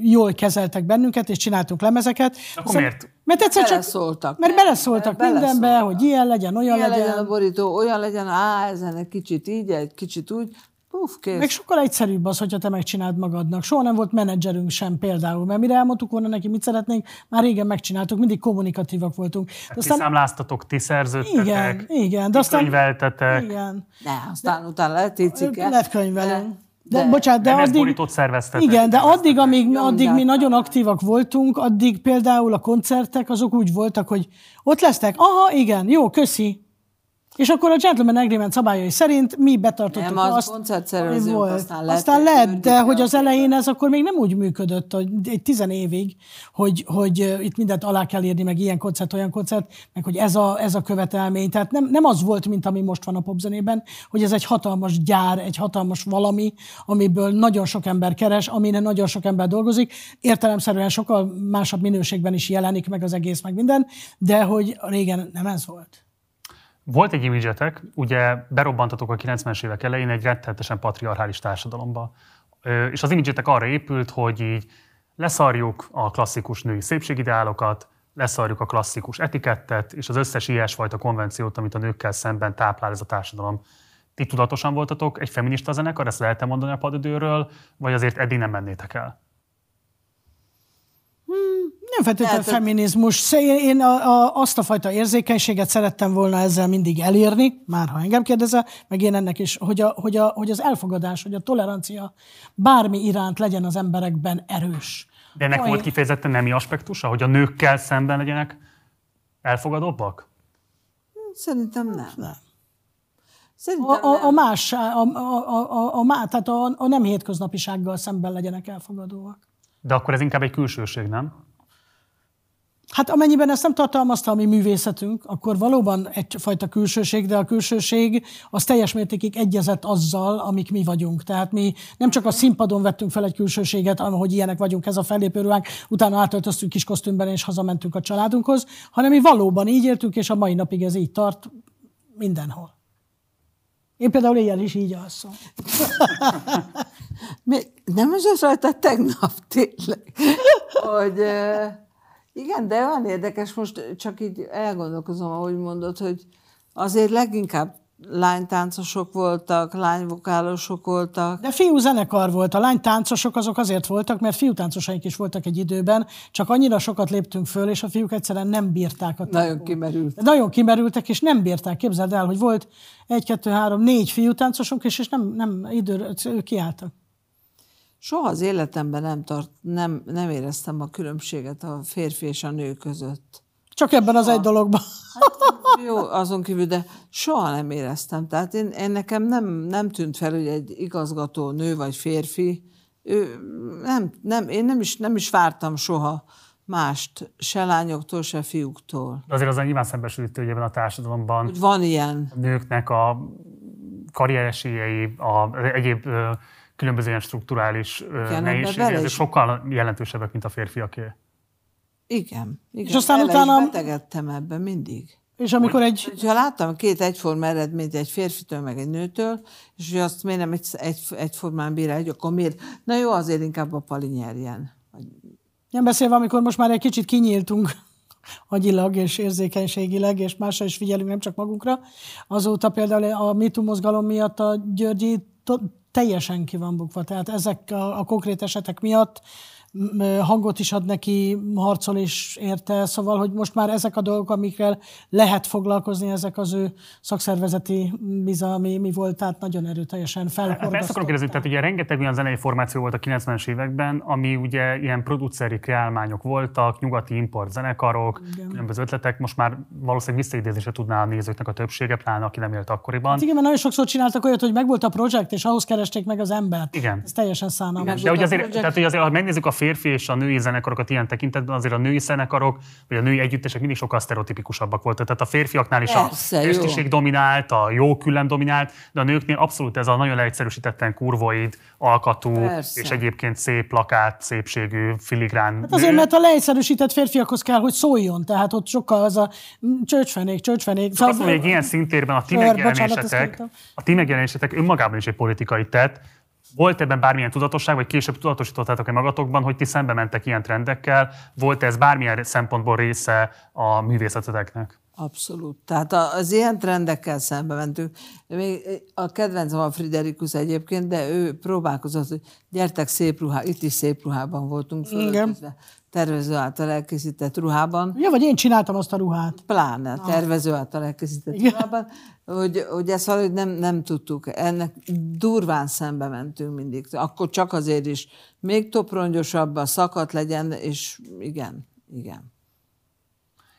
jól kezeltek bennünket, és csináltunk lemezeket. Akkor miért? Mert egyszer csak... Beleszóltak. Mert beleszóltak Beleszóltak. mindenbe, hogy ilyen legyen, olyan Ilyen legyen. legyen a borító, olyan legyen, á, ezen egy kicsit így, egy kicsit úgy. Puf, kész. Meg sokkal egyszerűbb az, hogyha te megcsináld magadnak. Soha nem volt menedzserünk sem például, mert mire elmondtuk volna neki, mit szeretnénk, már régen megcsináltuk, mindig kommunikatívak voltunk. De Ti számláztatok, ti szerződtetek, igen, igen, de aztán... könyveltetek, Igen. Ne, aztán utána lehet tetszik Lehet könyvelni. De, de- bocsánat, de de addig... szerveztetek. Igen, de addig, amíg, addig mi nagyon aktívak voltunk, addig például a koncertek azok úgy voltak, hogy ott lesztek, aha, igen, jó, köszi. És akkor a Gentleman Agreement szabályai szerint mi betartottuk Nem, az azt, koncertszervezők, volt. aztán lettek aztán lehet, de hogy az le. elején ez akkor még nem úgy működött, hogy egy tizen évig, hogy, hogy uh, itt mindent alá kell írni, meg ilyen koncert, olyan koncert, meg hogy ez a, ez a követelmény. Tehát nem, nem az volt, mint ami most van a popzenében, hogy ez egy hatalmas gyár, egy hatalmas valami, amiből nagyon sok ember keres, amire nagyon sok ember dolgozik. Értelemszerűen sokkal másabb minőségben is jelenik meg az egész, meg minden, de hogy régen nem ez volt. Volt egy imidzsetek, ugye berobbantatok a 90-es évek elején egy rettenetesen patriarchális társadalomba. És az imidzsetek arra épült, hogy így leszarjuk a klasszikus női szépségideálokat, leszarjuk a klasszikus etikettet, és az összes ilyesfajta konvenciót, amit a nőkkel szemben táplál ez a társadalom. Ti tudatosan voltatok egy feminista zenekar, ezt lehetne mondani a padidőről, vagy azért eddig nem mennétek el? Nem feltétlenül Lehet, feminizmus. Sze- Én én a, a, azt a fajta érzékenységet szerettem volna ezzel mindig elérni, már ha engem kérdezel, meg én ennek is, hogy, a, hogy, a, hogy az elfogadás, hogy a tolerancia bármi iránt legyen az emberekben erős. De ennek Olyan- volt kifejezetten nemi aspektusa, hogy a nőkkel szemben legyenek elfogadóbbak? Szerintem nem. Nem. Szerintem A, a, a nem. más, a, a, a, a, a, tehát a, a nem hétköznapisággal szemben legyenek elfogadóak. De akkor ez inkább egy külsőség, nem? Hát amennyiben ezt nem tartalmazta a mi művészetünk, akkor valóban egyfajta külsőség, de a külsőség az teljes mértékig egyezett azzal, amik mi vagyunk. Tehát mi nem csak a színpadon vettünk fel egy külsőséget, hogy ilyenek vagyunk, ez a fellépőruhánk, utána átöltöztünk kis kosztümben és hazamentünk a családunkhoz, hanem mi valóban így éltünk, és a mai napig ez így tart mindenhol. Én például éjjel is így alszom. Mi, nem is az rajta tegnap tényleg, hogy igen, de olyan érdekes, most csak így elgondolkozom, ahogy mondod, hogy azért leginkább lánytáncosok voltak, lányvokálosok voltak. De fiú zenekar volt. A lány táncosok azok azért voltak, mert fiú táncosaink is voltak egy időben, csak annyira sokat léptünk föl, és a fiúk egyszerűen nem bírták a Nagyon tempót. kimerült. De nagyon kimerültek, és nem bírták. Képzeld el, hogy volt egy, kettő, három, négy fiú táncosunk, és, és nem, nem időre ők kiálltak. Soha az életemben nem, tart, nem, nem éreztem a különbséget a férfi és a nő között. Csak ebben az egy dologban. Jó, azon kívül, de soha nem éreztem. Tehát én, én nekem nem, nem tűnt fel, hogy egy igazgató nő vagy férfi, ő, nem, nem, én nem is, nem is vártam soha mást, se lányoktól, se fiúktól. De azért az nyilván szembesülítő, hogy ebben a társadalomban Hogy van ilyen. a nőknek a karrieresélyei, a egyéb ö, különböző ilyen strukturális is- sokkal jelentősebbek, mint a férfiaké. Igen. igen. És aztán Bele utána- Is betegedtem ebbe mindig. És amikor egy... Ha láttam két egyforma eredményt egy férfitől, meg egy nőtől, és hogy azt miért nem egy, egy, egyformán bír egy, akkor miért? Na jó, azért inkább a Pali nyerjen. Nem beszélve, amikor most már egy kicsit kinyíltunk agyilag és érzékenységileg, és másra is figyelünk, nem csak magunkra. Azóta például a MeToo mozgalom miatt a Györgyi teljesen ki van bukva. Tehát ezek a, a konkrét esetek miatt hangot is ad neki, harcol is érte, szóval, hogy most már ezek a dolgok, amikkel lehet foglalkozni, ezek az ő szakszervezeti bizalmi mi volt, tehát nagyon erőteljesen Hát ezt akarom kérdezni, tehát ugye rengeteg olyan zenei formáció volt a 90-es években, ami ugye ilyen produceri kreálmányok voltak, nyugati import zenekarok, Igen. különböző ötletek, most már valószínűleg visszaidézni se tudná a nézőknek a többsége, pláne aki nem élt akkoriban. Hát igen, mert nagyon sokszor csináltak olyat, hogy megvolt a projekt, és ahhoz keresték meg az embert. Igen. Ez teljesen szánalmas. De ugye azért, tehát, hogy azért, ha megnézzük a férfi és a női zenekarokat ilyen tekintetben, azért a női zenekarok, vagy a női együttesek mindig sokkal sztereotipikusabbak voltak. Tehát a férfiaknál is Persze, a testiség dominált, a jó küllem dominált, de a nőknél abszolút ez a nagyon leegyszerűsítetten kurvoid, alkatú, Persze. és egyébként szép plakát, szépségű, filigrán Hát azért, nő. mert a leegyszerűsített férfiakhoz kell, hogy szóljon, tehát ott sokkal az a mm, csöcsfenék, csöcsfenék. Csak azt mondom, hogy egy ilyen szintérben a ti megjelenésetek, a ti megjelenésetek önmagában is egy politikai tett. Volt ebben bármilyen tudatosság, vagy később tudatosítottátok-e magatokban, hogy ti szembe mentek ilyen trendekkel? Volt ez bármilyen szempontból része a művészeteteknek? Abszolút. Tehát a- az ilyen trendekkel szembe mentünk. Még a kedvencem a Friderikus egyébként, de ő próbálkozott, hogy gyertek szép ruhá, itt is szép ruhában voltunk fölöltözve. Tervező által elkészített ruhában. Ja, vagy én csináltam azt a ruhát. Pláne tervező által elkészített Igen. ruhában, hogy, hogy ezt valahogy nem, nem tudtuk. Ennek durván szembe mentünk mindig. Akkor csak azért is még toprongyosabb, a szakat legyen, és igen, igen.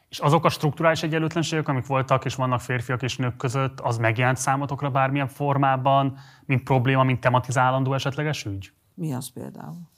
És azok a strukturális egyenlőtlenségek, amik voltak és vannak férfiak és nők között, az megjelent számotokra bármilyen formában, mint probléma, mint tematizálandó esetleges ügy? Mi az például?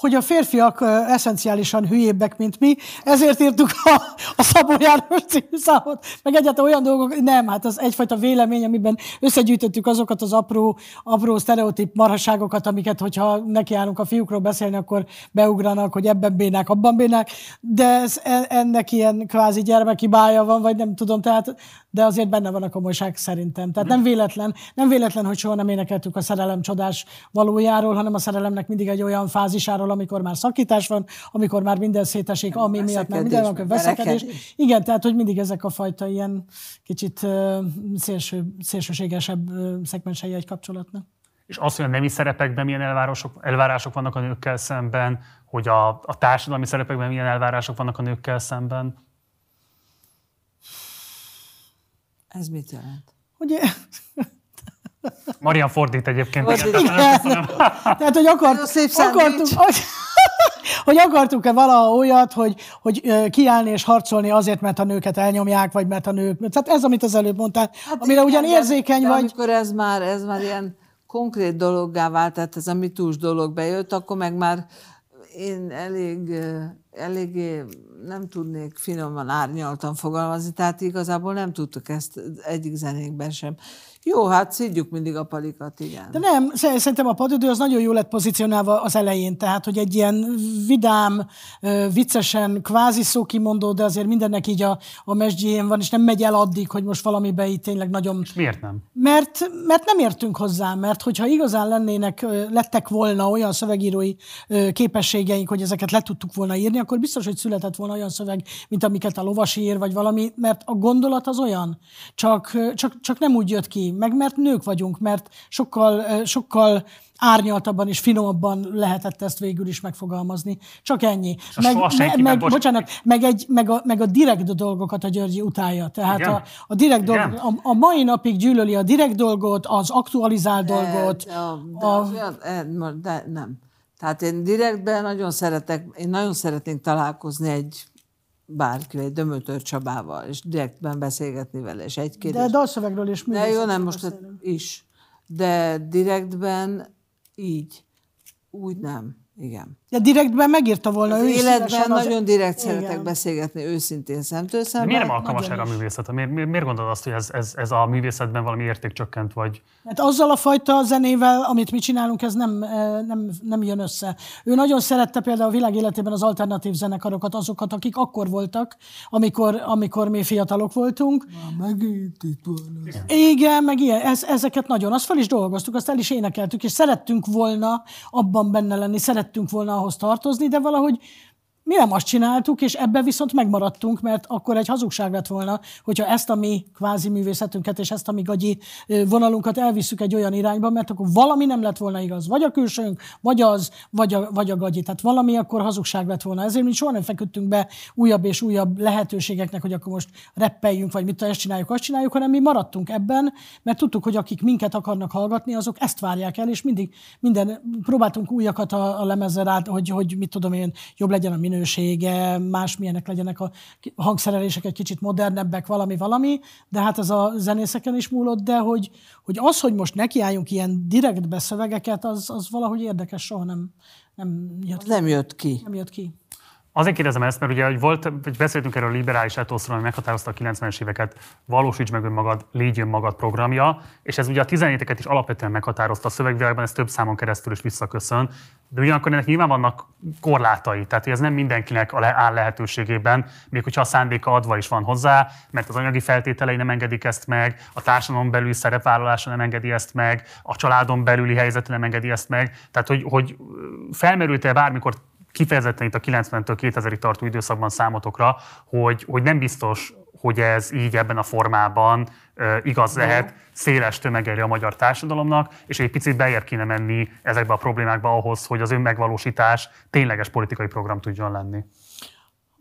Hogy a férfiak eszenciálisan hülyébbek, mint mi, ezért írtuk a, a Szabó János című számot, meg egyáltalán olyan dolgok, nem, hát az egyfajta vélemény, amiben összegyűjtöttük azokat az apró, apró sztereotíp marhaságokat, amiket, hogyha nekiállunk a fiúkról beszélni, akkor beugranak, hogy ebben bénák, abban bénák, de ez, e- ennek ilyen kvázi gyermeki bája van, vagy nem tudom, tehát, de azért benne van a komolyság szerintem. Tehát nem véletlen, nem véletlen, hogy soha nem énekeltük a szerelem csodás valójáról, hanem a szerelemnek mindig egy olyan fázisáról, amikor már szakítás van, amikor már minden szétesik, ami miatt már minden van, Veszekedés. Igen, tehát, hogy mindig ezek a fajta ilyen kicsit szélső, szélsőségesebb szegmensei egy kapcsolatnak. És az, hogy a nemi szerepekben milyen elvárások, elvárások vannak a nőkkel szemben, hogy a, a társadalmi szerepekben milyen elvárások vannak a nőkkel szemben. Ez mit jelent? Ugye, Marian fordít egyébként. Fordít. Igen, tehát hogy akart, szendvics. hogy akartuk-e valaha olyat, hogy, hogy kiállni és harcolni azért, mert a nőket elnyomják, vagy mert a nők... Tehát ez, amit az előbb mondtál, hát amire ugyan de- érzékeny de vagy, Amikor ez már, ez már ilyen konkrét dologgá vált, tehát ez a mitús dolog bejött, akkor meg már én elég, eléggé nem tudnék finoman árnyaltan fogalmazni, tehát igazából nem tudtuk ezt egyik zenékben sem. Jó, hát szidjuk mindig a palikat, igen. De nem, sze- szerintem a padidő az nagyon jól lett pozícionálva az elején, tehát hogy egy ilyen vidám, viccesen, kvázi szókimondó, de azért mindennek így a, a mesdjén van, és nem megy el addig, hogy most valamibe így tényleg nagyon Miért nem? mert, mert nem értünk hozzá, mert hogyha igazán lennének, lettek volna olyan szövegírói képességeink, hogy ezeket le tudtuk volna írni, akkor biztos, hogy született volna olyan szöveg, mint amiket a lovas ír, vagy valami, mert a gondolat az olyan, csak, csak, csak nem úgy jött ki, meg mert nők vagyunk, mert sokkal, sokkal árnyaltabban és finomabban lehetett ezt végül is megfogalmazni. Csak ennyi. És soha senki meg, bocs- bocsánat, meg, egy, meg, a, meg a direkt dolgokat a Györgyi utálja. Tehát Igen? a, a direkt dolgok, a, a mai napig gyűlöli a direkt dolgot, az aktualizált dolgot. De, de, a, eh, de nem. Tehát én direktben nagyon szeretek, én nagyon szeretnék találkozni egy bárkivel, egy Dömötör Csabával, és direktben beszélgetni vele, és egy de dalszövegről is De jó, nem most beszélünk. is. De direktben így. Úgy nem. Igen. De direktben megírta volna Az ő életben az- nagyon direkt Igen. szeretek beszélgetni őszintén szemtől szemben. miért nem alkalmas erre a művészet? Miért, miért, miért gondolod azt, hogy ez, ez, ez a művészetben valami érték csökkent, vagy Mert azzal a fajta zenével, amit mi csinálunk, ez nem, eh, nem, nem jön össze. Ő nagyon szerette például a világ életében az alternatív zenekarokat, azokat, akik akkor voltak, amikor, amikor mi fiatalok voltunk. Megint itt van. Igen, meg ilyen, ez, ezeket nagyon. Azt fel is dolgoztuk, azt el is énekeltük, és szerettünk volna abban benne lenni, szerettünk volna ahhoz tartozni, de valahogy mi nem azt csináltuk, és ebben viszont megmaradtunk, mert akkor egy hazugság lett volna, hogyha ezt a mi kvázi művészetünket és ezt a mi gagyi vonalunkat elviszük egy olyan irányba, mert akkor valami nem lett volna igaz. Vagy a külsőnk, vagy az, vagy a, vagy a gagyi. Tehát valami akkor hazugság lett volna. Ezért mi soha nem feküdtünk be újabb és újabb lehetőségeknek, hogy akkor most reppeljünk, vagy mit ezt csináljuk, azt csináljuk, hanem mi maradtunk ebben, mert tudtuk, hogy akik minket akarnak hallgatni, azok ezt várják el, és mindig minden, próbáltunk újakat a, a lemezzel át, hogy, hogy mit tudom én, jobb legyen a minősége, másmilyenek legyenek a hangszerelések egy kicsit modernebbek, valami, valami, de hát ez a zenészeken is múlott, de hogy, hogy az, hogy most nekiálljunk ilyen direktbe szövegeket, az, az valahogy érdekes, soha nem, nem, jött, ki, Nem jött ki. nem jött ki. Azért kérdezem ezt, mert ugye hogy volt, hogy beszéltünk erről a liberális etoszról, ami meghatározta a 90-es éveket, valósíts meg önmagad, légy önmagad programja, és ez ugye a 17-eket is alapvetően meghatározta a szövegvilágban, ez több számon keresztül is visszaköszön, de ugyanakkor ennek nyilván vannak korlátai, tehát hogy ez nem mindenkinek áll lehetőségében, még hogyha a szándéka adva is van hozzá, mert az anyagi feltételei nem engedik ezt meg, a társadalom belüli szerepvállalása nem engedi ezt meg, a családon belüli helyzet nem engedi ezt meg, tehát hogy, hogy felmerült-e bármikor kifejezetten itt a 90-től 2000-ig tartó időszakban számotokra, hogy, hogy nem biztos, hogy ez így ebben a formában uh, igaz lehet széles tömegére a magyar társadalomnak, és egy picit beér kéne menni ezekbe a problémákba ahhoz, hogy az önmegvalósítás tényleges politikai program tudjon lenni.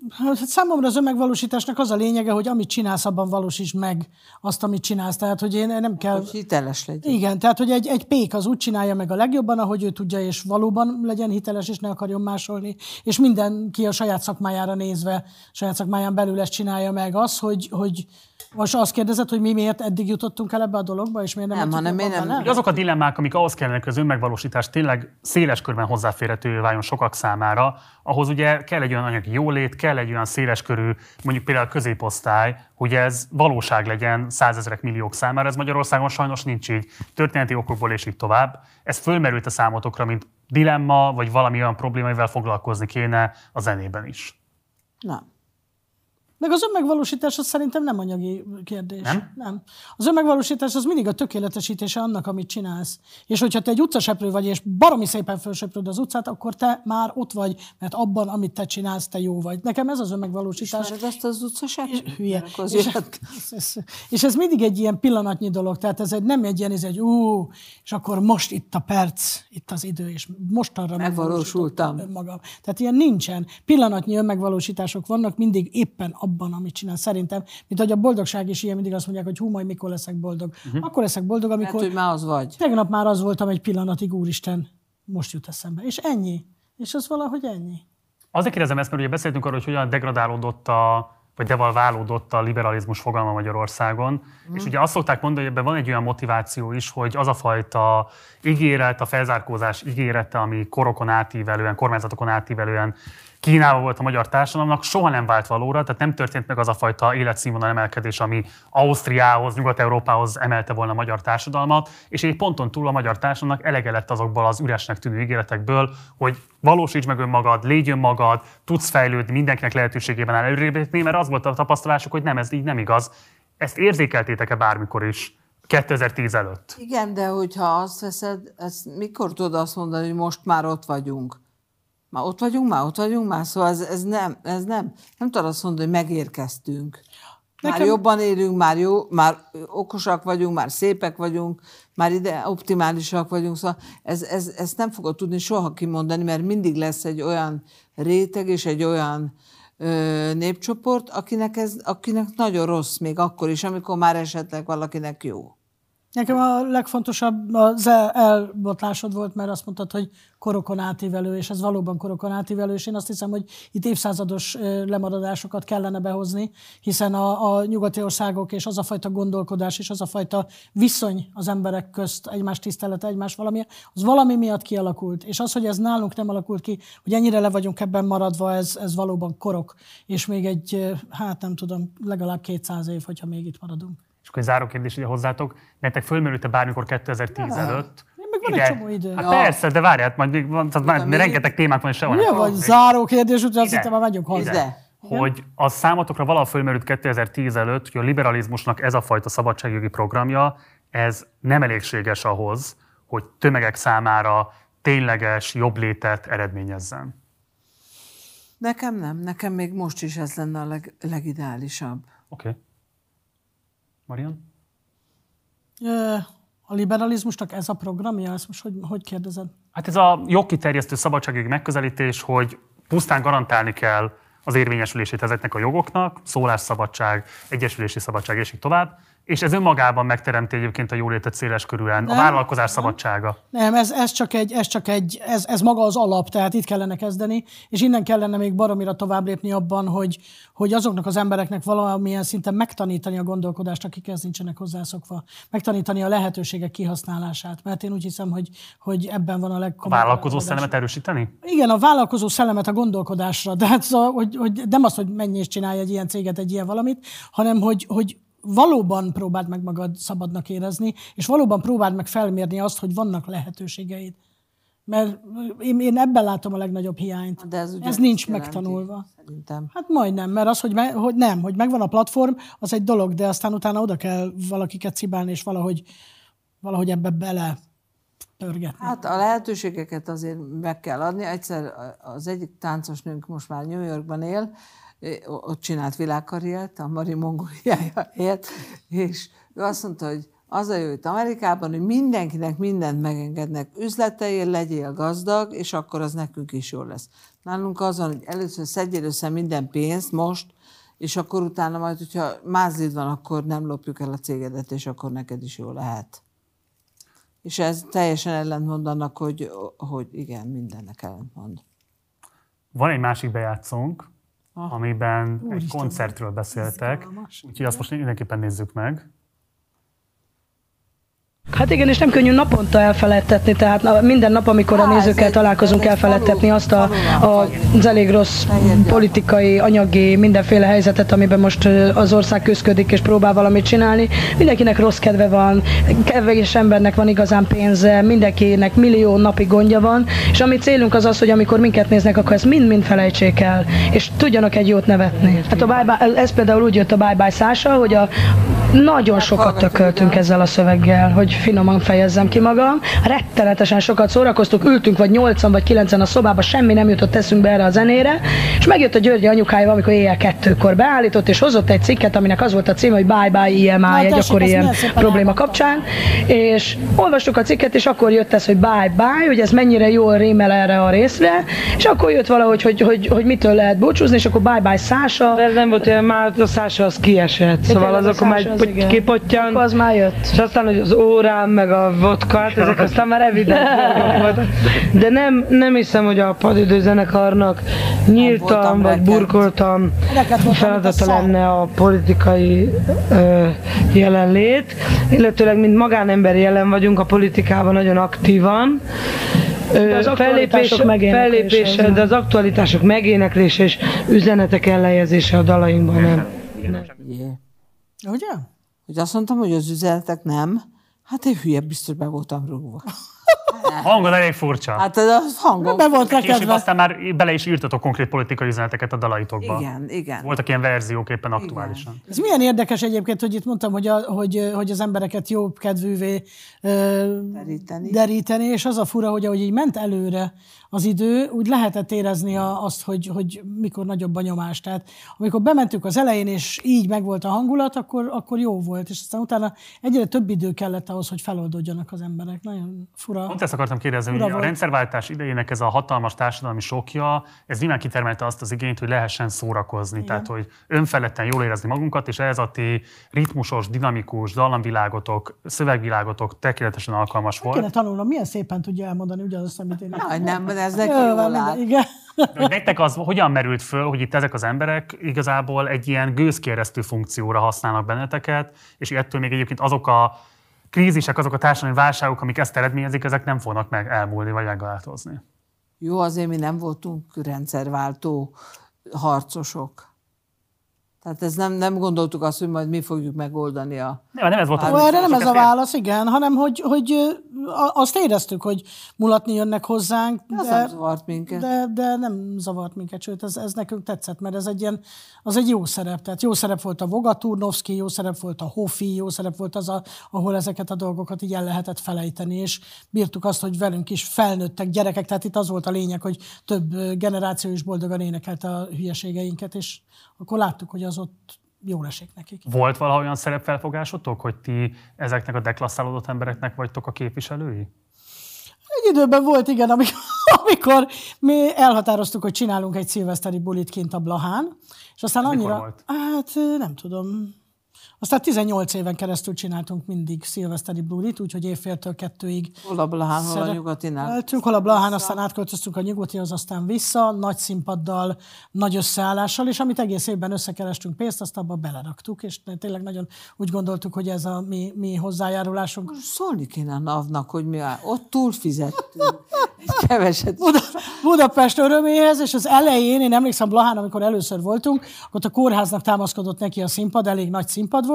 Hát számomra az önmegvalósításnak az a lényege, hogy amit csinálsz, abban valósítsd meg azt, amit csinálsz. Tehát, hogy én nem kell... Hogy hiteles legyen. Igen, tehát, hogy egy, egy pék az úgy csinálja meg a legjobban, ahogy ő tudja, és valóban legyen hiteles, és ne akarjon másolni. És mindenki a saját szakmájára nézve, saját szakmáján belül ezt csinálja meg. Az, hogy, hogy most azt kérdezed, hogy mi miért eddig jutottunk el ebbe a dologba, és miért nem, Nem, hanem én nem- el? Ugye azok a dilemmák, amik ahhoz kellene, hogy az önmegvalósítás tényleg széles körben hozzáférhetővé váljon sokak számára, ahhoz ugye kell egy olyan anyagi jólét, kell egy olyan széleskörű, mondjuk például a középosztály, hogy ez valóság legyen százezrek, milliók számára. Ez Magyarországon sajnos nincs így. Történeti okokból és így tovább. Ez fölmerült a számotokra, mint dilemma, vagy valami olyan probléma, amivel foglalkozni kéne a zenében is. Nem. Meg az önmegvalósítás az szerintem nem anyagi kérdés. Nem? nem. Az önmegvalósítás az mindig a tökéletesítése annak, amit csinálsz. És hogyha te egy utcaseprő vagy, és baromi szépen felsöpröd az utcát, akkor te már ott vagy, mert abban, amit te csinálsz, te jó vagy. Nekem ez az önmegvalósítás. Ismered azt az utcasát? Hülye. És, ez, és ez mindig egy ilyen pillanatnyi dolog, tehát ez egy, nem egy ilyen, ez egy ú, és akkor most itt a perc, itt az idő, és most arra Megvalósultam. Magam. Tehát ilyen nincsen. Pillanatnyi önmegvalósítások vannak mindig éppen abban, amit csinál. Szerintem, mint hogy a boldogság is ilyen, mindig azt mondják, hogy hú, majd mikor leszek boldog. Uh-huh. Akkor leszek boldog, Hát, amikor hogy már az vagy. tegnap már az voltam egy pillanatig, úristen, most jut eszembe. És ennyi. És az valahogy ennyi. Azért kérdezem ezt, mert ugye beszéltünk arról, hogy hogyan degradálódott a, vagy devalválódott a liberalizmus fogalma Magyarországon. Mm. És ugye azt szokták mondani, hogy ebben van egy olyan motiváció is, hogy az a fajta ígéret, a felzárkózás ígérete, ami korokon átívelően, kormányzatokon átívelően Kínában volt a magyar társadalomnak, soha nem vált valóra, tehát nem történt meg az a fajta életszínvonal emelkedés, ami Ausztriához, Nyugat-Európához emelte volna a magyar társadalmat, és egy ponton túl a magyar társadalomnak elege lett azokból az üresnek tűnő ígéretekből, hogy valósíts meg önmagad, légy önmagad, tudsz fejlődni, mindenkinek lehetőségében áll előrébb mert az volt a tapasztalásuk, hogy nem, ez így nem igaz. Ezt érzékeltétek-e bármikor is? 2010 előtt. Igen, de hogyha azt veszed, ezt mikor tudod azt mondani, hogy most már ott vagyunk? Már ott vagyunk, már ott vagyunk, már szóval ez, ez nem, ez nem, nem tudod azt mondani, hogy megérkeztünk. Már Nekem- jobban élünk, már jó, már okosak vagyunk, már szépek vagyunk, már ide optimálisak vagyunk, szóval ez, ez, ezt nem fogod tudni soha kimondani, mert mindig lesz egy olyan réteg és egy olyan ö, népcsoport, akinek, ez, akinek nagyon rossz még akkor is, amikor már esetleg valakinek jó. Nekem a legfontosabb az el- elbotlásod volt, mert azt mondtad, hogy korokon átívelő, és ez valóban korokon átívelő, és én azt hiszem, hogy itt évszázados lemaradásokat kellene behozni, hiszen a, a nyugati országok és az a fajta gondolkodás és az a fajta viszony az emberek közt, egymás tisztelete, egymás valami, az valami miatt kialakult. És az, hogy ez nálunk nem alakult ki, hogy ennyire le vagyunk ebben maradva, ez, ez valóban korok, és még egy, hát nem tudom, legalább 200 év, hogyha még itt maradunk. És akkor egy záró kérdés ide hozzátok, nektek fölmerült-e bármikor 2010 előtt? Még van egy csomó idő. Hát Ja. persze, de várját, majd még van, tehát már még- rengeteg témák van, és sehol nem vagy záró kérdés, úgyhogy azt Ide. hittem, már megyünk hozzá. Ide. hogy a számotokra valahol fölmerült 2010 előtt, hogy a liberalizmusnak ez a fajta szabadságjogi programja, ez nem elégséges ahhoz, hogy tömegek számára tényleges jobblétet eredményezzen. Nekem nem, nekem még most is ez lenne a leg, legideálisabb. Oké. Okay. Marian? A liberalizmusnak ez a programja? Ezt most hogy, hogy kérdezed? Hát ez a jogkiterjesztő szabadságjogi megközelítés, hogy pusztán garantálni kell az érvényesülését ezeknek a jogoknak, szólásszabadság, egyesülési szabadság, és így tovább, és ez önmagában megteremti egyébként a jólétet széles körülön, a Nem. vállalkozás szabadsága. Nem, ez, ez csak egy, ez csak egy, ez, ez maga az alap, tehát itt kellene kezdeni, és innen kellene még baromira tovább lépni abban, hogy, hogy azoknak az embereknek valamilyen szinten megtanítani a gondolkodást, akik ezt nincsenek hozzászokva, megtanítani a lehetőségek kihasználását, mert én úgy hiszem, hogy, hogy ebben van a A legkomolyabb. vállalkozó megoldás. szellemet erősíteni? Igen, a vállalkozó szellemet a gondolkodásra, de hát szóval, hogy, hogy nem az, hogy mennyi és csinálj egy ilyen céget, egy ilyen valamit, hanem hogy, hogy valóban próbáld meg magad szabadnak érezni, és valóban próbáld meg felmérni azt, hogy vannak lehetőségeid. Mert én, én ebben látom a legnagyobb hiányt. De ez, ez nincs jelenti, megtanulva. Szerintem. Hát majdnem, mert az, hogy, me, hogy nem, hogy megvan a platform, az egy dolog, de aztán utána oda kell valakiket cibálni, és valahogy, valahogy ebbe bele pörgetni. Hát a lehetőségeket azért meg kell adni. Egyszer az egyik táncosnőnk most már New Yorkban él, ott csinált világkarriert, a Mari Mongóliája élt, és ő azt mondta, hogy az a jó itt Amerikában, hogy mindenkinek mindent megengednek. Üzleteil, legyél gazdag, és akkor az nekünk is jó lesz. Nálunk az van, hogy először szedjél össze minden pénzt most, és akkor utána majd, hogyha mázlid van, akkor nem lopjuk el a cégedet, és akkor neked is jó lehet. És ez teljesen ellentmond annak, hogy, hogy igen, mindennek ellentmond. Van egy másik bejátszónk, Amiben egy Úristen, koncertről beszéltek, izgalmas. úgyhogy azt most mindenképpen nézzük meg. Hát igen, és nem könnyű naponta elfeledtetni, tehát minden nap, amikor a nézőkkel találkozunk, elfeledtetni azt a, a, az elég rossz politikai, anyagi, mindenféle helyzetet, amiben most az ország küzdik és próbál valamit csinálni. Mindenkinek rossz kedve van, kevés embernek van igazán pénze, mindenkinek millió napi gondja van, és ami célunk az az, hogy amikor minket néznek, akkor ezt mind-mind felejtsék el, és tudjanak egy jót nevetni. Hát a bye bye, ez például úgy jött a Bye Bye Szása, hogy a nagyon sokat tököltünk ezzel a szöveggel, hogy finoman fejezzem ki magam. Rettenetesen sokat szórakoztuk, ültünk vagy nyolcan vagy kilencen a szobába, semmi nem jutott eszünkbe erre a zenére, és megjött a Györgyi anyukája, amikor éjjel kettőkor beállított, és hozott egy cikket, aminek az volt a címe, hogy Bye Bye IMI, Na, egy tessék, akkori ezt ilyen probléma kapcsán, és olvastuk a cikket, és akkor jött ez, hogy Bye Bye, hogy ez mennyire jól rímel erre a részre, és akkor jött valahogy, hogy, hogy, hogy mitől lehet búcsúzni, és akkor Bye Bye Szása, De ez nem volt olyan, már a Szása az kiesett, szóval az a akkor már Egy igen. kipottyan, az már jött. és aztán, hogy az órám, meg a vodka, hát ezek aztán már evidens voltak. De nem, nem hiszem, hogy a padidő zenekarnak nyíltan vagy burkoltam feladata lenne a politikai ö, jelenlét, illetőleg mint magánember jelen vagyunk a politikában nagyon aktívan, Ö, az fellépés, fellépése, az de az aktualitások megéneklése és üzenetek elhelyezése a dalainkban nem. Jé. Ugye? Hogy azt mondtam, hogy az üzenetek nem, hát én hülye biztos be voltam rúgva. Hangod elég furcsa. Hát, ez a hangom. Be volt Később rekedve. aztán már bele is írtatok konkrét politikai üzeneteket a dalaitokba. Igen, igen. Voltak ilyen verziók éppen aktuálisan. Ez milyen érdekes egyébként, hogy itt mondtam, hogy, a, hogy, hogy az embereket jobb kedvűvé Deríteni. deríteni, és az a fura, hogy ahogy így ment előre az idő, úgy lehetett érezni a, azt, hogy, hogy mikor nagyobb a nyomás. Tehát amikor bementünk az elején, és így megvolt a hangulat, akkor, akkor jó volt, és aztán utána egyre több idő kellett ahhoz, hogy feloldódjanak az emberek. Nagyon fura. Pont ezt akartam kérdezni, hogy a volt. rendszerváltás idejének ez a hatalmas társadalmi sokja, ez nyilván kitermelte azt az igényt, hogy lehessen szórakozni. Igen. Tehát, hogy önfeledten jól érezni magunkat, és ez a ti ritmusos, dinamikus dallamvilágotok, szövegvilágotok tökéletesen alkalmas Kéne volt. tanulnom, milyen szépen tudja elmondani ugyanazt, amit én Aj, nem, de ez neki Jó, jól van, áll. igen. Nektek az hogyan merült föl, hogy itt ezek az emberek igazából egy ilyen gőzkéresztő funkcióra használnak benneteket, és ettől még egyébként azok a krízisek, azok a társadalmi válságok, amik ezt eredményezik, ezek nem fognak meg elmúlni vagy megváltozni. Jó, azért mi nem voltunk rendszerváltó harcosok. Tehát ez nem, nem gondoltuk azt, hogy majd mi fogjuk megoldani a... Nem, nem ez volt a erre nem ez a válasz, igen, hanem hogy, hogy azt éreztük, hogy mulatni jönnek hozzánk, de, nem zavart minket. de, de nem zavart minket, sőt, ez, ez nekünk tetszett, mert ez egy ilyen, az egy jó szerep. Tehát jó szerep volt a Voga Turnovszki, jó szerep volt a Hofi, jó szerep volt az, a, ahol ezeket a dolgokat így el lehetett felejteni, és bírtuk azt, hogy velünk is felnőttek gyerekek, tehát itt az volt a lényeg, hogy több generáció is boldogan énekelte a hülyeségeinket, és akkor láttuk, hogy az ott jól esik nekik. Volt valaha olyan szerepfelfogásotok, hogy ti ezeknek a deklasszálódott embereknek vagytok a képviselői? Egy időben volt, igen, amikor, amikor mi elhatároztuk, hogy csinálunk egy szilveszteri bulit kint a Blahán, és aztán Ez annyira... volt? Hát nem tudom. Aztán 18 éven keresztül csináltunk mindig szilveszteri bulit, úgyhogy évféltől kettőig Hol a Blahán, hol a nyugatinál. Eltünk, hol a Blahán, aztán átköltöztünk a nyugatihoz, aztán vissza, nagy színpaddal, nagy összeállással, és amit egész évben összekerestünk pénzt, azt abba beleraktuk, és tényleg nagyon úgy gondoltuk, hogy ez a mi, mi hozzájárulásunk. Szólni kéne a NAV-nak, hogy mi áll. Ott túlfizettünk. Keveset. Buda, Budapest öröméhez, és az elején, én emlékszem Blahán, amikor először voltunk, ott a kórháznak támaszkodott neki a színpad, elég nagy színpad volt,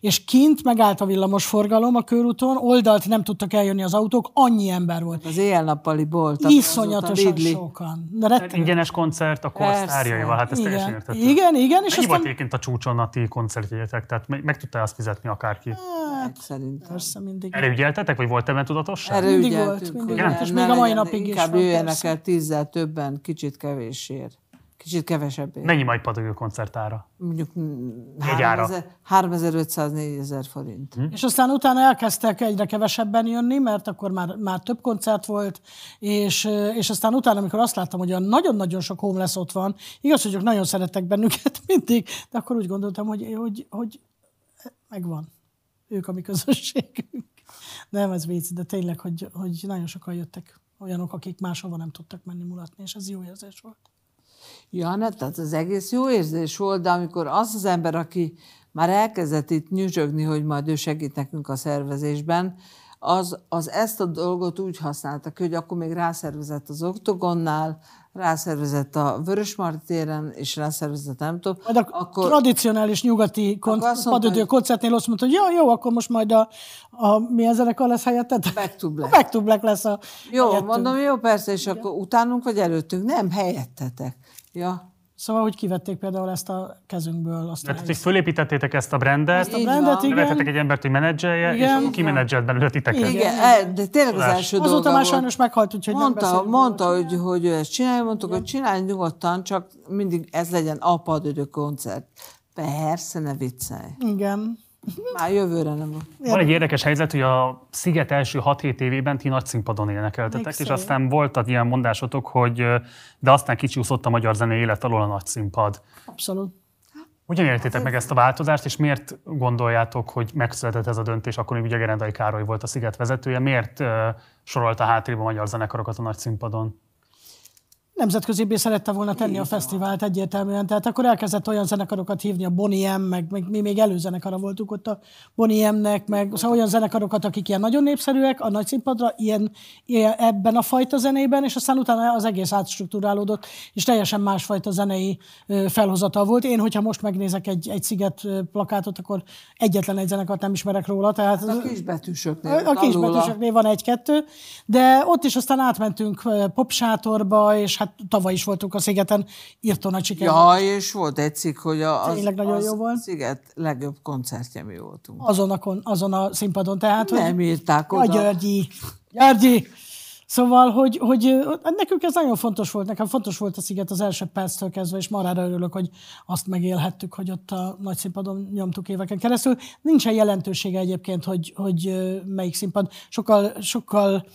és kint megállt a villamos forgalom a körúton, oldalt nem tudtak eljönni az autók, annyi ember volt. Az éjjel-nappali bolt. Iszonyatosan sokan. De rettenet. Ingyenes koncert a kor Persze. sztárjaival, hát ezt teljesen Igen, értettem. igen, igen, és Mennyi volt aztán... egyébként a csúcson a ti koncertjétek? Tehát meg, meg tudta azt fizetni akárki? Szerintem. Persze mindig. Erre ügyeltetek, vagy volt ebben tudatosság? Erre Mindig volt, mindig volt, és még a mai napig is Inkább van, jöjjenek persze. el tízzel többen, kicsit kevésért. Kicsit kevesebbért. Mennyi majd padagő koncertára? Mondjuk Egy ára. 3500-4000 forint. Hm? És aztán utána elkezdtek egyre kevesebben jönni, mert akkor már, már több koncert volt, és, és aztán utána, amikor azt láttam, hogy olyan nagyon-nagyon sok homeless ott van, igaz, hogy ők nagyon szerettek bennünket mindig, de akkor úgy gondoltam, hogy, hogy, hogy megvan. Ők a mi közösségünk. Nem, ez vicc, de tényleg, hogy, hogy nagyon sokan jöttek olyanok, akik máshova nem tudtak menni mulatni, és ez jó érzés volt. Ja, ne, tehát az egész jó érzés volt, de amikor az az ember, aki már elkezdett itt nyüzsögni, hogy majd ő segít nekünk a szervezésben, az, az ezt a dolgot úgy használta ki, hogy akkor még rászervezett az Oktogonnál, rászervezett a Vörösmarty téren, és rászervezett nem tudom. Majd a akkor, tradicionális nyugati kon- padödő koncertnél azt mondta, hogy jó, jó, akkor most majd a, a milyen zenekar lesz helyetted? Back to Black. Back to Black lesz a Jó, helyettünk. mondom, jó, persze, és akkor utánunk vagy előttünk? Nem, helyettetek. Ja, Szóval, hogy kivették például ezt a kezünkből. Azt Tehát, hogy fölépítettétek ezt a brandet, Ezt a brandet, igen. nevetettek egy embert, hogy menedzselje, és Igen. akkor kimenedzselt belőle titeket. igen, igen, de tényleg az első Azóta dolga már volt. sajnos meghalt, úgyhogy nem Mondta, beszélünk mondta róla. hogy, hogy ő ezt csinálja, mondtuk, hogy csinálj nyugodtan, csak mindig ez legyen a padödő koncert. Persze, ne viccelj. Igen. Már jövőre nem. Van egy érdekes helyzet, hogy a Sziget első 6-7 évében ti nagy színpadon énekeltetek, Még és szép. aztán volt ilyen mondásotok, hogy de aztán kicsúszott a magyar zene élet alól a nagy színpad. Abszolút. Hogyan értétek meg ezt a változást, és miért gondoljátok, hogy megszületett ez a döntés, akkor még ugye Gerendai Károly volt a Sziget vezetője, miért sorolta hátrébb a magyar zenekarokat a nagy színpadon? Nemzetközébbé szerette volna tenni a fesztivált egyértelműen. Tehát akkor elkezdett olyan zenekarokat hívni, a Bonnie M, meg, meg mi még előzenekara voltunk ott a Bonnie M-nek, meg szóval olyan zenekarokat, akik ilyen nagyon népszerűek a nagy színpadra, ilyen, ilyen, ebben a fajta zenében, és aztán utána az egész átstruktúrálódott, és teljesen másfajta zenei felhozatal volt. Én, hogyha most megnézek egy, egy sziget plakátot, akkor egyetlen egy zenekart nem ismerek róla. Tehát A kisbetűsöknél. a, kisbetűsöknél van egy-kettő, de ott is aztán átmentünk popsátorba, és hát tavaly is voltunk a szigeten, írtó nagy siker. Ja, és volt egy cikk, hogy a, az, Tényleg nagyon az jó volt. Sziget legjobb koncertje mi voltunk. Azon a, kon- azon a színpadon. Tehát, hogy, Nem írták Ja, oda. Györgyi, Györgyi! Szóval, hogy, hogy nekünk ez nagyon fontos volt, nekem fontos volt a sziget az első perctől kezdve, és marára örülök, hogy azt megélhettük, hogy ott a nagy színpadon nyomtuk éveken keresztül. Nincsen jelentősége egyébként, hogy, hogy melyik színpad. Sokkal, sokkal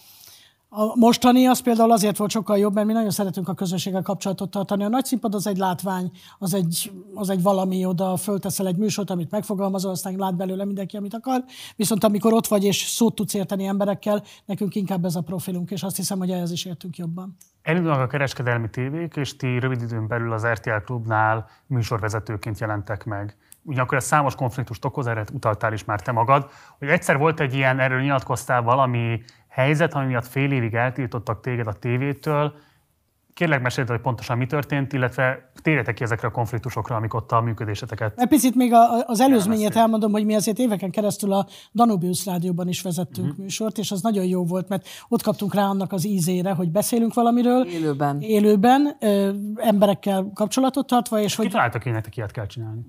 a mostani az például azért volt sokkal jobb, mert mi nagyon szeretünk a közönséggel kapcsolatot tartani. A nagy színpad az egy látvány, az egy, az egy valami, oda fölteszel egy műsort, amit megfogalmazol, aztán lát belőle mindenki, amit akar. Viszont amikor ott vagy és szót tudsz érteni emberekkel, nekünk inkább ez a profilunk, és azt hiszem, hogy ehhez is értünk jobban. Elindulnak a kereskedelmi tévék, és ti rövid időn belül az RTL klubnál műsorvezetőként jelentek meg. Ugyanakkor ez számos konfliktust okoz, erre utaltál is már te magad, hogy egyszer volt egy ilyen, erről nyilatkoztál valami helyzet, ami miatt fél évig eltiltottak téged a tévétől. Kérlek, meséld, hogy pontosan mi történt, illetve térjetek ki ezekre a konfliktusokra, amik ott a működéseteket. Egy picit még a, az előzményét elmondom, hogy mi azért éveken keresztül a Danubius rádióban is vezettünk uh-huh. műsort, és az nagyon jó volt, mert ott kaptunk rá annak az ízére, hogy beszélünk valamiről. Élőben. Élőben, ö, emberekkel kapcsolatot tartva, és Ki hogy találtak ki, hogy nektek ilyet kell csinálni?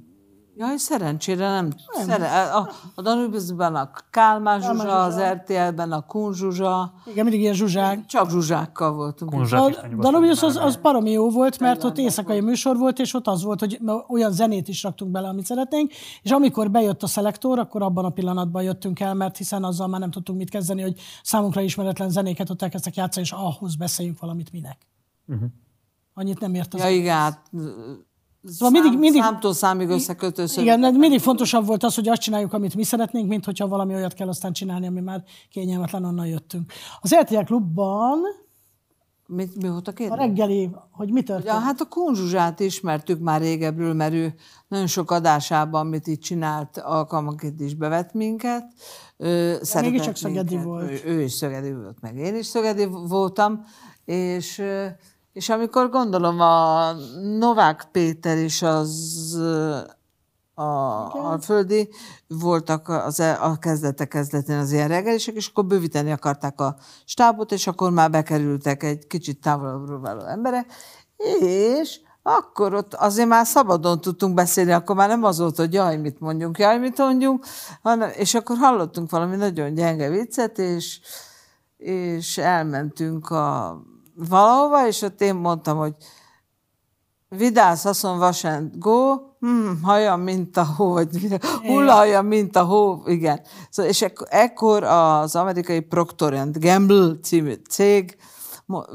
Jaj, szerencsére nem. nem. Szere, a, a Danubiusban a Kálmán Zsuzsa, az RTL-ben a Kun Zsuzsa, igen, mindig ilyen zsuzsák. csak zsuzsákkal voltunk. Konzsák A Danubius az, az baromi jó volt, mert ott éjszakai műsor volt, és ott az volt, hogy olyan zenét is raktunk bele, amit szeretnénk, és amikor bejött a szelektor, akkor abban a pillanatban jöttünk el, mert hiszen azzal már nem tudtunk mit kezdeni, hogy számunkra ismeretlen zenéket ott elkezdtek játszani, és ahhoz beszéljünk valamit minek. Uh-huh. Annyit nem ért az. Ja, igen, hát Szóval mindig, mindig, számtól számig összekötő szöveg. igen, de mindig fontosabb volt az, hogy azt csináljuk, amit mi szeretnénk, mint hogyha valami olyat kell aztán csinálni, ami már kényelmetlen, onnan jöttünk. Az RTL klubban Mit, mi volt a a kérdés? reggeli, hogy mi történt? Ja, hát a Kun Zsuzsát ismertük már régebről, mert ő nagyon sok adásában, amit itt csinált, alkalmanként is bevet minket. Ő szeretett mégiscsak szögedi minket. volt. Ő, ő is szögedi volt, meg én is szögedi voltam, és, és amikor gondolom a Novák Péter és az a, a földi voltak az, e- a kezdetek kezdetén az ilyen reggelisek, és akkor bővíteni akarták a stábot, és akkor már bekerültek egy kicsit távolabbról való emberek, és akkor ott azért már szabadon tudtunk beszélni, akkor már nem az volt, hogy jaj, mit mondjunk, jaj, mit mondjunk, hanem, és akkor hallottunk valami nagyon gyenge viccet, és, és elmentünk a valahova, és ott én mondtam, hogy Vidász haszon vasent go, hmm, haja, mint a hó, vagy hullaja, mint a hó, igen. Szóval, és ek- ekkor az amerikai Procter Gamble című cég,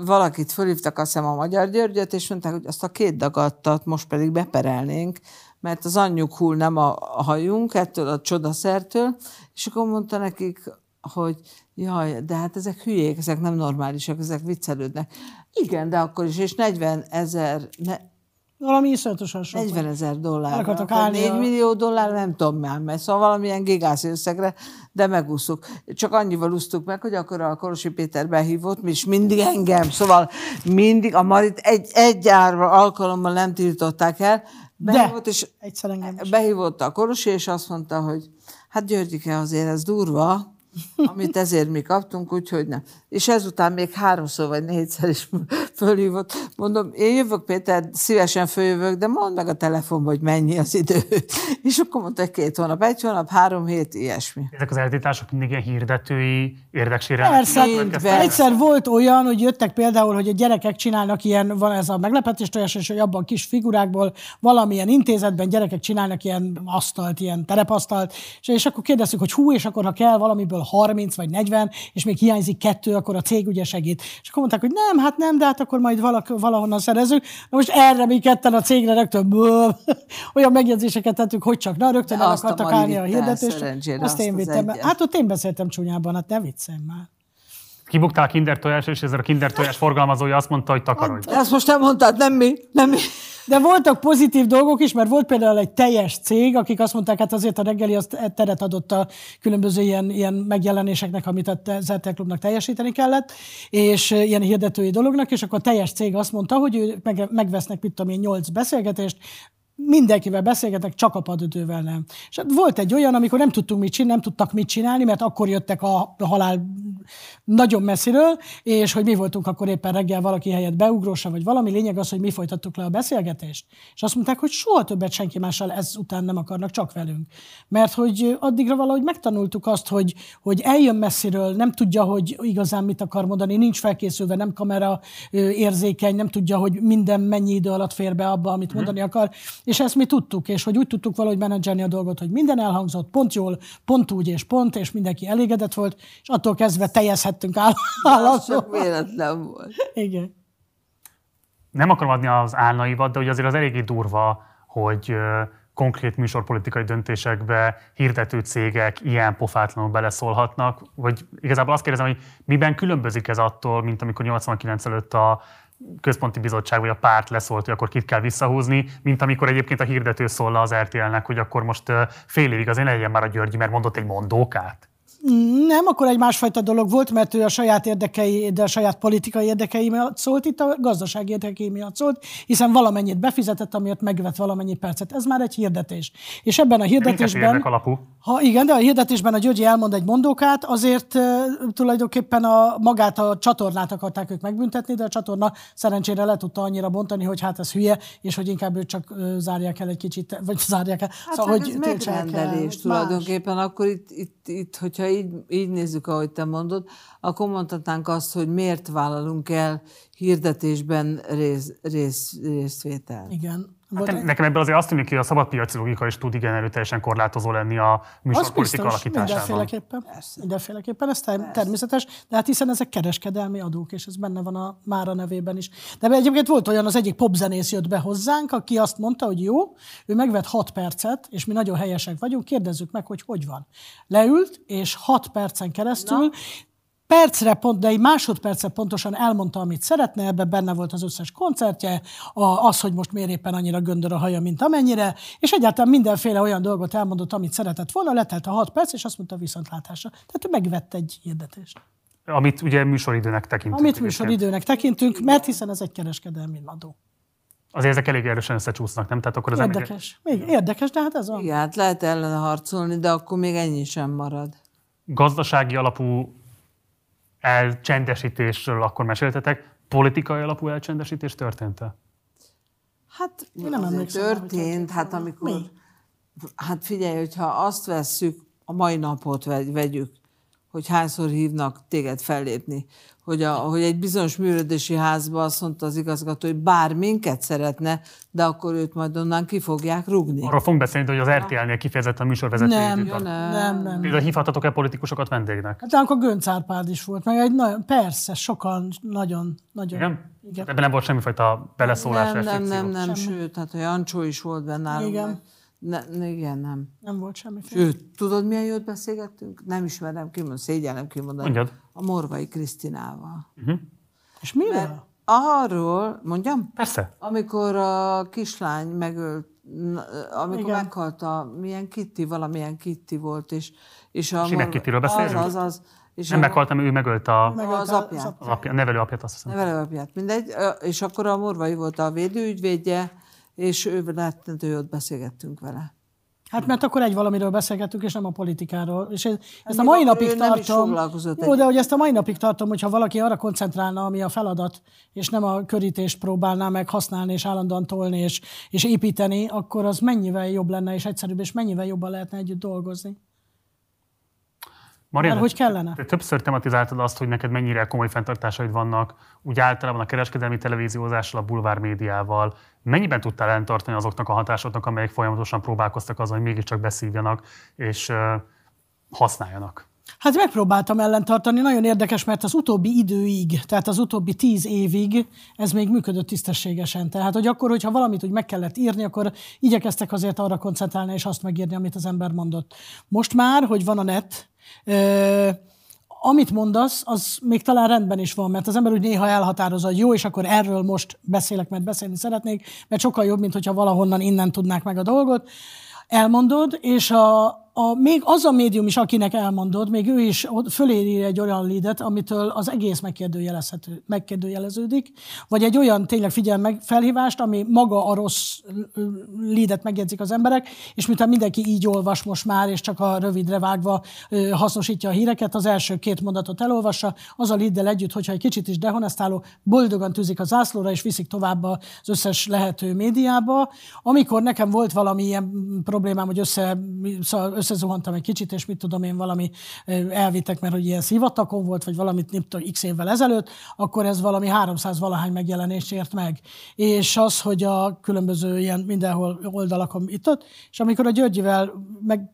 valakit fölhívtak, azt hiszem a Magyar Györgyöt, és mondták, hogy azt a két dagadtat most pedig beperelnénk, mert az anyjuk hull nem a hajunk ettől a csodaszertől, és akkor mondta nekik, hogy jaj, de hát ezek hülyék, ezek nem normálisak, ezek viccelődnek. Igen, de akkor is, és 40 ezer, ne, Valami iszonyatosan sok. 40 ezer dollár. El akartak állni 4 a- millió dollár, nem tudom már, mert szóval valamilyen gigászi összegre, de megúsztuk. Csak annyival úsztuk meg, hogy akkor a Korosi Péter behívott, és mindig engem, szóval mindig a Marit egy, egy árva alkalommal nem tiltották el, behívott, és egyszer engem is. behívott a Korosi, és azt mondta, hogy hát Györgyike azért ez durva, amit ezért mi kaptunk, úgyhogy nem. És ezután még háromszor vagy négyszer is fölhívott. Mondom, én jövök, Péter, szívesen följövök, de mondd meg a telefonban, hogy mennyi az idő. És akkor mondta, hogy két hónap, egy hónap, három hét, ilyesmi. Ezek az eltiltások mindig ilyen hirdetői érdeksérelmek. Persze, Mindben. egyszer volt olyan, hogy jöttek például, hogy a gyerekek csinálnak ilyen, van ez a meglepetés tojás, és hogy abban kis figurákból valamilyen intézetben gyerekek csinálnak ilyen asztalt, ilyen terepasztalt, és, és akkor kérdeztük, hogy hú, és akkor ha kell valamiből 30 vagy 40, és még hiányzik kettő, akkor a cég ugye segít. És akkor mondták, hogy nem, hát nem, de hát akkor majd valak, valahonnan szerezünk. Na most erre mi ketten a cégre rögtön bő, olyan megjegyzéseket tettük, hogy csak na, rögtön De el akartak állni a hirdetést. Azt azt én az vittem. egyet. Hát ott én beszéltem csúnyában, hát ne viccelj már. Kibuktál a kinder tojás, és ezzel a kinder tojás forgalmazója azt mondta, hogy takarodj. Ezt most nem mondtad, nem mi? Nem mi? De voltak pozitív dolgok is, mert volt például egy teljes cég, akik azt mondták, hát azért a reggeli azt teret adott a különböző ilyen, ilyen megjelenéseknek, amit a ZRT Klubnak teljesíteni kellett, és eh, ilyen hirdetői dolognak, és akkor a teljes cég azt mondta, hogy ő meg, megvesznek, mit tudom én, nyolc beszélgetést, mindenkivel beszélgetek, csak a padödővel nem. És hát volt egy olyan, amikor nem tudtunk mit csinálni, nem tudtak mit csinálni, mert akkor jöttek a halál nagyon messziről, és hogy mi voltunk akkor éppen reggel valaki helyett beugrósa, vagy valami lényeg az, hogy mi folytattuk le a beszélgetést. És azt mondták, hogy soha többet senki mással ezután nem akarnak, csak velünk. Mert hogy addigra valahogy megtanultuk azt, hogy, hogy eljön messziről, nem tudja, hogy igazán mit akar mondani, nincs felkészülve, nem kamera érzékeny, nem tudja, hogy minden mennyi idő alatt fér be abba, amit mondani akar. És ezt mi tudtuk, és hogy úgy tudtuk valahogy menedzselni a dolgot, hogy minden elhangzott, pont jól, pont úgy és pont, és mindenki elégedett volt, és attól kezdve teljezhettünk áll- csak véletlen volt. Igen. Nem akarom adni az álnaivat, de hogy azért az eléggé durva, hogy konkrét műsorpolitikai döntésekbe hirdető cégek ilyen pofátlanul beleszólhatnak, vagy igazából azt kérdezem, hogy miben különbözik ez attól, mint amikor 89 előtt a központi bizottság vagy a párt leszólt, hogy akkor kit kell visszahúzni, mint amikor egyébként a hirdető szól az RTL-nek, hogy akkor most fél évig azért legyen már a Györgyi, mert mondott egy mondókát. Nem, akkor egy másfajta dolog volt, mert ő a saját érdekei, de a saját politikai érdekei miatt szólt, itt a gazdasági érdekei miatt szólt, hiszen valamennyit befizetett, amiért megvett valamennyi percet. Ez már egy hirdetés. És ebben a hirdetésben... alapú. Ha igen, de a hirdetésben a Györgyi elmond egy mondókát, azért uh, tulajdonképpen a, magát a csatornát akarták ők megbüntetni, de a csatorna szerencsére le tudta annyira bontani, hogy hát ez hülye, és hogy inkább őt csak uh, zárják el egy kicsit, vagy zárják el. Hát szóval, ez tiltsák el. megrendelés Más. tulajdonképpen. Akkor itt, itt, itt hogyha így, így nézzük, ahogy te mondod, akkor mondhatnánk azt, hogy miért vállalunk el hirdetésben rész, rész, részvétel. Igen. Hát nekem ebből azért azt tűnik, hogy a szabadpiaci logika is tud igen erőteljesen korlátozó lenni a műsorpolitika alakításában. mindenféleképpen. Mindenféleképpen, ez ter- természetes, de hát hiszen ezek kereskedelmi adók, és ez benne van a Mára nevében is. De egyébként volt olyan, az egyik popzenész jött be hozzánk, aki azt mondta, hogy jó, ő megvett 6 percet, és mi nagyon helyesek vagyunk, kérdezzük meg, hogy hogy van. Leült, és 6 percen keresztül percre pont, de egy másodpercre pontosan elmondta, amit szeretne, ebben benne volt az összes koncertje, a, az, hogy most miért éppen annyira göndör a haja, mint amennyire, és egyáltalán mindenféle olyan dolgot elmondott, amit szeretett volna, letelt a hat perc, és azt mondta viszontlátásra. Tehát ő megvett egy hirdetést. Amit ugye műsoridőnek tekintünk. Amit műsoridőnek tekintünk, mert hiszen ez egy kereskedelmi adó. Azért ezek elég erősen összecsúsznak, nem? Tehát akkor az ember- Érdekes. Még érdekes, de hát ez van. Igen, hát lehet ellene harcolni, de akkor még ennyi sem marad. gazdasági alapú elcsendesítésről akkor meséltetek, politikai alapú elcsendesítés történt-e? Hát nem azért emlékszem hogy történt, hát amikor... Mi? Hát figyelj, hogyha azt vesszük, a mai napot vegy- vegyük, hogy hányszor hívnak téged fellépni, hogy, a, hogy egy bizonyos műrödési házba azt mondta az igazgató, hogy bár minket szeretne, de akkor őt majd onnan ki fogják rugni. Arról fogunk beszélni, hogy az RTL-nél kifejezetten műsorvezetői Nem, jutott. nem, nem. Például hívhatatok-e politikusokat vendégnek? Hát akkor Gönc Árpád is volt, meg egy nagyon, persze, sokan, nagyon, nagyon. Igen? Igen. Ebben nem volt semmifajta beleszólás, nem, nem, nem, nem, sőt, hát a Jancsó is volt benne nálunk. Igen. Ne, ne, igen, nem. Nem volt semmiféle. Sőt, tudod, milyen jót beszélgettünk? Nem ismerem kimondani, szégyellem kimondani. Mondjad. A Morvai Krisztinával. És mivel? Arról, mondjam? Persze. Amikor a kislány megölt, amikor Igen. meghalt a, milyen Kitty, valamilyen Kitty volt, és, és a... Morva- Kittyről beszélünk? Az, az, az. És Nem a, meghaltam, ő megölt a, Megölte az apját. az apja, a nevelő apját, azt hiszem. Nevelőapját, mindegy. És akkor a Morvai volt a védőügyvédje, és ő rettentő jót beszélgettünk vele. Hát mert akkor egy valamiről beszélgettünk, és nem a politikáról. És ez- ezt a mai napig tartom. Jó, de hogy ezt a mai napig tartom, hogyha valaki arra koncentrálna, ami a feladat, és nem a körítést próbálná meg használni, és állandóan tolni, és, és építeni, akkor az mennyivel jobb lenne, és egyszerűbb, és mennyivel jobban lehetne együtt dolgozni. Marianne, Mert hogy kellene? te többször tematizáltad azt, hogy neked mennyire komoly fenntartásaid vannak, úgy általában a kereskedelmi televíziózással, a bulvár médiával. Mennyiben tudtál ellentartani azoknak a hatásoknak, amelyek folyamatosan próbálkoztak azon, hogy mégiscsak beszívjanak és használjanak? Hát megpróbáltam ellentartani, nagyon érdekes, mert az utóbbi időig, tehát az utóbbi tíz évig ez még működött tisztességesen. Tehát, hogy akkor, hogyha valamit úgy meg kellett írni, akkor igyekeztek azért arra koncentrálni, és azt megírni, amit az ember mondott. Most már, hogy van a net, ö, amit mondasz, az még talán rendben is van, mert az ember úgy néha elhatározza, hogy jó, és akkor erről most beszélek, mert beszélni szeretnék, mert sokkal jobb, mint hogyha valahonnan innen tudnák meg a dolgot. Elmondod, és a, a, még az a médium is, akinek elmondod, még ő is föléri egy olyan leadet, amitől az egész megkérdőjelezhető, megkérdőjeleződik, vagy egy olyan tényleg figyel meg felhívást, ami maga a rossz leadet megjegyzik az emberek, és miután mindenki így olvas most már, és csak a rövidre vágva hasznosítja a híreket, az első két mondatot elolvassa, az a leaddel együtt, hogyha egy kicsit is dehonestáló, boldogan tűzik a zászlóra, és viszik tovább az összes lehető médiába. Amikor nekem volt valami ilyen problémám, hogy össze, szóval összezuhantam egy kicsit, és mit tudom én, valami elvittek, mert hogy ilyen szivatakon volt, vagy valamit nem tudom, x évvel ezelőtt, akkor ez valami 300 valahány megjelenést ért meg. És az, hogy a különböző ilyen mindenhol oldalakon itt ott, és amikor a Györgyivel meg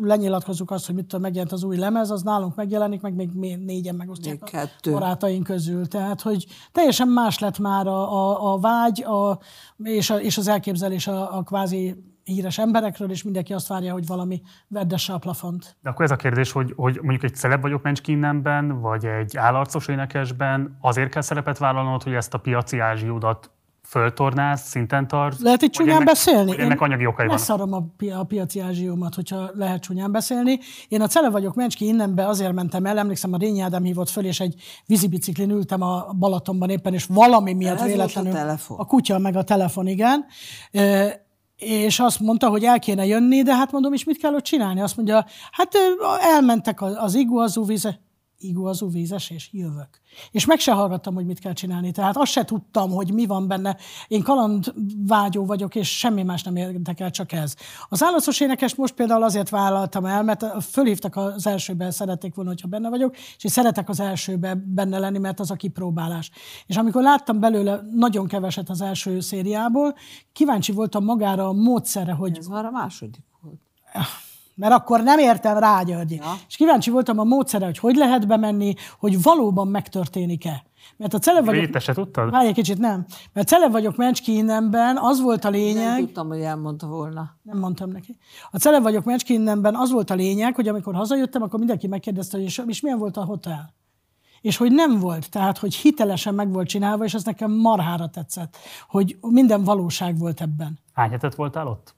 lenyilatkozunk azt, hogy mit tudom, megjelent az új lemez, az nálunk megjelenik, meg még négyen megosztják a barátaink közül. Tehát, hogy teljesen más lett már a, a, a vágy a, és, a, és az elképzelés a, a kvázi híres emberekről, és mindenki azt várja, hogy valami veddesse a plafont. De akkor ez a kérdés, hogy, hogy mondjuk egy celeb vagyok Mencskinnenben, vagy egy állarcos énekesben, azért kell szerepet vállalnod, hogy ezt a piaci ázsiódat föltornáz, szinten tart? Lehet itt vagy csúnyán ennek, beszélni? Ennek anyagi okai vannak? Leszarom a, pi- a piaci ázsiómat, hogyha lehet csúnyán beszélni. Én a cele vagyok Mencski innenbe, azért mentem el, emlékszem, a Rényi Ádám hívott föl, és egy vízibiciklin ültem a Balatonban éppen, és valami miatt Ez volt a véletlenül... telefon. A kutya, meg a telefon, igen. Ö, és azt mondta, hogy el kéne jönni, de hát mondom, és mit kell ott csinálni? Azt mondja, hát elmentek az, az iguazú víze, iguazú vízes, és jövök. És meg se hallgattam, hogy mit kell csinálni. Tehát azt se tudtam, hogy mi van benne. Én kalandvágyó vagyok, és semmi más nem érdekel, csak ez. Az állaszos énekes most például azért vállaltam el, mert fölhívtak az elsőbe, szerették volna, hogyha benne vagyok, és én szeretek az elsőbe benne lenni, mert az a kipróbálás. És amikor láttam belőle nagyon keveset az első szériából, kíváncsi voltam magára a módszerre, hogy Ez már a második volt. Mert akkor nem értem rá, Györgyi. Ja. És kíváncsi voltam a módszere, hogy hogy lehet bemenni, hogy valóban megtörténik-e. Mert a celeb vagyok... Te se tudtad? Várj egy kicsit, nem. Mert celeb vagyok Mencski innenben, az volt a Nem lényeg... tudtam, hogy elmondta volna. Nem mondtam neki. A celeb vagyok Mencski innenben, az volt a lényeg, hogy amikor hazajöttem, akkor mindenki megkérdezte, hogy és, és milyen volt a hotel. És hogy nem volt, tehát hogy hitelesen meg volt csinálva, és ez nekem marhára tetszett, hogy minden valóság volt ebben. Hány hetet voltál ott?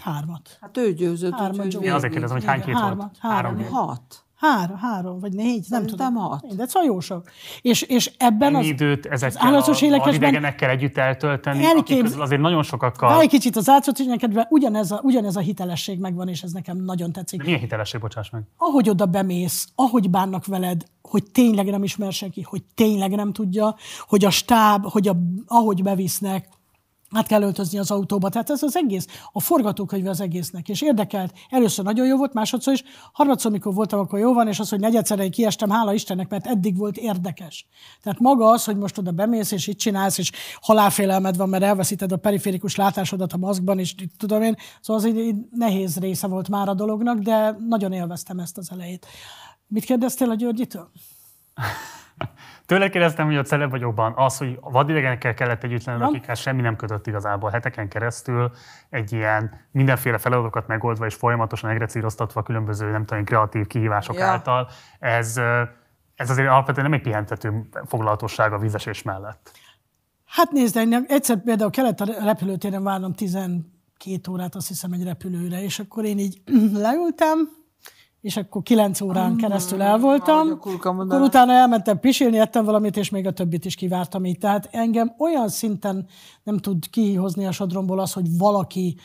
Hát hármat. Hát ő győzött, Hármat Zsófi. Én azért kérdezem, hogy hány hét Hármat, volt? három. hét. Hat. Három, három, vagy négy, nem Szerintem tudom. hat. De szóval jó sok. És, és ebben Ennyi az... időt ezekkel állatos a énekesben- idegenekkel együtt eltölteni, Elkép- akik azért nagyon sokakkal... Várj egy kicsit az állatosényekedve, ugyanez a, ugyanez a hitelesség megvan, és ez nekem nagyon tetszik. De milyen hitelesség, bocsáss meg? Ahogy oda bemész, ahogy bánnak veled, hogy tényleg nem ismer senki, hogy tényleg nem tudja, hogy a stáb, hogy a, ahogy bevisznek, át kell öltözni az autóba. Tehát ez az egész, a forgatókönyve az egésznek. És érdekelt. Először nagyon jó volt, másodszor is. Harmadszor, mikor voltam, akkor jó van, és az, hogy negyedszerre kiestem, hála Istennek, mert eddig volt érdekes. Tehát maga az, hogy most oda bemész, és itt csinálsz, és halálfélelmed van, mert elveszíted a periférikus látásodat a maszkban, és tudom én. Szóval az így, így nehéz része volt már a dolognak, de nagyon élveztem ezt az elejét. Mit kérdeztél a Györgyitől? Tőle kérdeztem, hogy a celeb vagyokban az, hogy vadidegenekkel kellett együtt lenni, Ja. akikhez semmi nem kötött igazából heteken keresztül, egy ilyen mindenféle feladatokat megoldva és folyamatosan egrecíroztatva különböző, nem tudom, kreatív kihívások Ja. által, ez, ö, ez azért alapvetően nem egy pihentető foglalatosság a vízesés mellett. Hát nézd, én egyszer például kellett a repülőtéren várnom 12 órát, azt hiszem, egy repülőre, és akkor én így leültem, és akkor 9 órán keresztül el voltam, akkor utána elmentem pisilni, ettem valamit, és még a többit is kivártam így. Tehát engem olyan szinten nem tud kihozni a sodromból az, hogy valaki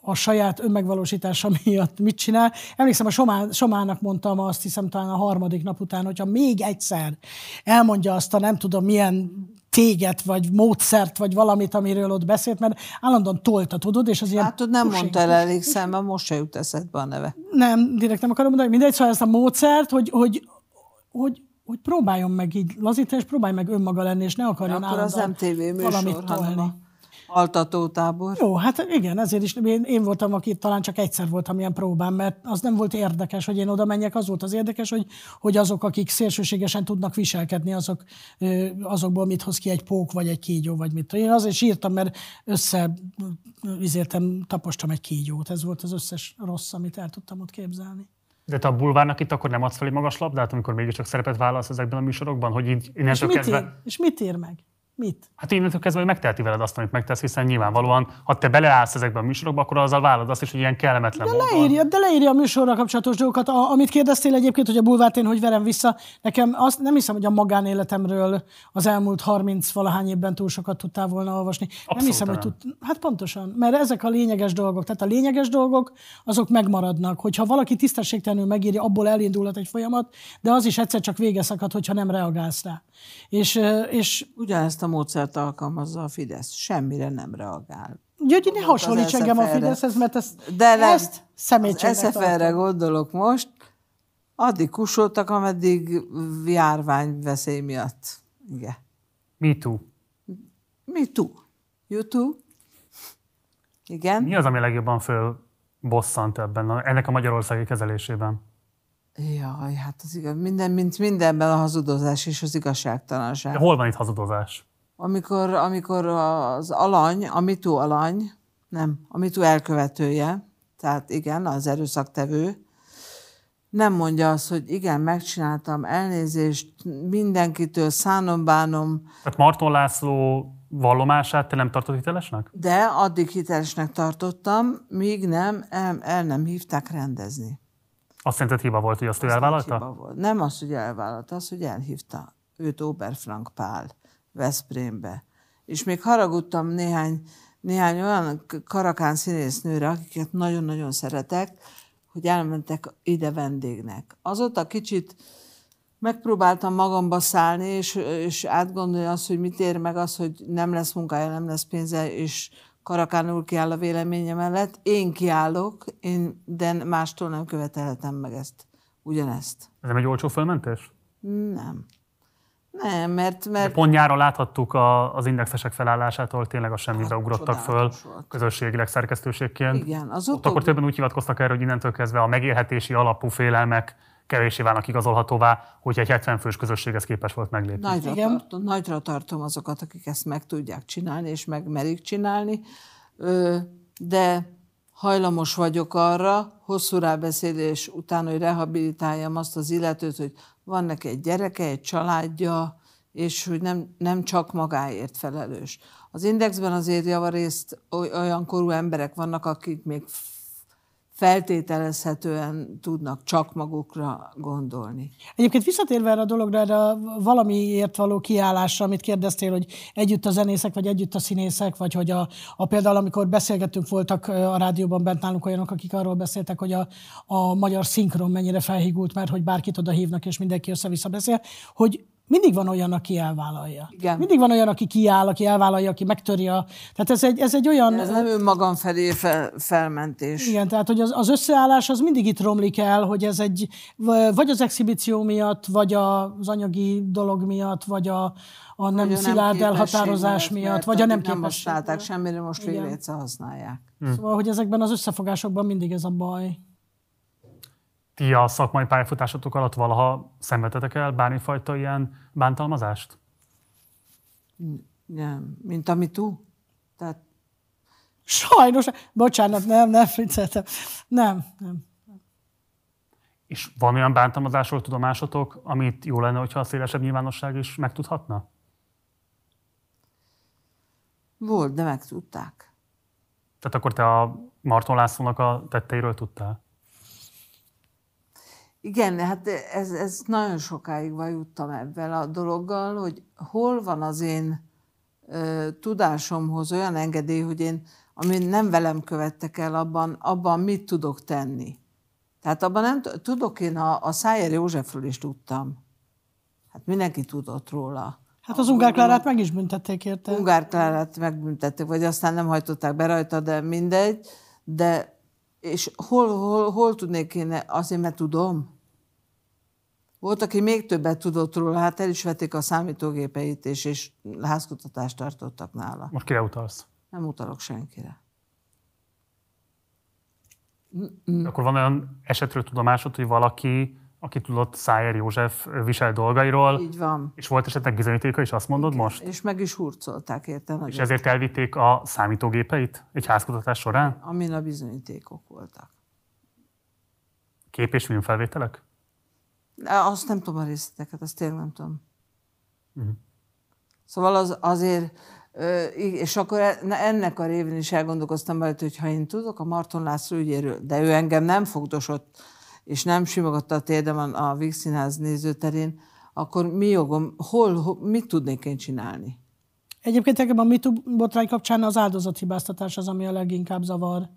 a saját önmegvalósítása miatt mit csinál. Emlékszem, a Somá, Somának mondtam azt hiszem talán a harmadik nap után, hogyha még egyszer elmondja azt a nem tudom milyen téget, vagy módszert, vagy valamit, amiről ott beszélt, mert állandóan tolta, tudod, és az ilyen... Hát nem pushing, mondta el elég szemben, most se jut eszedbe a neve. nem, direkt nem akarom mondani, mindegy, szóval ezt a módszert, hogy, hogy, hogy, hogy próbáljon meg így lazítani, és próbálj meg önmaga lenni, és ne akarjon Akkor az MTV műsor, valamit hanem tolni. a altatótábor. Jó, hát igen, ezért is én, én voltam, aki talán csak egyszer voltam ilyen próbán, mert az nem volt érdekes, hogy én oda menjek, az volt az érdekes, hogy, hogy azok, akik szélsőségesen tudnak viselkedni, azok, azokból mit hoz ki egy pók, vagy egy kígyó, vagy mit. Én azért sírtam, mert össze izértem, tapostam egy kígyót. Ez volt az összes rossz, amit el tudtam ott képzelni. De te a bulvárnak itt akkor nem adsz fel egy magas labdát, amikor mégiscsak szerepet vállalsz ezekben a műsorokban, hogy így És innentől mit, kezdve... ír? és mit ír meg? Mit? Hát innentől kezdve, hogy megteheti veled azt, amit megtesz, hiszen nyilvánvalóan, ha te beleállsz ezekben a műsorokba, akkor azzal vállalod azt is, hogy ilyen kellemetlen De módon. leírja, de leírja a műsorra kapcsolatos dolgokat. A, amit kérdeztél egyébként, hogy a bulvárt én hogy verem vissza, nekem azt nem hiszem, hogy a magánéletemről az elmúlt 30 valahány évben túl sokat tudtál volna olvasni. nem Abszolút hiszem, hogy nem. tud, hát pontosan, mert ezek a lényeges dolgok. Tehát a lényeges dolgok, azok megmaradnak. Hogyha valaki tisztességtelenül megírja, abból elindulhat egy folyamat, de az is egyszer csak vége szakad, hogyha nem reagálsz rá. És, és Ugyanezt a módszert alkalmazza a Fidesz. Semmire nem reagál. Györgyi, ne hasonlíts engem a. Fideszhez, mert ezt, De nem, ezt szemétségnek gondolok most, addig kussoltak, ameddig járványveszély miatt. Igen. Me too. Mi tú? You too? Igen. Mi az, ami legjobban föl bosszant ebben, a, ennek a magyarországi kezelésében? Jaj, hát az igaz. Minden, mint mindenben a hazudozás és az igazságtalanság. De hol van itt hazudozás? Amikor, amikor az alany, a mitú alany, nem, a mitú elkövetője, tehát igen, az erőszaktevő, nem mondja azt, hogy igen, megcsináltam, elnézést mindenkitől, szánom, bánom, Tehát Marton László vallomását te nem tartod hitelesnek? de addig hitelesnek tartottam, míg nem, el, el nem hívták rendezni. Azt szerinted hiba volt, hogy azt ő Hiba elvállalta? volt. Nem az, hogy elvállalta, az, hogy elhívta őt Oberfrank Pál Veszprémbe. És még haragudtam néhány, néhány olyan karakán színésznőre, akiket nagyon-nagyon szeretek, hogy elmentek ide vendégnek. Azóta kicsit megpróbáltam magamba szállni, és, és átgondolni azt, hogy mit ér meg az, hogy nem lesz munkája, nem lesz pénze, és karakánul kiáll a véleménye mellett. Én kiállok, én, de mástól nem követelhetem meg ezt. Ugyanezt. Ez nem egy olcsó fölmentés? Nem. Nem, mert, De mert pont nyáron láthattuk a, az indexesek felállásától, tényleg a semmibe Hát, ugrottak föl volt. közösségileg szerkesztőségként. Igen, az Ott utóbbi- akkor többen úgy hivatkoztak erre, hogy innentől kezdve a megélhetési alapú félelmek kevésé válnak igazolhatóvá, hogyha egy 70 fős közösséghez képes volt meglépni. Nagyra, Igen. tartom, nagyra tartom azokat, akik ezt meg tudják csinálni, és megmerik csinálni, de hajlamos vagyok arra, hosszú rábeszélés után, hogy rehabilitáljam azt az illetőt, hogy van neki egy gyereke, egy családja, és hogy nem, nem csak magáért felelős. Az Indexben azért javarészt oly- olyan korú emberek vannak, akik még feltételezhetően tudnak csak magukra gondolni. Egyébként visszatérve erre a dologra, erre a valamiért való kiállásra, amit kérdeztél, hogy együtt a zenészek, vagy együtt a színészek, vagy hogy a, a például, amikor beszélgettünk, voltak a rádióban bent nálunk olyanok, akik arról beszéltek, hogy a, a magyar szinkron mennyire felhígult, mert hogy bárkit oda hívnak, és mindenki össze-vissza beszél, hogy mindig van olyan, aki elvállalja. Igen. Mindig van olyan, aki kiáll, aki elvállalja, aki megtöri a... Tehát ez egy, ez egy olyan... Ez nem önmagam felé fel, felmentés. Igen, tehát hogy az, az összeállás az mindig itt romlik el, hogy ez egy, vagy az exhibíció miatt, vagy az anyagi dolog miatt, vagy a, a nem Vagy a szilárd képesség elhatározás miatt, miatt, vagy a nem addig nem képesség. használták semmire, most egyszer használják. Szóval, hogy ezekben az összefogásokban mindig ez a baj. Ti a szakmai pályafutásotok alatt valaha szenvedtetek el bármifajta ilyen bántalmazást? Nem, mint amit tú. Tehát Sajnos, bocsánat, nem, nem vicceltem. Nem, nem. És van olyan bántalmazásról tudomásotok, amit jó lenne, hogyha a szélesebb nyilvánosság is megtudhatna? volt, de megtudták. Tehát akkor te a Marton Lászlónak a tetteiről tudtál? Igen, hát ez, ez nagyon sokáig vajuttam ebben a dologgal, hogy hol van az én ö, tudásomhoz olyan engedély, hogy én, ami nem velem követtek el, abban, abban mit tudok tenni. Tehát abban nem tudok, én a, a Szájer Józsefről is tudtam. Hát mindenki tudott róla. Hát az Ungár Klárát meg is büntették érte. Ungár Klárát megbüntették, vagy aztán nem hajtották be rajta, de mindegy. De és hol, hol, hol tudnék én, azért mert tudom. Volt, aki még többet tudott róla, hát el is vették a számítógépeit, és, és házkutatást tartottak nála. Most kire utalsz? Nem utalok senkire. Mm. Akkor van olyan esetről tudomásod, hogy valaki, aki tudott Szájer József visel dolgairól, Így van. és volt esetleg bizonyítéka, és azt mondod most? És meg is hurcolták érte És ezért elvitték a számítógépeit egy házkutatás során? Amin a bizonyítékok voltak. Kép és filmfelvételek? Azt nem tudom a részleteket, azt tényleg nem tudom. Uh-huh. Szóval az, azért, és akkor e, ennek a révén is elgondolkoztam majd, hogy ha én tudok a Marton László ügyéről, de ő engem nem fogdosott, és nem simogatta a térdem a Víg Színház nézőterén, akkor mi jogom, hol, hol, mit tudnék én csinálni? Egyébként nekem a MeToo botrány kapcsán az áldozathibáztatás az, ami a leginkább zavar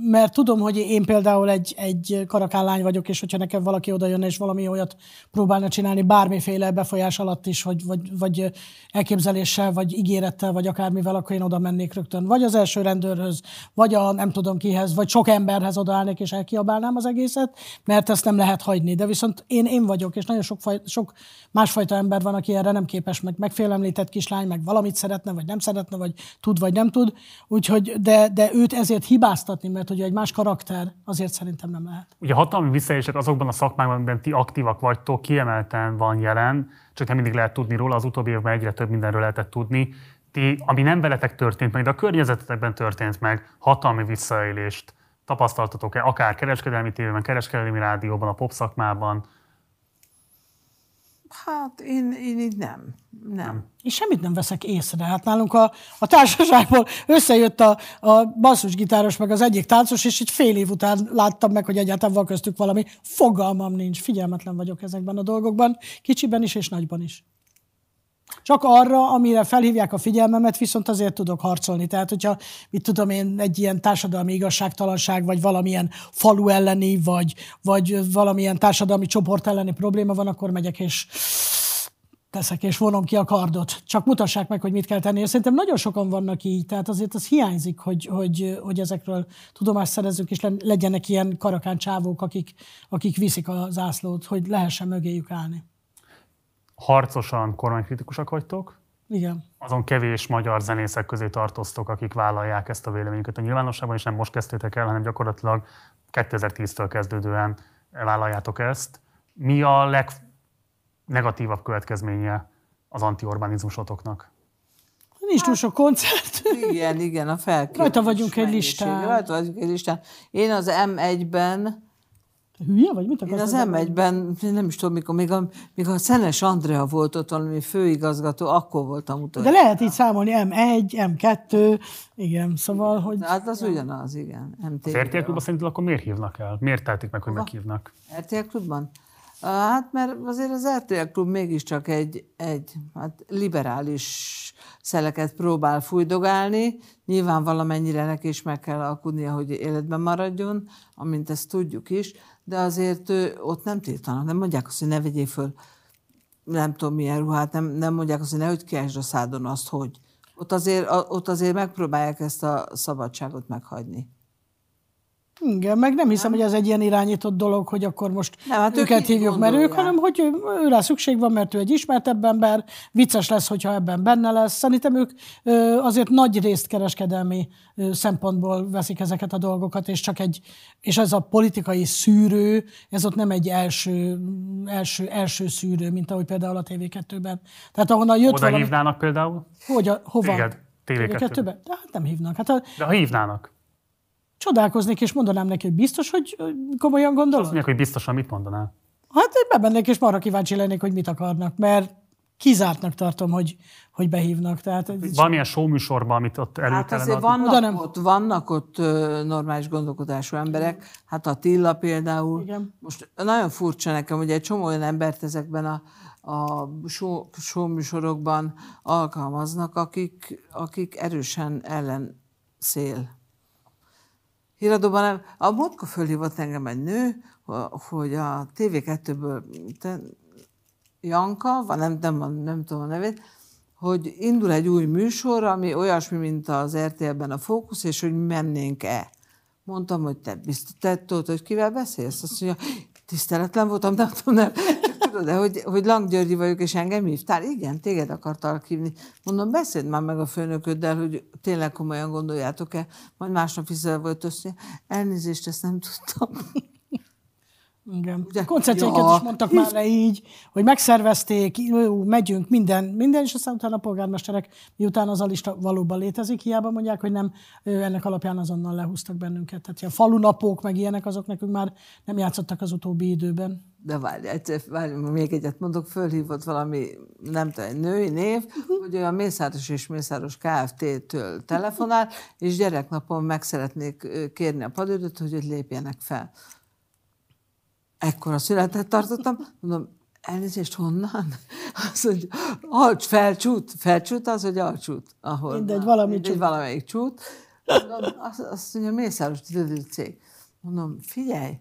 mert tudom, hogy én például egy, egy karakállány vagyok, és hogyha nekem valaki oda jönne, és valami olyat próbálna csinálni, bármiféle befolyás alatt is, vagy, vagy, vagy elképzeléssel, vagy ígérettel, vagy akármivel, akkor én oda mennék rögtön. Vagy az első rendőrhöz, vagy a nem tudom kihez, vagy sok emberhez odaállnék, és elkiabálnám az egészet, mert ezt nem lehet hagyni. De viszont én én vagyok, és nagyon sok, faj, sok másfajta ember van, aki erre nem képes, meg megfélemlített kislány, meg valamit szeretne, vagy nem szeretne, vagy tud, vagy nem tud. Úgyhogy, de, de őt ezért hibás hibáztatni, mert ugye egy más karakter azért szerintem nem lehet. Ugye hatalmi visszaélések azokban a szakmákban, amiben ti aktívak vagytok, kiemelten van jelen, csak nem mindig lehet tudni róla, az utóbbi évben egyre több mindenről lehetett tudni. Ti, ami nem veletek történt meg, de a környezetetekben történt meg, hatalmi visszaélést tapasztaltatok-e, akár kereskedelmi tévében, kereskedelmi rádióban, a pop szakmában, Hát én, én így nem. Nem. És semmit nem veszek észre. Hát nálunk a, a társaságból összejött a, a basszusgitáros meg az egyik táncos, és egy fél év után láttam meg, hogy egyáltalán van köztük valami. Fogalmam nincs. Figyelmetlen vagyok ezekben a dolgokban, kicsiben is és nagyban is. Csak arra, amire felhívják a figyelmemet, viszont azért tudok harcolni. Tehát, hogyha, mit tudom én, egy ilyen társadalmi igazságtalanság, vagy valamilyen falu elleni, vagy, vagy valamilyen társadalmi csoport elleni probléma van, akkor megyek és teszek, és vonom ki a kardot. Csak mutassák meg, hogy mit kell tenni. És szerintem nagyon sokan vannak így, tehát azért az hiányzik, hogy, hogy, hogy ezekről tudomást szerezzük, és legyenek ilyen karakán csávók, akik, akik viszik a zászlót, hogy lehessen mögéjük állni harcosan kormánykritikusak vagytok. Igen. Azon kevés magyar zenészek közé tartoztok, akik vállalják ezt a véleményüket a nyilvánosságban, és nem most kezdtétek el, hanem gyakorlatilag 2010-től kezdődően vállaljátok ezt. Mi a legnegatívabb következménye az antiurbanizmusotoknak? Nincs túl sok koncert. Igen, igen, a felkérés. Rajta vagyunk egy listán. Rajta vagyunk egy listán. Én az M1-ben hülye vagy? Mit Én az M1-ben, nem is tudom, mikor, még a, még a Szenes Andrea volt ott valami főigazgató, akkor voltam utoljára. De lehet így számolni, M1, M2, igen, szóval, hogy... Hát az ugyanaz, igen. MTV. Az RTL klubban szerinted akkor miért hívnak el? Miért tehetik meg, hogy meghívnak? RTL klubban? Hát mert azért az RTL klub mégiscsak egy, egy hát liberális szeleket próbál fújdogálni. Nyilván valamennyire neki is meg kell alkudnia, hogy életben maradjon, amint ezt tudjuk is, de azért ott nem tiltanak, nem mondják azt, hogy ne vegyél föl nem tudom milyen ruhát, nem, nem mondják azt, hogy nehogy kiásd a szádon azt, hogy. Ott azért, ott azért megpróbálják ezt a szabadságot meghagyni. Igen, meg nem hiszem, nem. hogy ez egy ilyen irányított dolog, hogy akkor most nem, hát őket hívjuk, mert ők, hanem hogy ő, ő rá szükség van, mert ő egy ismertebb ember, vicces lesz, hogyha ebben benne lesz. Szerintem ők azért nagy részt kereskedelmi szempontból veszik ezeket a dolgokat, és csak egy, és ez a politikai szűrő, ez ott nem egy első, első, első szűrő, mint ahogy például a TV2-ben. Tehát ahonnan jött Oda valami... hívnának például? Hogy, a, hova? Téged, TV2-ben. TV2-ben? De hát nem hívnak. Hát a... De ha hívnának? Csodálkoznék, és mondanám neki, hogy biztos, hogy komolyan gondolod? Azt mondják, hogy biztosan mit mondanál. Hát én bemennék, és marha kíváncsi lennék, hogy mit akarnak, mert kizártnak tartom, hogy, hogy behívnak. Tehát, Valamilyen műsorban, amit ott elő Hát azért vannak, nem. ott, vannak ott normális gondolkodású emberek. Hát a Tilla például. Igen. Most nagyon furcsa nekem, hogy egy csomó olyan embert ezekben a, a show, műsorokban alkalmaznak, akik, akik erősen ellen szél híradóban nem. A múltkor fölhívott engem egy nő, hogy a TV2-ből Janka, vagy nem, nem, nem tudom a nevét, hogy indul egy új műsor, ami olyasmi, mint az RTL-ben a Fókusz, és hogy mennénk-e. Mondtam, hogy te biztos, te tudod, hogy kivel beszélsz? Azt mondja, tiszteletlen voltam, nem tudom, nem tudod, de hogy, hogy Lang Györgyi vagyok, és engem hívtál? Igen, téged akartalak hívni. Mondom, beszéld már meg a főnököddel, hogy tényleg komolyan gondoljátok-e, majd másnap vissza volt össze. Elnézést, ezt nem tudtam. Igen. Ugye? Koncertjeiket Ja. is mondtak már le így, hogy megszervezték, jó, megyünk, minden, minden, és aztán utána a polgármesterek, miután az a lista valóban létezik, hiába mondják, hogy nem, ennek alapján azonnal lehúztak bennünket. Tehát ilyen falunapok, meg ilyenek, azok nekünk már nem játszottak az utóbbi időben. De várj, egyszer, várj, még egyet mondok, fölhívott valami, nem tudom, egy női név, hogy ő a Mészáros és Mészáros Kft-től telefonál, és gyereknapon meg szeretnék kérni a padődöt, hogy hogy lépjenek fel. Ekkora születet tartottam, mondom, elnézést honnan? Azt mondja, alcs, felcsút, felcsút az, hogy alcsút. Ahol, Mindegy, valami mindegy, csút. valamelyik csút. Mondom, azt, azt mondja, Mészáros cég. Mondom, figyelj,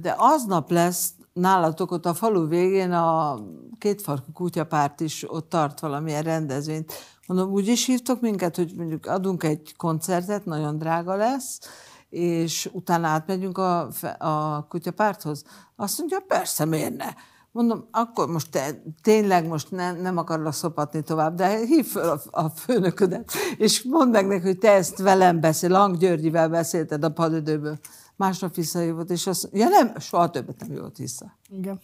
de aznap lesz nálatok ott a falu végén a kétfarkú kutyapárt is ott tart valamilyen rendezvényt. Mondom, úgy is hívtok minket, hogy mondjuk adunk egy koncertet, nagyon drága lesz, és utána átmegyünk a, a kutyapárthoz. Azt mondja, persze, miért ne? Mondom, akkor most te tényleg most ne, nem akarlak szopatni tovább, de hív föl a, a főnöködet, és mondd meg neki, hogy te ezt velem beszél, Lang Györgyivel beszélted a padödőből. Másnap visszajövött, és azt ja nem, soha többet nem jött vissza. Igen.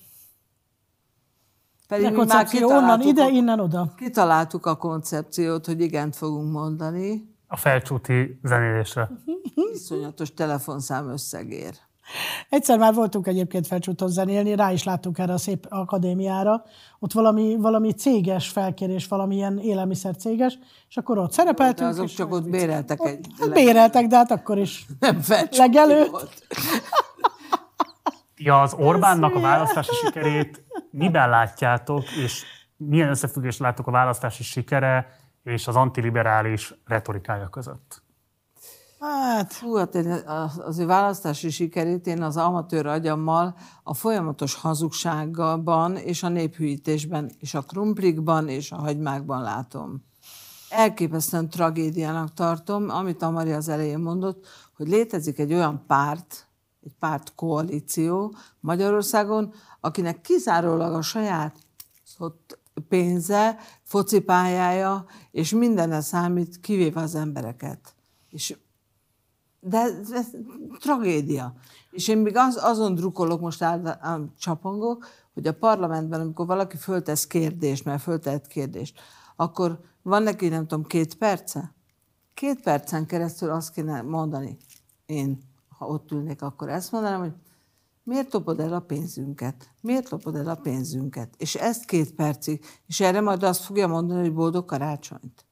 Pedig már onnan kitaláltuk, ide, a, innen oda. kitaláltuk a koncepciót, hogy igent fogunk mondani, A felcsúti zenélésre. iszonyatos telefonszám összegér. Egyszer már voltunk egyébként felcsúton zenélni, rá is láttunk erre a szép akadémiára. Ott valami, valami céges felkérés, valamilyen élelmiszer céges, és akkor ott De szerepeltünk. azok és csak ott béreltek egy Hát béreltek, de hát akkor is. nem felcsúti legelőtt. volt. Ti az Orbánnak a választási sikerét miben látjátok, és milyen összefüggést láttok a választási sikere és az antiliberális retorikája között? Hát, Hú, hát én az, ő választási sikerét én az amatőr agyammal a folyamatos hazugságban és a néphűítésben, és a krumplikban és a hagymákban látom. Elképesztően tragédiának tartom, amit a Maria az elején mondott, hogy létezik egy olyan párt, egy pártkoalíció Magyarországon, akinek kizárólag a saját pénze, focipályája, és mindenne számít, kivéve az embereket. És de ez, tragédia. És én még az, azon drukolok, most áll, csapongok, hogy a parlamentben, amikor valaki föltesz kérdést, mert föltehet kérdést, akkor van neki, nem tudom, két perce? Két percen keresztül azt kéne mondani, én, ha ott ülnék, akkor ezt mondanám, hogy miért lopod el a pénzünket? Miért lopod el a pénzünket? És ezt két percig, és erre majd azt fogja mondani, hogy boldog karácsonyt.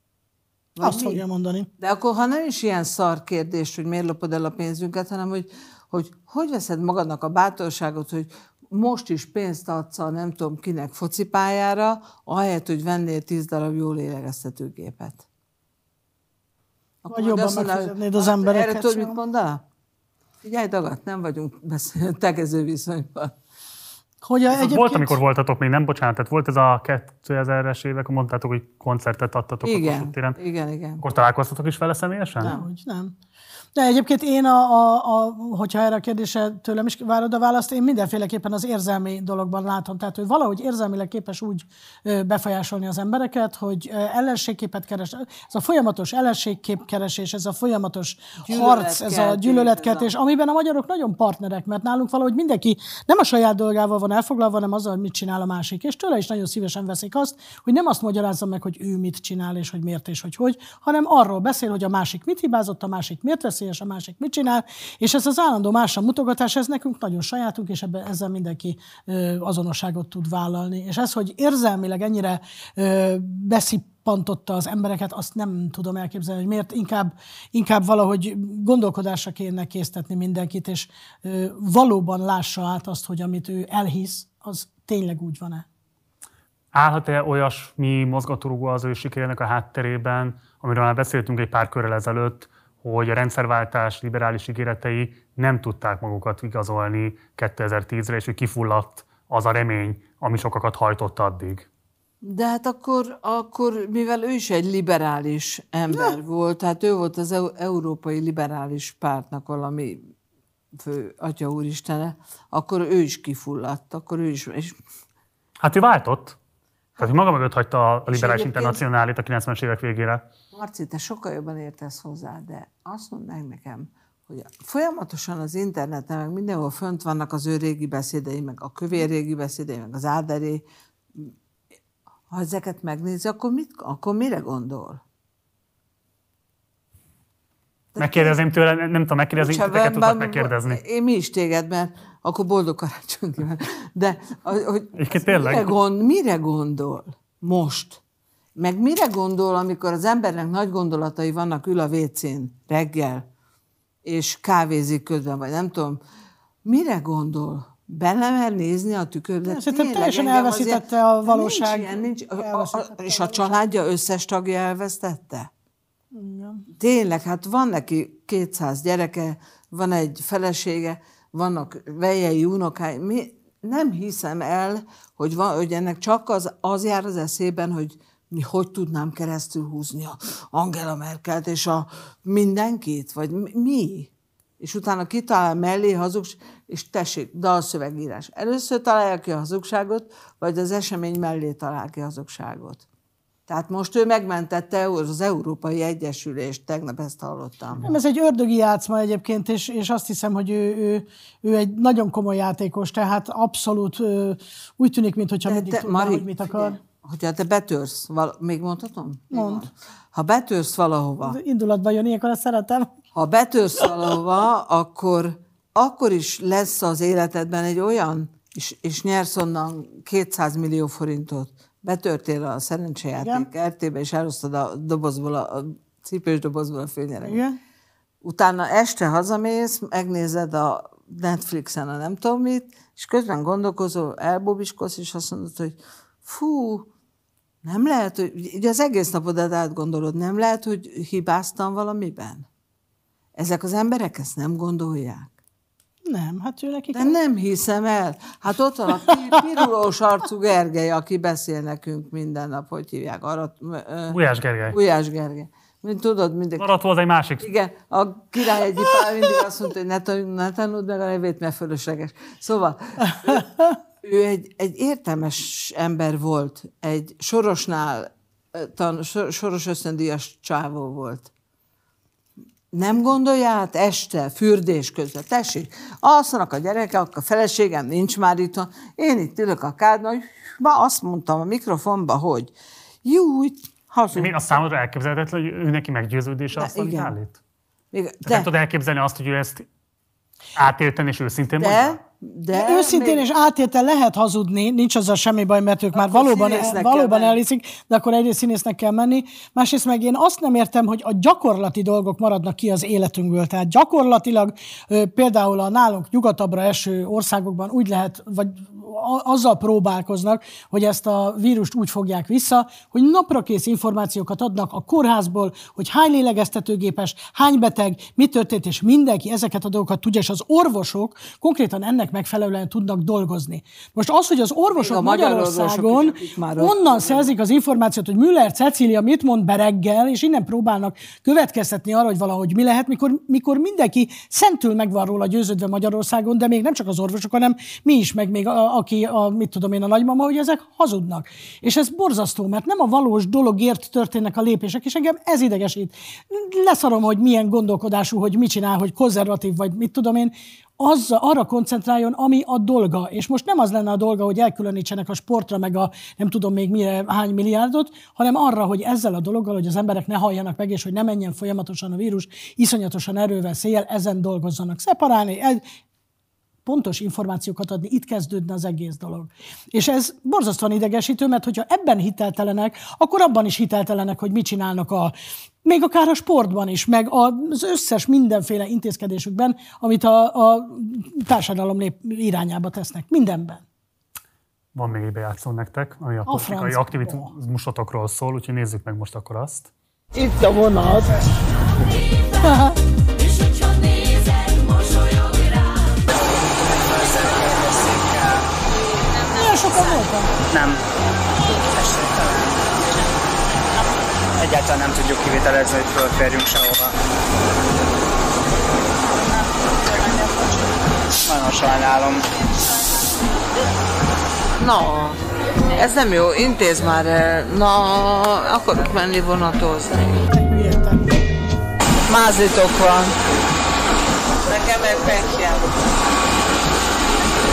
Vagy azt mi? fogja mondani. De akkor, ha nem is ilyen szar kérdés, hogy miért lopod el a pénzünket, hanem hogy hogy, hogy veszed magadnak a bátorságot, hogy most is pénzt adsz a nem tudom kinek focipályára, ahelyett, hogy vennél tíz darab jól lélegeztetőgépet. Akkor Vagy jobban megfizetnéd az hát embereket Erre tudod, mit mondaná? Figyelj, dagat, nem vagyunk beszél, tegező viszonyban. Hogy a, egyébként... Volt, amikor voltatok még, nem bocsánat, tehát volt ez a 2000-es évek, mondtátok, hogy koncertet adtatok a Igen, Kossuth téren. igen, igen. Akkor találkoztatok is vele személyesen? Nem. Hogy nem. De egyébként én, a, a, a, hogyha erre a kérdésre tőlem is várod a választ, én mindenféleképpen az érzelmi dologban látom. Tehát, hogy valahogy érzelmileg képes úgy befolyásolni az embereket, hogy ellenségképet keres. Ez a folyamatos ellenségképkeresés, ez a folyamatos harc, ez a Gyűlöletkeltés, amiben a magyarok nagyon partnerek, mert nálunk valahogy mindenki nem a saját dolgával van elfoglalva, hanem azzal, hogy mit csinál a másik. És tőle is nagyon szívesen veszik azt, hogy nem azt magyarázza meg, hogy ő mit csinál, és hogy miért, és hogy hogy, hanem arról beszél, hogy a másik mit hibázott, a másik miért veszélyes, a másik mit csinál, és ez az állandó másra mutogatás, ez nekünk nagyon sajátunk, és ebben, ezzel mindenki azonosságot tud vállalni. És ez, hogy érzelmileg ennyire ö, beszippantotta az embereket, azt nem tudom elképzelni, hogy miért inkább, inkább valahogy gondolkodásra kéne késztetni mindenkit, és ö, valóban lássa át azt, hogy amit ő elhisz, az tényleg úgy van-e. Állhat-e olyasmi mozgatórugó az ő sikerének a hátterében, amiről már beszéltünk egy pár körrel ezelőtt, hogy a rendszerváltás liberális ígéretei nem tudták magukat igazolni 2010-re, és hogy kifulladt az a remény, ami sokakat hajtott addig. De hát akkor, akkor, mivel ő is egy liberális ember volt, tehát ő volt az Eu- Európai Liberális Pártnak valami fő atya úristene, akkor ő is kifulladt, akkor ő is, és Hát ő váltott. Tehát maga mögött hagyta a liberális internacionálit a 90-es évek végére. Marci, te sokkal jobban értesz hozzá, de azt mondd meg nekem, hogy folyamatosan az interneten, meg mindenhol fönt vannak az ő régi beszédei, meg a kövér régi beszédei, meg az áderé. Ha ezeket megnézi, akkor, mit, akkor mire gondol? Megkérdezném tőle, nem tudom megkérdezni, titeket tudok bár- megkérdezni. Én mi is téged, mert akkor boldog karácsony kívánok. De hogy, hogy Egyébként tényleg. mire, gond, mire gondol most? Meg mire gondol, amikor az embernek nagy gondolatai vannak, ül a vécén reggel, és kávézik közben, vagy nem tudom, mire gondol? Belemer nézni a tükörbe? Szerintem teljesen elveszítette a valóság. Nincs ilyen, nincs, a, a, és a családja összes tagja elvesztette? Tényleg, hát van neki 200 gyereke, van egy felesége, vannak vejei, unokái. Mi, nem hiszem el, hogy, van, hogy ennek csak az, az jár az eszében, hogy hogy tudnám keresztül húzni a Angela Merkelt és a mindenkit, vagy mi- mi? És utána kitalál mellé hazugság, és tessék, dalszövegírás. Először találja ki a hazugságot, vagy az esemény mellé talál ki a hazugságot. Tehát most ő megmentette az Európai Egyesülést, tegnap ezt hallottam. Nem, ez egy ördögi játszma egyébként, és, és azt hiszem, hogy ő, ő, ő egy nagyon komoly játékos, tehát abszolút úgy tűnik, mintha mindig tudná, hogy mit akar. figyelj, hogyha te betörsz, val- még mondhatom? Mond. Ha betörsz valahova, Indulatban jön, ilyenkor ezt szeretem. ha betörsz valahova, akkor, akkor is lesz az életedben egy olyan, és, és nyersz onnan 200 millió forintot. Betörtél a szerencsejáték kertébe, és elosztod a dobozból, a, a cipős dobozból a főnyereget. Igen? Utána este hazamész, megnézed a Netflixen a nem tudom mit, és közben gondolkozol, elbobiskolsz, és azt mondod, hogy fú, nem lehet, hogy ugye az egész napodat átgondolod, nem lehet, hogy hibáztam valamiben? Ezek az emberek ezt nem gondolják. Nem, hát ő nekik... De nem hiszem el. Hát ott van a pi- pirulós arcú Gergely, aki beszél nekünk minden nap, hogy hívják? Arat, ö, Gulyás Gergely. Gulyás Gergely. Mint tudod, mindig... Arat volt egy másik. Igen, a király egyik pár mindig azt mondta, hogy ne, ne tanuld meg a nevét, mert fölösleges. Szóval ő, egy, egy értelmes ember volt, egy sorosnál, tan, sor- soros ösztöndíjas csávó volt. Nem gondolja át este, fürdés közben, tessék, alszanak a gyerekek, a feleségem nincs már itt, én itt ülök a kádban, hogy ma azt mondtam a mikrofonba, hogy jó, itt hazud. Még a számodra elképzelhetetlen, hogy ő neki meggyőződése azt, amit igen. állít? Még- De. Nem tudod elképzelni azt, hogy ő ezt átélten és őszintén mondja? De, de, De őszintén még- és átértel lehet hazudni, nincs azzal semmi baj, mert ők már Akkor valóban, kell valóban menni. elhiszik, de akkor egyrészt színésznek kell menni. Másrészt meg én azt nem értem, hogy a gyakorlati dolgok maradnak ki az életünkből. Tehát gyakorlatilag például a nálunk nyugatabbra eső országokban úgy lehet, vagy azzal próbálkoznak, hogy ezt a vírust úgy fogják vissza, hogy naprakész információkat adnak a kórházból, hogy hány lélegeztetőgépes, hány beteg, mi történt, és mindenki ezeket a dolgokat tudja, és az orvosok konkrétan ennek megfelelően tudnak dolgozni. Most az, hogy az orvosok Még a magyar orvosok Magyarországon is, már onnan szerzik az információt, hogy Müller Cecília mit mond bereggel, és innen próbálnak következtetni arra, hogy valahogy mi lehet, mikor, mikor mindenki szentül meg van róla győződve Magyarországon, de még nem csak az orvosok, hanem mi is, meg még a, aki, a, mit tudom én, a nagymama, hogy ezek hazudnak. És ez borzasztó, mert nem a valós dologért történnek a lépések, és engem ez idegesít. Leszarom, hogy milyen gondolkodású, hogy mit csinál, hogy konzervatív, vagy mit tudom én, az, arra koncentráljon, ami a dolga. És most nem az lenne a dolga, hogy elkülönítsenek a sportra, meg a nem tudom még mire hány milliárdot, hanem arra, hogy ezzel a dologgal, hogy az emberek ne halljanak meg, és hogy ne menjen folyamatosan a vírus, iszonyatosan erővel, széjjel, ezen dolgozzanak. Szeparálni, pontos információkat adni, itt kezdődne az egész dolog. És ez borzasztóan idegesítő, mert hogyha ebben hiteltelenek, akkor abban is hiteltelenek, hogy mit csinálnak a még akár a sportban is, meg az összes mindenféle intézkedésükben, amit a, a társadalom nép irányába tesznek. Mindenben. Van még egy bejátszó nektek, ami a politikai francba. aktivizmusotokról szól, úgyhogy nézzük meg most akkor azt. Itt a vonat. Voltam? Nem. Egyáltalán nem tudjuk kivitelezni, hogy fölférjünk sehova. Nagyon sajnálom. Na, ez nem jó, intéz már el. Na, akarok menni vonatozni. Mázlitok van. nekem egy.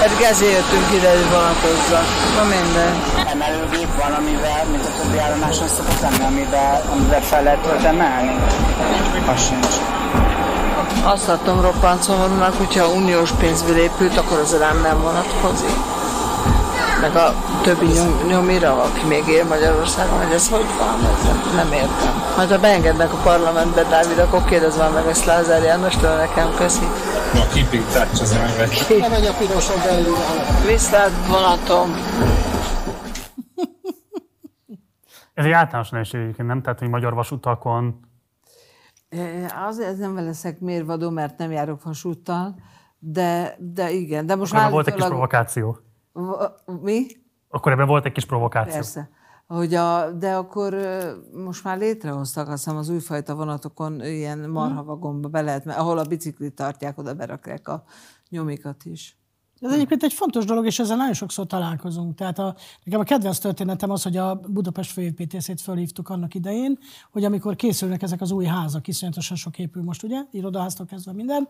Pedig ezért jöttünk ide, hogy vonatozzak. Na minden. Emelőgép van, amivel, mint a többi állomáson szokott lenni, amivel, amivel fel lehet tudod emelni? Az sincs. Azt adtam roppant szomorúnak, hogyha uniós pénzből épült, akkor az rám nem vonatkozik. Meg a többi nyom, nyomira, aki még él Magyarországon, hogy ez hogy van, ez nem, nem értem. Majd ha beengednek a parlamentbe, Dávid, akkor kérdezz már meg ezt Lázár Jánostól, nekem köszi. A keeping touch az meg. Nem megy a piroson belül. Viszlát vonatom. Ez egy általános nehézség egyébként, nem? Tehát, hogy magyar vasutakon Azért nem leszek mérvadó, mert nem járok vasúttal, de, de igen. De most akkor volt egy kis állítólag- provokáció. Mi? Akkor ebben volt egy kis provokáció. Persze. Hogy a, de akkor most már létrehoztak azt hiszem az újfajta vonatokon ilyen marhavagonba be lehet, mert ahol a biciklit tartják, oda berakják a nyomikat is. Ez egyébként egy fontos dolog, és ezzel nagyon sokszor találkozunk. Tehát a, nekem a kedvenc történetem az, hogy a Budapest főépítészét fölhívtuk annak idején, hogy amikor készülnek ezek az új házak, iszonyatosan sok épül most, ugye, irodaháztól kezdve minden,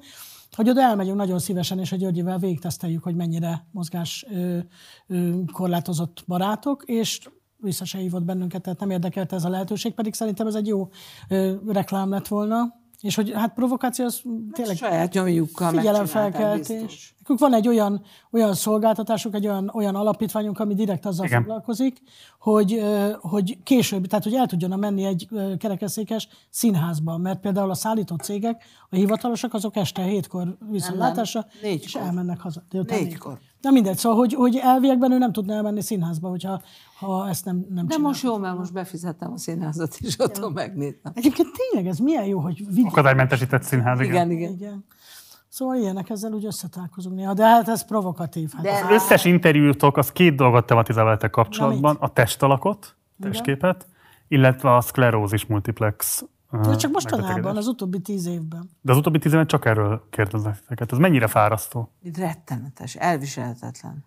hogy oda elmegyünk nagyon szívesen, és a Györgyivel végteszteljük, hogy mennyire mozgás ö, ö, korlátozott barátok, és vissza se hívott bennünket, tehát nem érdekelte ez a lehetőség, pedig szerintem ez egy jó ö, reklám lett volna. És hogy hát provokáció az tényleg Saját nyomjukkal figyelemfelkeltés. Nekünk van egy olyan, olyan szolgáltatásunk, egy olyan, olyan alapítványunk, ami direkt azzal Igen. foglalkozik, hogy, hogy később, tehát hogy el tudjon menni egy ö, kerekesszékes színházba, mert például a szállító cégek, a hivatalosak, azok este hétkor viszontlátásra, és Négykor. elmennek haza. Négykor. Na mindegy, szóval, hogy, hogy elviekben ő nem tudna elmenni színházba, hogyha ha ezt nem, nem De most jó, mert most befizettem a színházat, és ott megnéztem. Egyébként tényleg ez milyen jó, hogy videó. Akadálymentesített színház, igen. Igen, igen. Igen. Szóval ilyenek ezzel úgy összetálkozunk néha, de hát ez provokatív. Hát De- Az összes interjútok az két dolgot tematizál veletek kapcsolatban. A testalakot, testképet, illetve a szklerózis multiplex. Ez csak mostanában, az utóbbi tíz évben. De az utóbbi tíz évet csak erről kérdezek titeket. Ez mennyire fárasztó? Rettenetes, elviselhetetlen.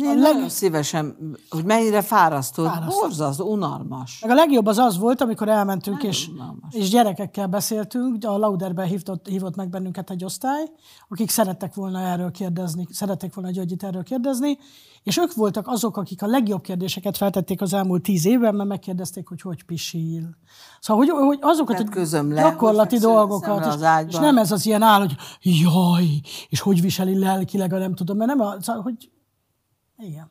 A Én leg- nagyon szívesen, hogy mennyire fárasztó, Fárasztó. borzasztó, unalmas. Meg a legjobb az az volt, amikor elmentünk, és, unalmas. és gyerekekkel beszéltünk, a Lauderben hívott, hívott meg bennünket egy osztály, akik szerettek volna erről kérdezni, szerették volna Györgyit erről kérdezni, és ők voltak azok, akik a legjobb kérdéseket feltették az elmúlt tíz évben, mert megkérdezték, hogy hogy pisil. Szóval, hogy, hogy azokat a le, gyakorlati dolgokat, és, és nem ez az ilyen áll, hogy jaj, és hogy viseli lelkileg, a nem tudom, mert nem a, szóval, hogy igen.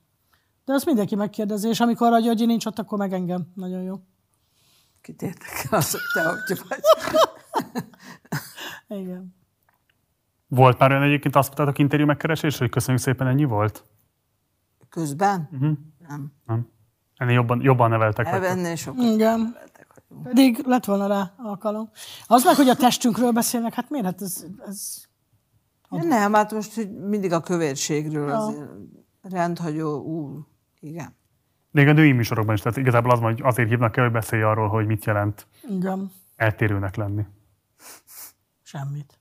De azt mindenki megkérdezi, és amikor a Györgyi nincs ott, akkor meg engem. Nagyon jó. Kit érdekel az, hogy te hogy vagy. Igen. Volt már olyan egyébként azt mondtátok interjú megkeresés, hogy köszönjük szépen, ennyi volt? Közben? Uh-huh. Nem. Nem. Ennél jobban, jobban neveltek. Ennél sokkal. Igen. Pedig lett volna rá alkalom. Az meg, hogy a testünkről beszélnek, hát miért? Hát ez, ez Nem, hát most hogy mindig a kövérségről Ja. azért rendhagyó, ú, igen. Még a női műsorokban is, tehát igazából az hogy azért hívnak el, hogy beszélj arról, hogy mit jelent igen, eltérőnek lenni. semmit.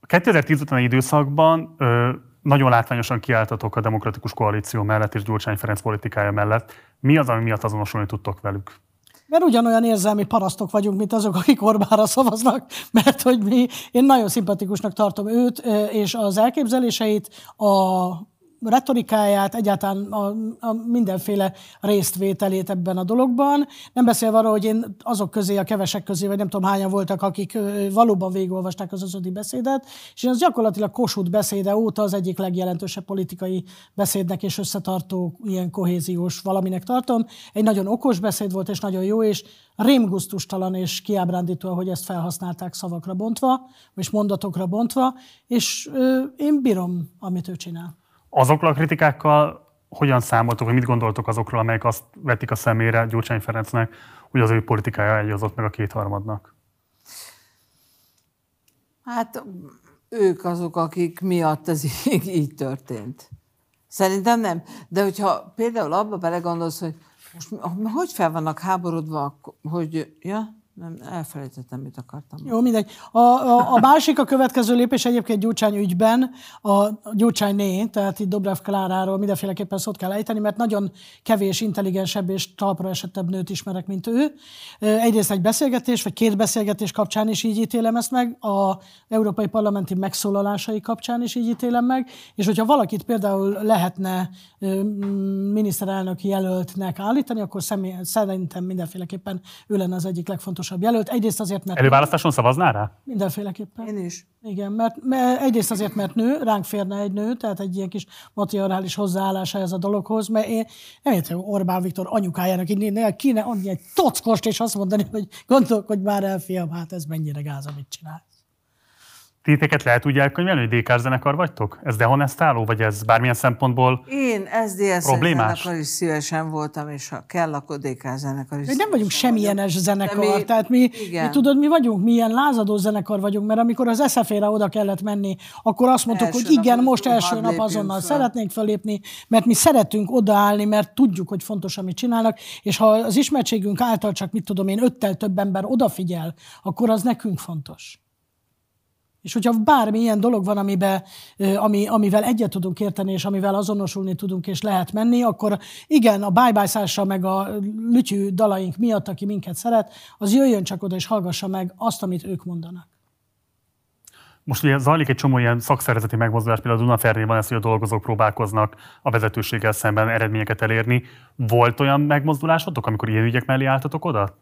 A 2010 utáni időszakban ö, nagyon látványosan kiálltatok a demokratikus koalíció mellett és Gyurcsány Ferenc politikája mellett. Mi az, ami miatt azonosulni tudtok velük? Mert ugyanolyan érzelmi parasztok vagyunk, mint azok, akik Orbánra szavaznak, mert hogy mi, én nagyon szimpatikusnak tartom őt, és az elképzeléseit, a retorikáját, egyáltalán a, a mindenféle résztvételét ebben a dologban. Nem beszélve arról, hogy én azok közé, a kevesek közé, vagy nem tudom hányan voltak, akik valóban végigolvasták az özödi beszédet, és az gyakorlatilag Kossuth beszéde óta az egyik legjelentősebb politikai beszédnek és összetartó ilyen kohéziós valaminek tartom. Egy nagyon okos beszéd volt, és nagyon jó, és rémgusztustalan és kiábrándító, hogy ezt felhasználták szavakra bontva, és mondatokra bontva, és ö, én bírom, amit ő csinál. Azokkal a kritikákkal hogyan számoltok, vagy mit gondoltok azokról, amelyek azt vetik a szemére Gyurcsány Ferencnek, hogy az ő politikája egyozott meg a kétharmadnak? Hát ők azok, akik miatt ez így, így történt. Szerintem nem. De hogyha például abba belegondolsz, hogy most hogy fel vannak háborodva, hogy, ja, Nem, elfelejtettem, mit akartam. Jó, mindegy. A, a, a másik, a következő lépés egyébként Gyurcsány ügyben, a Gyurcsány né, tehát itt Dobrev Kláráról mindenféleképpen szót kell ejteni, mert nagyon kevés intelligensebb és talpra esettebb nőt ismerek, mint ő. Egyrészt egy beszélgetés, vagy két beszélgetés kapcsán is így ítélem ezt meg, a európai parlamenti megszólalásai kapcsán is így ítélem meg, és hogyha valakit például lehetne miniszterelnök jelöltnek állítani, akkor személy, szerintem mindenféleképpen ő lenne az egyik legfontosabb jelölt. Egyrészt azért, mert Előválasztáson szavaznál rá? mindenféleképpen. Én is. Igen, mert, mert egyrészt azért, mert nő, ránk férne egy nő, tehát egy ilyen kis materiális hozzáállása ez a dologhoz, mert én nem értem Orbán Viktor anyukájának így néha kéne adni egy tockost, és azt mondani, hogy gondolkodj már el, fiam, hát ez mennyire gáz, amit csinál. Titeket lehet úgy elkönyvelni, hogy DK zenekar vagytok? Ez dehonestáló, vagy ez bármilyen szempontból Én SZDSZ Problémás? zenekar is szívesen voltam, és ha kell, akkor DK zenekar is. Mi nem vagyunk semmilyenes zenekar, mi- tehát mi, igen. mi, tudod, mi vagyunk, mi ilyen lázadó zenekar vagyunk, mert amikor az SZF-re oda kellett menni, akkor azt mondtuk, Első hogy igen, most első nap azonnal fel. szeretnénk fölépni, mert mi szeretünk odaállni, mert tudjuk, hogy fontos, amit csinálnak, és ha az ismertségünk által csak, mit tudom én, öttel több ember odafigyel, akkor az nekünk fontos. És hogyha bármi ilyen dolog van, amibe, ö, ami, amivel egyet tudunk érteni, és amivel azonosulni tudunk, és lehet menni, akkor igen, a bájbájszással meg a lütyű dalaink miatt, aki minket szeret, az jöjjön csak oda, és hallgassa meg azt, amit ők mondanak. Most ugye zajlik egy csomó ilyen szakszervezeti megmozdulás, például a Dunafernél van ez, hogy a dolgozók próbálkoznak a vezetőséggel szemben eredményeket elérni. Volt olyan megmozdulásotok, amikor ilyen ügyek mellé álltatok oda?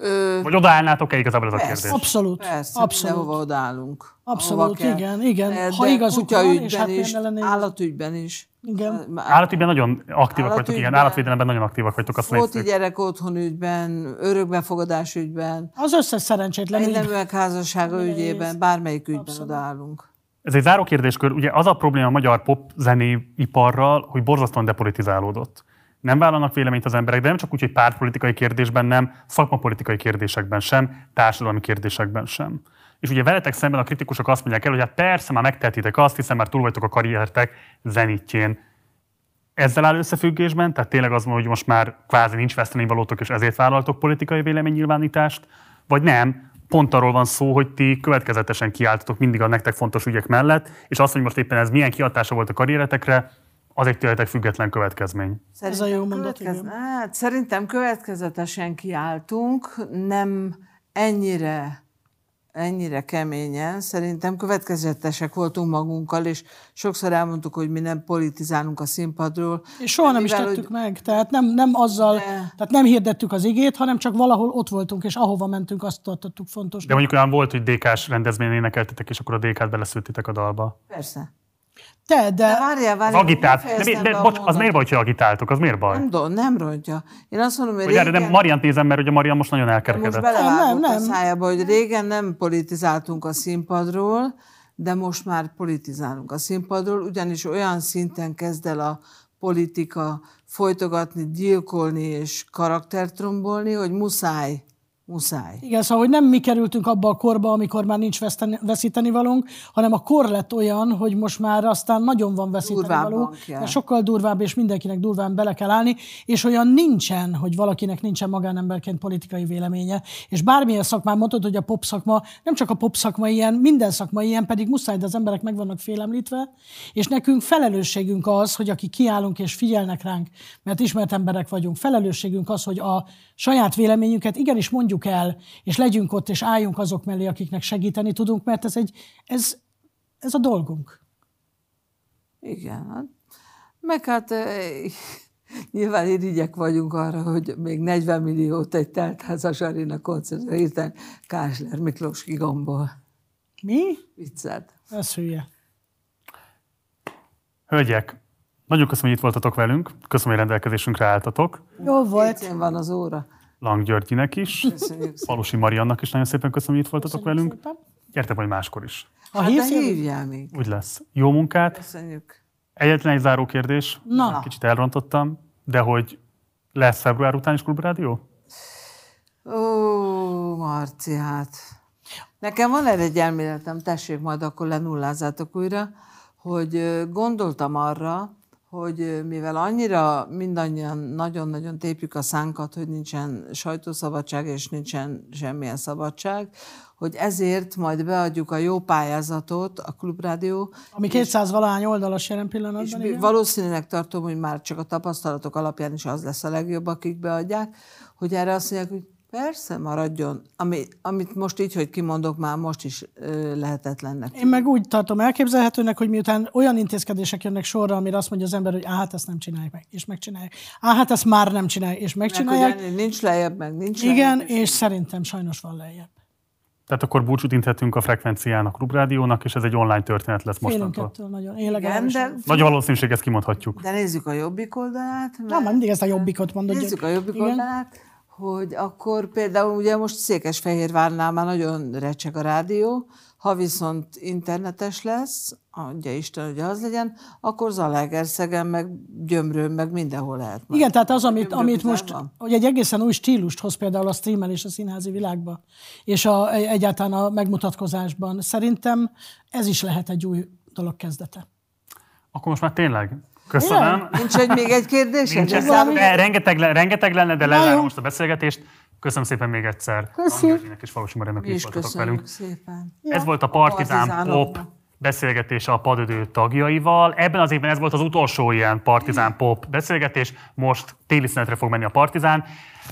Ö, Vagy odaállnátok-e igazából ez a kérdés? Abszolút. Persze, Abszolút. mindenhova odállunk. Abszolút, igen, igen. De- Ha igazuk van, és hát is, ellenére- állatügyben is. Igen. Állatügyben nagyon aktívak vagytok, igen, állatvédelemben nagyon aktívak vagytok, azt nézzük. gyerek otthon ügyben, örökbefogadás ügyben, Az összes szerencsétlen ügy. egyneműek házassága ügyében, bármelyik ügyben odaállunk. Ez egy záró kérdéskör. Ugye az a probléma a magyar pop iparral, hogy borzasztóan depolitizálódott. Nem vállalnak véleményt az emberek, de nem csak úgy, hogy pártpolitikai kérdésben nem, szakmapolitikai kérdésekben sem, társadalmi kérdésekben sem. És ugye veletek szemben a kritikusok azt mondják el, hogy hát persze, már megtehetitek azt, hiszen már túl vagytok a karriertek zenitjén. Ezzel áll összefüggésben, tehát tényleg az van, hogy most már kvázi nincs veszteni valótok, és ezért vállaltok politikai véleménynyilvánítást, vagy nem, pont arról van szó, hogy ti következetesen kiálltatok mindig a nektek fontos ügyek mellett, és azt, hogy most éppen ez milyen kihatása volt a karrieretekre, az egy tőletek független következmény. Ez a jó mondat, következ... igen. hát, szerintem következetesen kiálltunk, nem ennyire ennyire keményen. Szerintem következetesek voltunk magunkkal, és sokszor elmondtuk, hogy mi nem politizálunk a színpadról. És soha nem is Mivel, tettük hogy- meg. Tehát nem, nem azzal, De- tehát nem hirdettük az igét, hanem csak valahol ott voltunk, és ahova mentünk, azt tartottuk fontos. De mondjuk olyan volt, hogy DK-s rendezvényen énekeltetek, és akkor a DK-t beleszültitek a dalba. Persze. Te, de, De várjál, Az várjál. agitált. nem De, mi- de, bocs, az miért baj, hogy agitáltok? Az miért baj? Nem, do, nem rontja. Én azt mondom, hogy Hogy erre régen... nem Marian nézem, mert ugye Marian most nagyon Most elkerekedett. belevágott Nem, nem, a szájába, hogy régen nem politizáltunk a színpadról, de most már politizálunk a színpadról, ugyanis olyan szinten kezd el a politika folytogatni, gyilkolni és karaktert rombolni, hogy muszáj, muszáj. Igen, szóval, hogy nem mi kerültünk abba a korba, amikor már nincs veszteni, veszíteni valónk, hanem a kor lett olyan, hogy most már aztán nagyon van veszíteni Durvábban való. kell. de Sokkal durvább, és mindenkinek durván bele kell állni, és olyan nincsen, hogy valakinek nincsen magánemberként politikai véleménye. És bármilyen szakmán mondod, hogy a pop szakma, nem csak a pop szakma ilyen, minden szakma ilyen, pedig muszáj, de az emberek meg vannak félemlítve, és nekünk felelősségünk az, hogy akik kiállunk és figyelnek ránk, mert ismert emberek vagyunk, felelősségünk az, hogy a saját véleményünket igenis mondjuk el, és legyünk ott, és álljunk azok mellé, akiknek segíteni tudunk, mert ez, egy, ez, ez a dolgunk. Igen. hát- Meg hát eh, nyilván irigyek vagyunk arra, hogy még 40 milliót egy teltházas aréna koncertre hirtelen Kásler Miklós kigombol. Mi? Viccet. Ez hülye. Hölgyek, nagyon köszönöm, hogy itt voltatok velünk. Köszönöm, hogy rendelkezésünkre álltatok. Jó volt. Két van az óra. Lang Györgyinek is. Köszönjük. Falusi Mariannak is nagyon szépen köszönöm, hogy itt voltatok velünk. Szépen. Gyertek majd máskor is. Ha Hát hívjál még. Úgy lesz. Jó munkát. Köszönjük. Egyetlen egy záró kérdés. Na. Kicsit elrontottam, de hogy lesz február után is klubrádió? Ó, Marci, hát. Nekem van erre egy elméletem, tessék, majd akkor lenullázátok újra, hogy gondoltam arra, hogy mivel annyira mindannyian nagyon-nagyon tépjük a szánkat, hogy nincsen sajtószabadság és nincsen semmilyen szabadság, hogy ezért majd beadjuk a jó pályázatot, a Klubrádió, Ami 200 valahány oldalas jelen és pillanatban. mi- igen. valószínűleg tartom, hogy már csak a tapasztalatok alapján is az lesz a legjobb, akik beadják, hogy erre azt mondják, hogy persze, maradjon. Ami, amit most így, hogy kimondok, már most is ö, lehetetlennek. Én meg úgy tartom elképzelhetőnek, hogy miután olyan intézkedések jönnek sorra, amire azt mondja az ember, hogy hát ezt nem csinálják meg, és megcsinálják. Á, hát ezt már nem csinálják, és Meg, megcsinálják. ugye, nincs lejjebb, meg nincs Igen, lejjebb. és szerintem sajnos van lejjebb. Tehát akkor búcsút inthetünk a frekvenciának, Klubrádiónak, és ez egy online történet lesz mostantól. nagyon. Én Igen, de, Nagy valószínűség, ezt kimondhatjuk. de nézzük a jobbik oldalát. Na, mert- már mindig ezt a jobbikot mondod. Nézzük a jobbik Igen. oldalát, hogy akkor például ugye most Székesfehérvárnál már nagyon recseg a rádió, ha viszont internetes lesz, adja Isten, hogy az legyen, akkor Zalaegerszegen, meg Gyömrőn, meg mindenhol lehet. majd. Igen, tehát az, amit, amit most, van. hogy egy egészen új stílust hoz például a streamelés a színházi világba, és a, egyáltalán a megmutatkozásban. Szerintem ez is lehet egy új dolog kezdete. Akkor most már tényleg. Köszönöm. Nincs, hogy még egy kérdés? Nincs, de rengeteg, le- rengeteg lenne, de lezárom most a beszélgetést. Köszönöm szépen még egyszer. Angyalcsinek és Falusi Mariannak Mi is voltatok köszönjük velünk. szépen. Ez volt a Partizán partizánoknak. Pop beszélgetése a padödő tagjaival. Ebben az évben ez volt az utolsó ilyen Partizán Pop beszélgetés. Most téli szünetre fog menni a Partizán.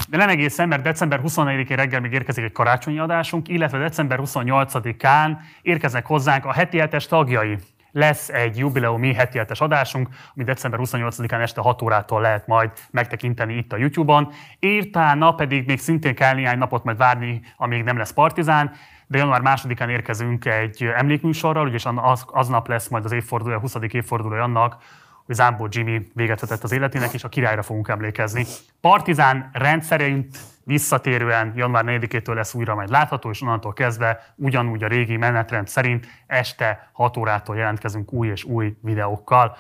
De nem egészen, mert december 24-én reggel még érkezik egy karácsonyi adásunk, illetve december 28-án érkeznek hozzánk a heti hetes tagjai. Lesz egy jubileumi heti adásunk, ami december 28-án este 6 órától lehet majd megtekinteni itt a YouTube-on. Értána pedig még szintén kell néhány napot majd várni, amíg nem lesz Partizán, de január másodikán érkezünk egy emlékműsorral, ugyanis az, aznap lesz majd az évfordulója, 20. évfordulója annak, hogy Zámbó Jimmy véget vetett az életének, és a királyra fogunk emlékezni. Partizán rendszerint visszatérően január 4-től lesz újra majd látható, és onnantól kezdve ugyanúgy a régi menetrend szerint este 6 órától jelentkezünk új és új videókkal.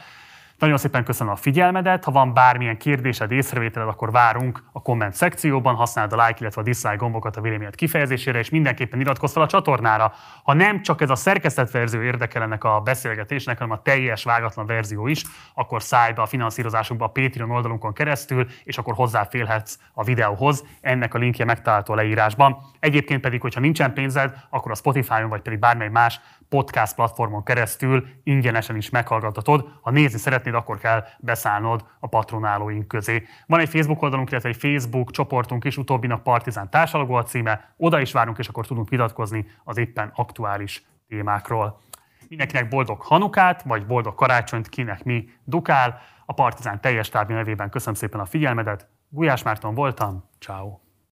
Nagyon szépen köszönöm a figyelmedet, ha van bármilyen kérdésed, észrevételed, akkor várunk a komment szekcióban, használd a like, illetve a dislike gombokat a véleményed kifejezésére, és mindenképpen iratkozz fel a csatornára. Ha nem csak ez a szerkesztett verzió érdekel ennek a beszélgetésnek, hanem a teljes vágatlan verzió is, akkor szállj be a finanszírozásunkba a Patreon oldalunkon keresztül, és akkor hozzáférhetsz a videóhoz. Ennek a linkje megtalálható a leírásban. Egyébként pedig, hogyha nincsen pénzed, akkor a Spotify-on vagy pedig bármely más podcast platformon keresztül ingyenesen is meghallgathatod. Ha nézni szeretnéd, akkor kell beszállnod a patronálóink közé. Van egy Facebook oldalunk, illetve egy Facebook csoportunk is, utóbbinak Partizán társalagó a címe. Oda is várunk, és akkor tudunk vitatkozni az éppen aktuális témákról. Mindenkinek boldog Hanukát, vagy boldog karácsonyt, kinek mi dukál. A Partizán teljes tábja nevében köszönöm szépen a figyelmedet. Gulyás Márton voltam, ciao.